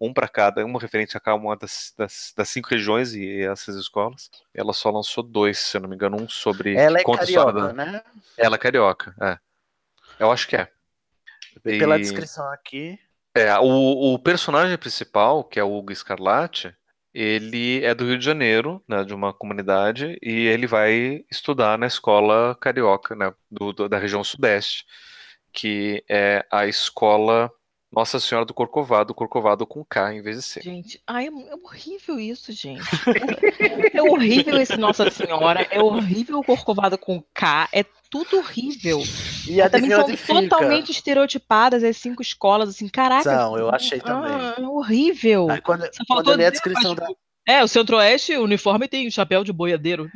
um para cada, uma referente a cada uma das, das, das cinco regiões e essas escolas. Ela só lançou dois, se eu não me engano, um sobre Ela é carioca, da- né? Ela é carioca, é. Eu acho que é. Pela E- descrição aqui. é, o, o personagem principal, que é o Hugo Escarlate, ele é do Rio de Janeiro, né, de uma comunidade, e ele vai estudar na escola carioca, né, do, do- da região sudeste, que é a escola Nossa Senhora do Corcovado, Corcovado com K em vez de C. Gente, ai, é, é horrível isso, gente. É horrível esse Nossa Senhora, é horrível o Corcovado com K, é tudo horrível. E a Também são totalmente estereotipadas as cinco escolas, assim, caraca. São, eu achei também. Ah, é horrível. Aí quando, Só quando faltou eu li a dizer, descrição da. É, o Centro-Oeste, o uniforme tem chapéu de boiadeiro.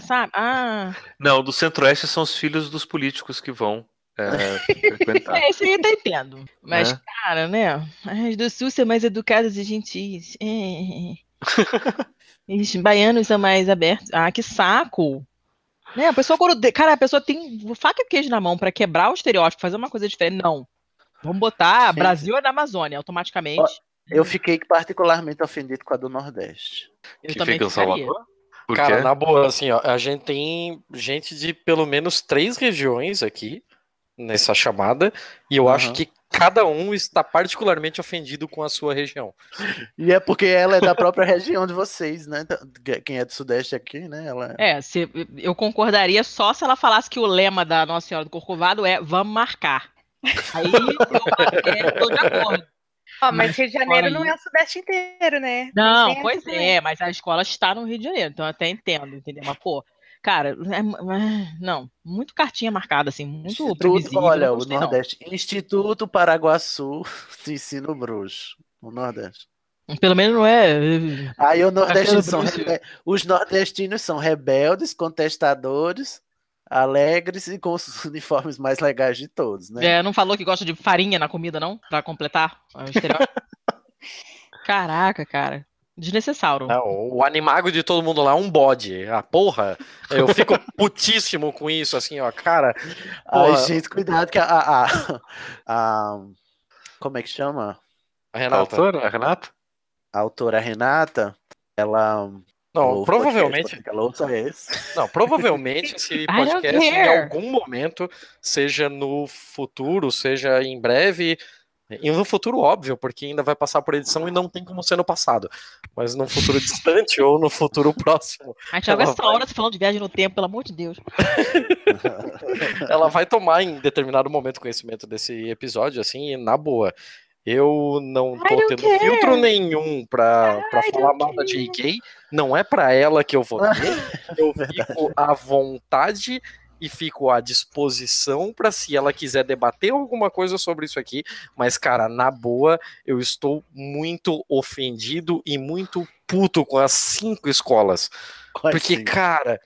Sabe? Ah. Não, do Centro-Oeste são os filhos dos políticos que vão é, [laughs] frequentar. É, isso aí eu até entendo. Mas, Né? cara, né? As do Sul são mais educadas e gentis. É. [laughs] Os baianos são mais abertos. Ah, que saco! Né? A pessoa, quando. de- Cara, a pessoa tem faca e queijo na mão pra quebrar o estereótipo, fazer uma coisa diferente. Não. Vamos botar Sim, Brasil é na Amazônia, automaticamente. Eu fiquei particularmente ofendido com a do Nordeste. Eu Que também fica em. Salvador? Por Cara, quê? na boa, assim, ó, a gente tem gente de pelo menos três regiões aqui nessa chamada, e eu acho Aham. que cada um está particularmente ofendido com a sua região. E é porque ela é da própria região de vocês, né? Quem é do Sudeste aqui, né? Ela É, se, eu concordaria só se ela falasse que o lema da Nossa Senhora do Corcovado é vamos marcar. Aí eu, é, tô de acordo. Ó, mas Mas Rio de Janeiro não é o Sudeste inteiro, né? Não, pois é, mas a escola está no Rio de Janeiro, então eu até entendo, entendeu? Mas, pô, cara, é- é- não, muito cartinha marcada, assim, muito Instituto, previsível. olha, o gostei, não. Nordeste. Instituto Paraguaçu [laughs] de ensino bruxo. O Nordeste. Pelo menos não é. Aí o nordestino são rebe- os nordestinos são rebeldes, contestadores, alegres e com os [laughs] uniformes mais legais de todos, né? É, não falou que gosta de farinha na comida, não? Pra completar o estereótipo? [laughs] Caraca, cara. Desnecessário. Não, o animago de todo mundo lá é um bode. A porra, eu fico [laughs] putíssimo com isso, assim, ó, cara. Ai, porra, gente, cuidado que a, a, a- a- Como é que chama? a A Renata. autora, a Renata? A autora Renata, ela. Não, o provavelmente, podcast ela ouça é esse. não, provavelmente esse [laughs] podcast em algum momento, seja no futuro, seja em breve, e no futuro óbvio, porque ainda vai passar por edição e não tem como ser no passado, mas no futuro [laughs] distante ou no futuro próximo, A gente essa vai- hora se falando de viagem no tempo, pelo amor de Deus. [laughs] [laughs] ela vai tomar em determinado momento conhecimento desse episódio, assim, e na boa. Eu não tô tendo care. filtro nenhum pra, pra falar mal da JK. Não é pra ela que eu vou ter. Eu fico à vontade e fico à disposição pra se ela quiser debater alguma coisa sobre isso aqui. Mas, cara, na boa, eu estou muito ofendido e muito puto com as cinco escolas. Quais Porque, cinco? cara,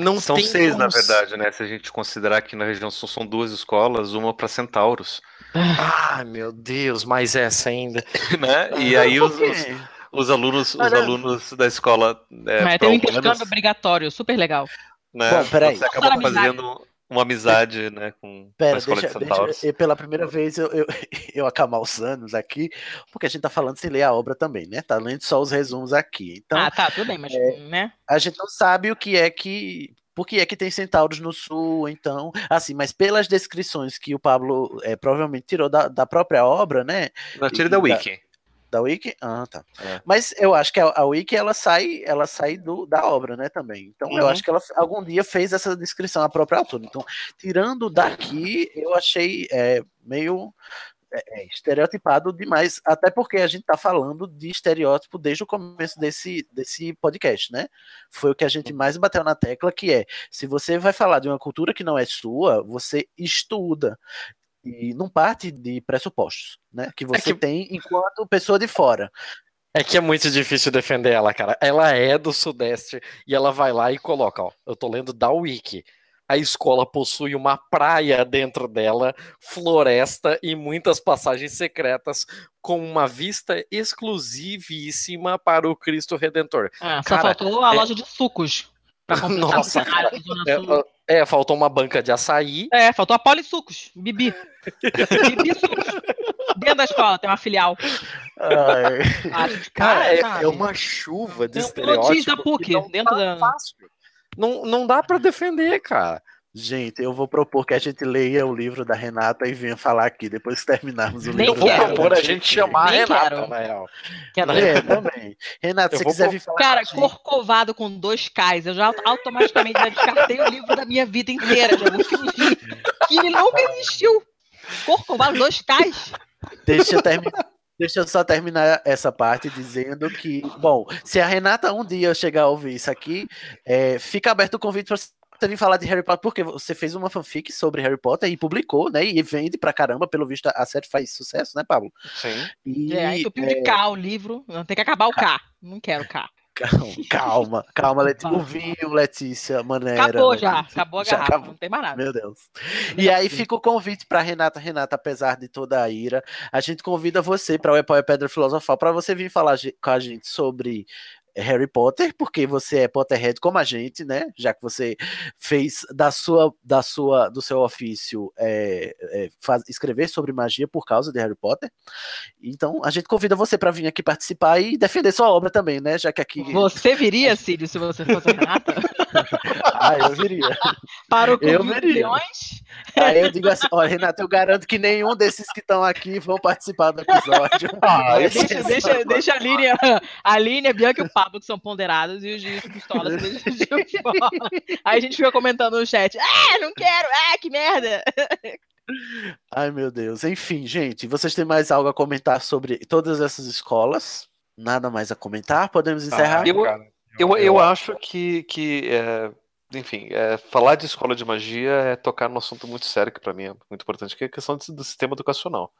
não São tem seis, na verdade, né? Se a gente considerar que na região sul são duas escolas, uma para centauros, Ah, meu Deus, mais essa ainda. [laughs] né? E aí os, os, os alunos, os Olha- alunos da escola é, Mas tem um intercâmbio obrigatório, super legal. Né? Bom, peraí. Você Amizade. fazendo uma amizade, né, com, com a Pera, escola deixa, de deixa centauros. eu, pela primeira vez eu, eu, [laughs] eu acalmar os anos aqui, porque a gente tá falando sem ler a obra também, né? Tá lendo só os resumos aqui. Então, ah, tá, tudo bem, mas, é, né? a gente não sabe o que é que. Por que é que tem centauros no sul, então? Assim, mas pelas descrições que o Pablo é, provavelmente tirou da, da própria obra, né? Na tira da da- Wiki. Da Wiki? Ah, tá. É. Mas eu acho que a, a Wiki ela sai, ela sai do, da obra, né, também. Então eu Uhum. acho que ela algum dia fez essa descrição a própria autora. Então, tirando daqui, eu achei é, meio é, é, estereotipado demais, até porque a gente tá falando de estereótipo desde o começo desse, desse podcast, né? Foi o que a gente mais bateu na tecla, que é, se você vai falar de uma cultura que não é sua, você estuda e não parte de pressupostos, né? Que você que- tem enquanto pessoa de fora. É que é muito difícil defender ela, cara. Ela é do Sudeste e ela vai lá e coloca, ó. Eu tô lendo da Wiki. A escola possui uma praia dentro dela, floresta e muitas passagens secretas com uma vista exclusivíssima para o Cristo Redentor. Ah, só Cara, faltou a é- loja de sucos. [laughs] Nossa, cenário cara. É, faltou uma banca de açaí. É, faltou a Polissucos, Bibi. Bibi Sucos. Dentro da escola tem uma filial. Ai, Ah, Cara, é, é uma chuva de Tem um estereótipo. da PUC não dentro tá da- fácil. Não, não dá pra defender, cara. Gente, eu vou propor que a gente leia o livro da Renata e venha falar aqui depois que terminarmos o Nem Eu livro vou quero. da propor a Renata. gente chamar a Nem Renata, quero. na real. Quer Na- dizer, É, também. Renata, Eu se vou quiser pro- vir falar Cara, a Corcovado com dois K's. Eu já automaticamente já descartei o livro da minha vida inteira. Já vou fingir que ele nunca existiu. Corcovado, dois K's. Deixa eu terminar. Deixa eu só terminar essa parte dizendo que, bom, se a Renata um dia chegar a ouvir isso aqui, é, fica aberto o convite para você vir falar de Harry Potter, porque você fez uma fanfic sobre Harry Potter e publicou, né? E vende pra caramba, pelo visto a série faz sucesso, né, Pablo? Sim. E, É, entupiu de K o livro. Não, Tem que acabar o K. Não quero K. Calma, calma, calma, Letícia. O vinho, Letícia, maneira. Acabou já. Letícia. Acabou a Já garrafa. acabou. Não tem mais nada. Meu Deus. E aí fica o convite para Renata. Renata, apesar de toda a ira, a gente convida você para o Apoia Pedra Filosofal para você vir falar com a gente sobre Harry Potter, porque você é Potterhead como a gente, né? Já que você fez da sua, da sua, do seu ofício é, é, faz- escrever sobre magia por causa de Harry Potter. Então a gente convida você para vir aqui participar e defender sua obra também, né? Já que aqui. [laughs] Você viria, Círio, se você fosse a Renata? [laughs] Ah, eu viria. [laughs] Para o Eu viria. Aí eu digo assim, olha, Renato, eu garanto que nenhum desses que estão aqui vão participar do episódio. Ah, Deixa, ser deixa, deixa a Línia, a Línia, Bianca e o Pablo, que são ponderados, e os de pistolas [laughs] de fora. Aí a gente fica comentando no chat, ah, não quero, ah, que merda. [laughs] Ai, meu Deus. Enfim, gente, vocês têm mais algo a comentar sobre todas essas escolas? Nada mais a comentar? Podemos encerrar? Ah, eu, eu, eu acho que, que é, enfim, é, falar de escola de magia é tocar num assunto muito sério, que pra mim é muito importante, que é a questão do do sistema educacional.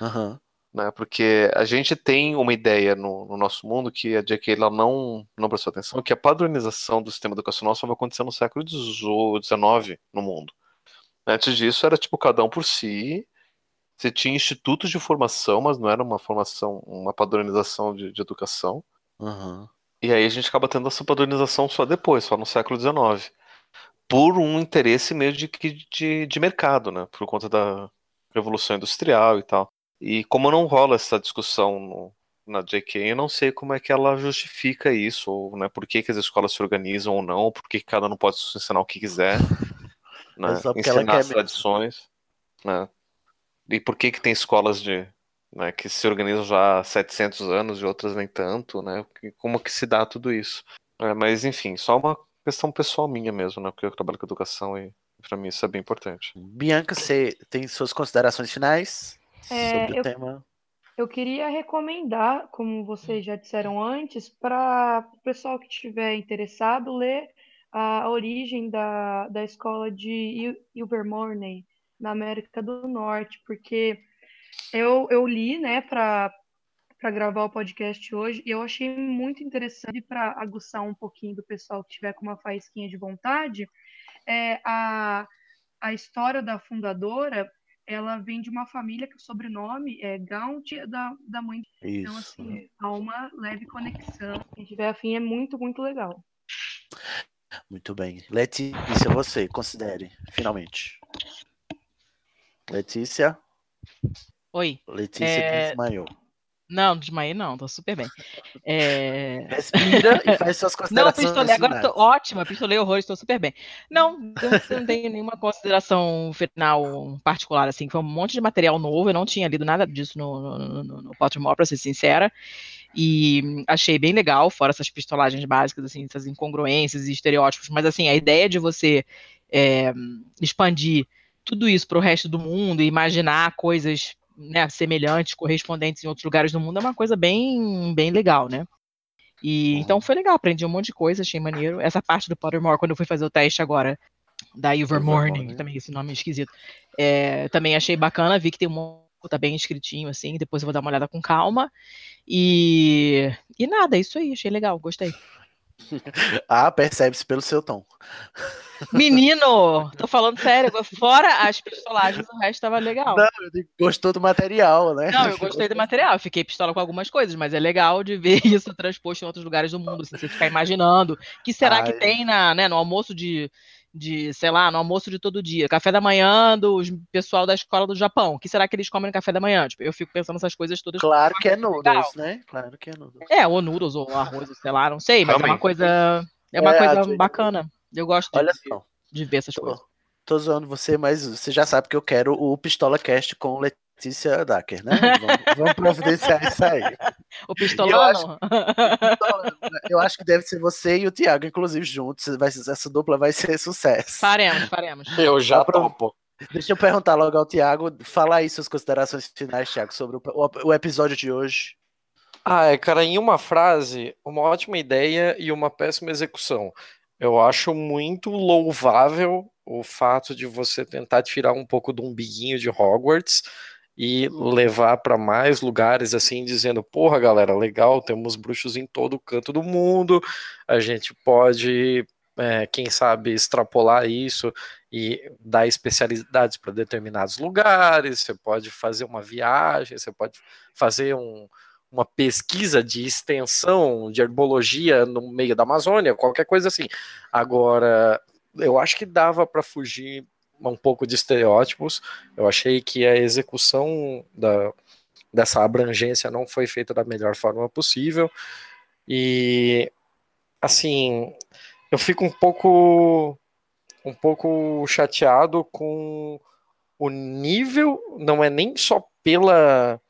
Aham. Né? Porque a gente tem uma ideia no, no nosso mundo que a J.K. ela não, não prestou atenção, que a padronização do sistema educacional só vai acontecer no século XIX no mundo. Antes disso era tipo cada um por si. Você tinha institutos de formação, mas não era uma formação, uma padronização de, de educação. Aham. E aí a gente acaba tendo essa padronização só depois, só no século XIX. Por um interesse meio de, de, de mercado, né? Por conta da Revolução Industrial e tal. E como não rola essa discussão no- na JK, eu não sei como é que ela justifica isso, ou né, por que, que as escolas se organizam ou não, por que cada um pode ensinar o que quiser, [laughs] né, É ensinar as tradições, né, e por que que tem escolas de, né, que se organizam já há 700 anos e outras nem tanto, né, como que se dá tudo isso. É, mas enfim, só uma questão pessoal minha mesmo, né, porque eu trabalho com educação e pra mim isso é bem importante. Bianca, você tem suas considerações finais É, sobre o eu- tema? Eu queria recomendar, como vocês já disseram antes, para o pessoal que estiver interessado ler a origem da, da escola de Il- Ilvermorny na América do Norte, porque eu, eu li, né, para para gravar o podcast hoje e eu achei muito interessante para aguçar um pouquinho do pessoal que tiver com uma faísquinha de vontade, é a, a história da fundadora ela vem de uma família que o sobrenome é Gaunt da, da mãe. Então, Isso. assim, há uma leve conexão. Quem tiver afim é muito, muito legal. Muito bem. Letícia, você, considere, finalmente. Letícia? Oi. Letícia É, desmaiou. Não, não desmaiei não, tô super bem. É, Respira e faz suas [laughs] Não, considerações pistolei, agora tô ótima, pistolei horrores, estou super bem. Não, eu não tenho nenhuma consideração final particular, assim, foi um monte de material novo, eu não tinha lido nada disso no, no, no, no Pottermore, pra ser sincera, e achei bem legal, fora essas pistolagens básicas, assim, essas incongruências e estereótipos, mas assim, a ideia de você é, expandir tudo isso para o resto do mundo e imaginar coisas né, semelhantes, correspondentes em outros lugares do mundo é uma coisa bem, bem legal, né? E então foi legal, aprendi um monte de coisa, achei maneiro. Essa parte do Pottermore, quando eu fui fazer o teste agora da Ilvermorny, Ilvermorny. também esse nome é esquisito, é, também achei bacana, vi que tem um monte, tá bem escritinho assim, depois eu vou dar uma olhada com calma. E, e nada, é isso aí, achei legal, gostei. [laughs] Ah, percebe-se pelo seu tom. Menino, tô falando sério, fora as pistolagens, o resto tava legal. Não, gostou do material, né? Não, eu gostei do material, eu fiquei pistola com algumas coisas, mas é legal de ver [laughs] isso transposto em outros lugares do mundo, assim, você ficar imaginando o que será que Ai. tem na, né, no almoço de, de, sei lá, no almoço de todo dia, café da manhã do pessoal da escola do Japão, o que será que eles comem no café da manhã? Tipo, eu fico pensando nessas coisas todas. Claro que é Legal. noodles, né? Claro que é noodles. É, ou noodles, ou arroz, sei lá, não sei, mas é uma coisa, é uma É, coisa bacana. Eu gosto de, Olha só, de ver essas coisas. tô, tô zoando você, mas você já sabe que eu quero o Pistola Cast com Letícia Dacker, né? Vamos, vamos providenciar isso aí. O pistolano? [laughs] Eu acho que deve ser você e o Thiago, inclusive, juntos. Vai, essa dupla vai ser sucesso. faremos, faremos. Eu já topo. Deixa eu perguntar logo ao Thiago. Fala aí suas considerações finais, Thiago, sobre o, o- o episódio de hoje. Ah, é, cara, em uma frase, uma ótima ideia e uma péssima execução. Eu acho muito louvável o fato de você tentar tirar um pouco do umbiguinho de Hogwarts e levar para mais lugares, assim, dizendo: porra, galera, legal, temos bruxos em todo canto do mundo, a gente pode, é, quem sabe, extrapolar isso e dar especialidades para determinados lugares. Você pode fazer uma viagem, você pode fazer um uma pesquisa de extensão de herbologia no meio da Amazônia, qualquer coisa assim. Agora, eu acho que dava para fugir um pouco de estereótipos. Eu achei que a execução da, dessa abrangência não foi feita da melhor forma possível. E assim, eu fico um pouco um pouco chateado com o nível, não é nem só pela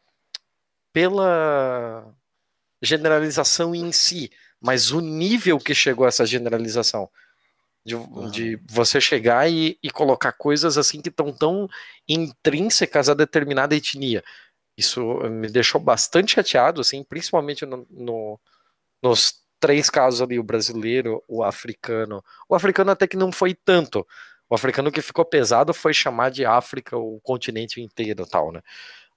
pela generalização em si, mas o nível que chegou essa generalização. De, de você chegar e, e colocar coisas assim que estão tão intrínsecas a determinada etnia. Isso me deixou bastante chateado, assim, principalmente no, no, nos três casos ali, o brasileiro, o africano. O africano até que não foi tanto. O africano que ficou pesado foi chamar de África o continente inteiro tal, né?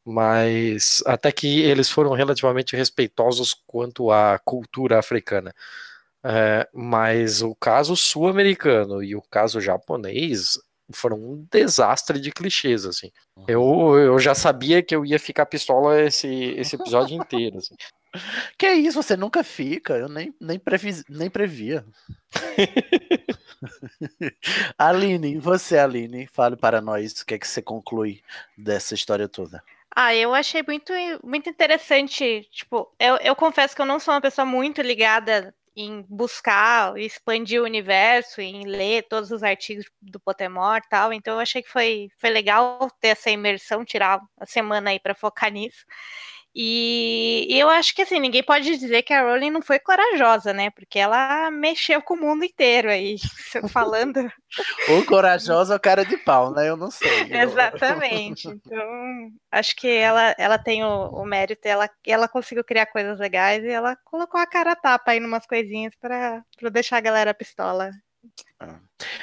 Mas até que eles foram relativamente respeitosos quanto à cultura africana. É, mas o caso sul-americano e o caso japonês foram um desastre de clichês, assim. Eu, eu já sabia que eu ia ficar pistola esse, esse episódio inteiro, assim. [laughs] Que é isso, você nunca fica, eu nem, nem, previs, nem previa. [laughs] Aline, você, Aline, fale para nós o que é que você conclui dessa história toda. Ah, eu achei muito, muito interessante. Tipo, eu, eu confesso que eu não sou uma pessoa muito ligada em buscar, expandir o universo, em ler todos os artigos do Pottermore e tal. Então eu achei que foi, foi legal ter essa imersão, tirar a semana aí para focar nisso. E, eu acho que assim, ninguém pode dizer que a Rowling não foi corajosa, né? Porque ela mexeu com o mundo inteiro aí, [laughs] falando. [laughs] ou corajosa ou cara de pau, né? Eu não sei. Exatamente. Então, acho que ela, ela tem o, o mérito, ela, ela conseguiu criar coisas legais e ela colocou a cara a tapa aí numas coisinhas para deixar a galera pistola. Ah,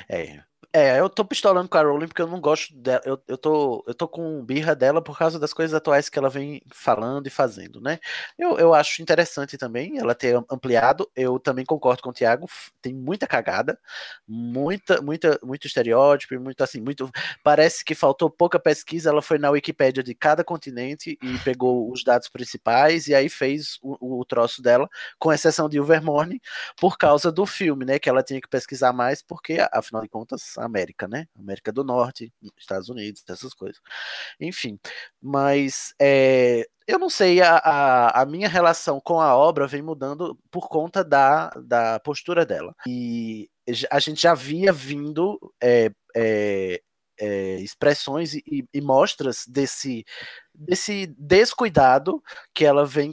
é, é, eu tô pistolando com a Rowling porque eu não gosto dela. Eu, eu, tô, eu tô com birra dela por causa das coisas atuais que ela vem falando e fazendo, né? Eu, eu acho interessante também ela ter ampliado. Eu também concordo com o Thiago. Tem muita cagada, muita, muita, muito estereótipo, muito assim, muito. Parece que faltou pouca pesquisa. Ela foi na Wikipédia de cada continente e pegou os dados principais e aí fez o, o troço dela, com exceção de Ilvermorny, por causa do filme, né? Que ela tinha que pesquisar mais, porque, afinal de contas, América, né? América do Norte, Estados Unidos, essas coisas. Enfim, mas é, eu não sei, a, a, a, minha relação com a obra vem mudando por conta da, da postura dela. E a gente já via vindo é, é, é, expressões e, e, mostras desse, desse descuidado que ela vem,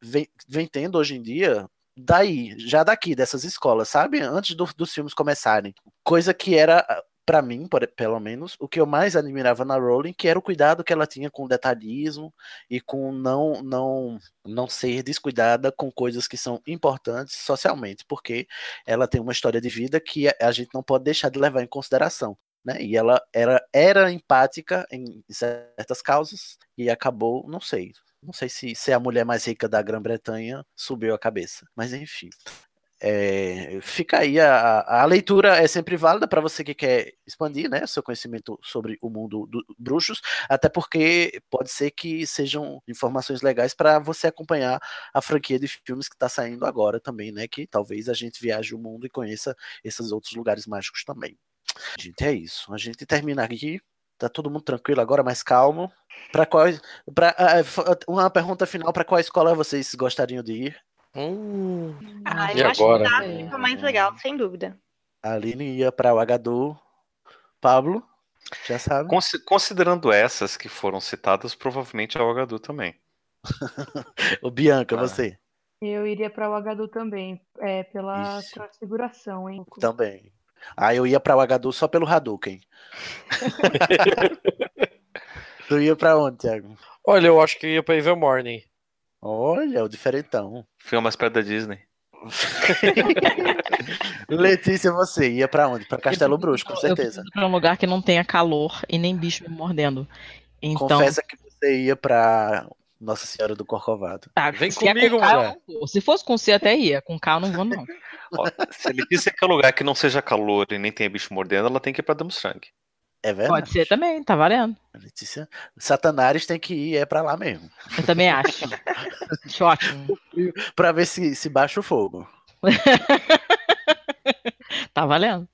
vem, vem tendo hoje em dia daí, já daqui, dessas escolas, sabe? Antes do, dos filmes começarem. Coisa que era, para mim, por, pelo menos, o que eu mais admirava na Rowling, que era o cuidado que ela tinha com o detalhismo e com não, não, não ser descuidada com coisas que são importantes socialmente, porque ela tem uma história de vida que a gente não pode deixar de levar em consideração. Né? E ela era, era empática em certas causas e acabou, não sei, não sei se ser a mulher mais rica da Grã-Bretanha subiu a cabeça. Mas enfim. É, fica aí, a, a leitura é sempre válida para você que quer expandir né, seu conhecimento sobre o mundo dos bruxos, até porque pode ser que sejam informações legais para você acompanhar a franquia de filmes que está saindo agora também, né? Que talvez a gente viaje o mundo e conheça esses outros lugares mágicos também. Gente, é isso. A gente termina aqui Tá todo mundo tranquilo agora, mais calmo. Para qual, para uma pergunta final para qual escola vocês gostariam de ir? Hum, ah, eu acho agora? que fica mais legal, sem dúvida. A Aline ia para o Agadu. Pablo, já sabe. Considerando essas que foram citadas, provavelmente é o Agadu também. [laughs] o Bianca, ah. você? Eu iria para o Agadu também, é, pela configuração, hein? Também. Ah, eu ia pra Agadu só pelo Hadouken. [laughs] tu ia pra onde, Thiago? Olha, eu acho que ia pra Evil Morning. Olha, o diferentão. Filme mais perto da Disney. [laughs] Letícia, você ia pra onde? Pra Castelo Bruxo, com certeza. Eu pra um lugar que não tenha calor e nem bicho me mordendo. Então... Confessa que você ia pra Nossa Senhora do Corcovado. Tá, Vem comigo, é com Se fosse com C até ia, com K eu não vou não. Ó, se ele disse que é um lugar que não seja calor e nem tenha bicho mordendo, ela tem que ir pra Damstrang. É verdade. Pode ser também, tá valendo. Letícia, Satanares tem que ir, é pra lá mesmo. Eu também acho. acho ótimo. [laughs] pra ver se, se baixa o fogo. [laughs] tá valendo.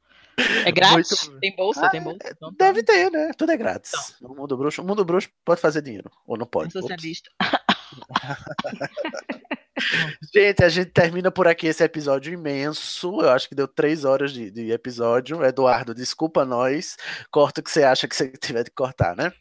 É grátis? Muito... Tem bolsa? Ah, tem bolsa? É, não, deve tá. ter, né? Tudo é grátis. Então. O mundo bruxo, o mundo bruxo pode fazer dinheiro. Ou não pode. Socialista. [laughs] [laughs] gente, a gente termina por aqui esse episódio imenso. Eu acho que deu três horas de, de episódio. Eduardo, desculpa nós. Corta o que você acha que você [laughs] tiver de cortar, né?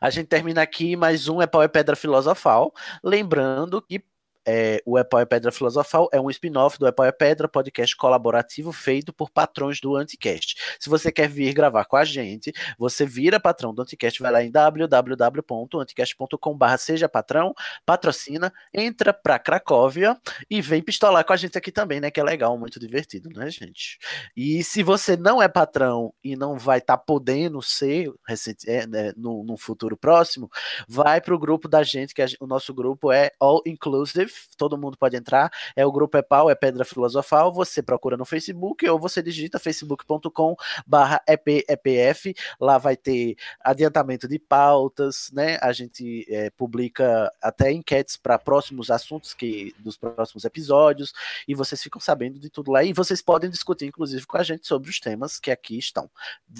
A gente termina aqui mais um É Pau e Pedra Filosofal. Lembrando que é, o É Pau é Pedra Filosofal é um spin-off do É Pau é Pedra, podcast colaborativo feito por patrões do Anticast. Se você quer vir gravar com a gente, você vira patrão do Anticast, vai lá em www.anticast.com.br, seja patrão, patrocina, entra pra Cracóvia e vem pistolar com a gente aqui também, né? Que é legal, muito divertido, né, gente? E se você não é patrão e não vai estar podendo ser recente, é, né, no, no futuro próximo, vai pro grupo da gente, que a, o nosso grupo é All Inclusive, todo mundo pode entrar. É o grupo é pau, é pedra filosofal. Você procura no Facebook ou você digita facebook.com barra EPF. Lá vai ter adiantamento de pautas, né? A gente é, publica até enquetes para próximos assuntos que dos próximos episódios e vocês ficam sabendo de tudo lá e vocês podem discutir inclusive com a gente sobre os temas que aqui estão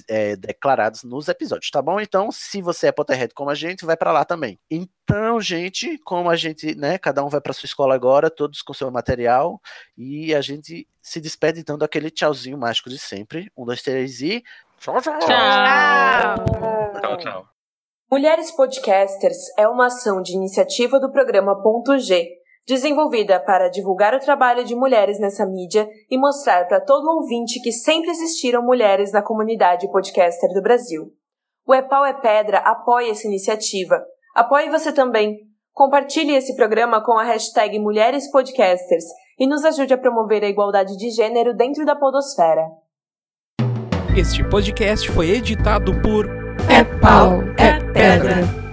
é, declarados nos episódios, tá bom? Então, se você é Potterhead como a gente, vai para lá também. Então, gente, como a gente, né, cada um vai para sua escola agora, todos com seu material, e a gente se despede então daquele tchauzinho mágico de sempre. Um, dois, três e. Tchau, tchau. Tchau, tchau. Mulheres Podcasters é uma ação de iniciativa do programa Ponto G, desenvolvida para divulgar o trabalho de mulheres nessa mídia e mostrar para todo ouvinte que sempre existiram mulheres na comunidade podcaster do Brasil. O Epau é Pedra apoia essa iniciativa. Apoie você também. Compartilhe esse programa com a hashtag Mulheres Podcasters e nos ajude a promover a igualdade de gênero dentro da podosfera. Este podcast foi editado por É pau, é pedra.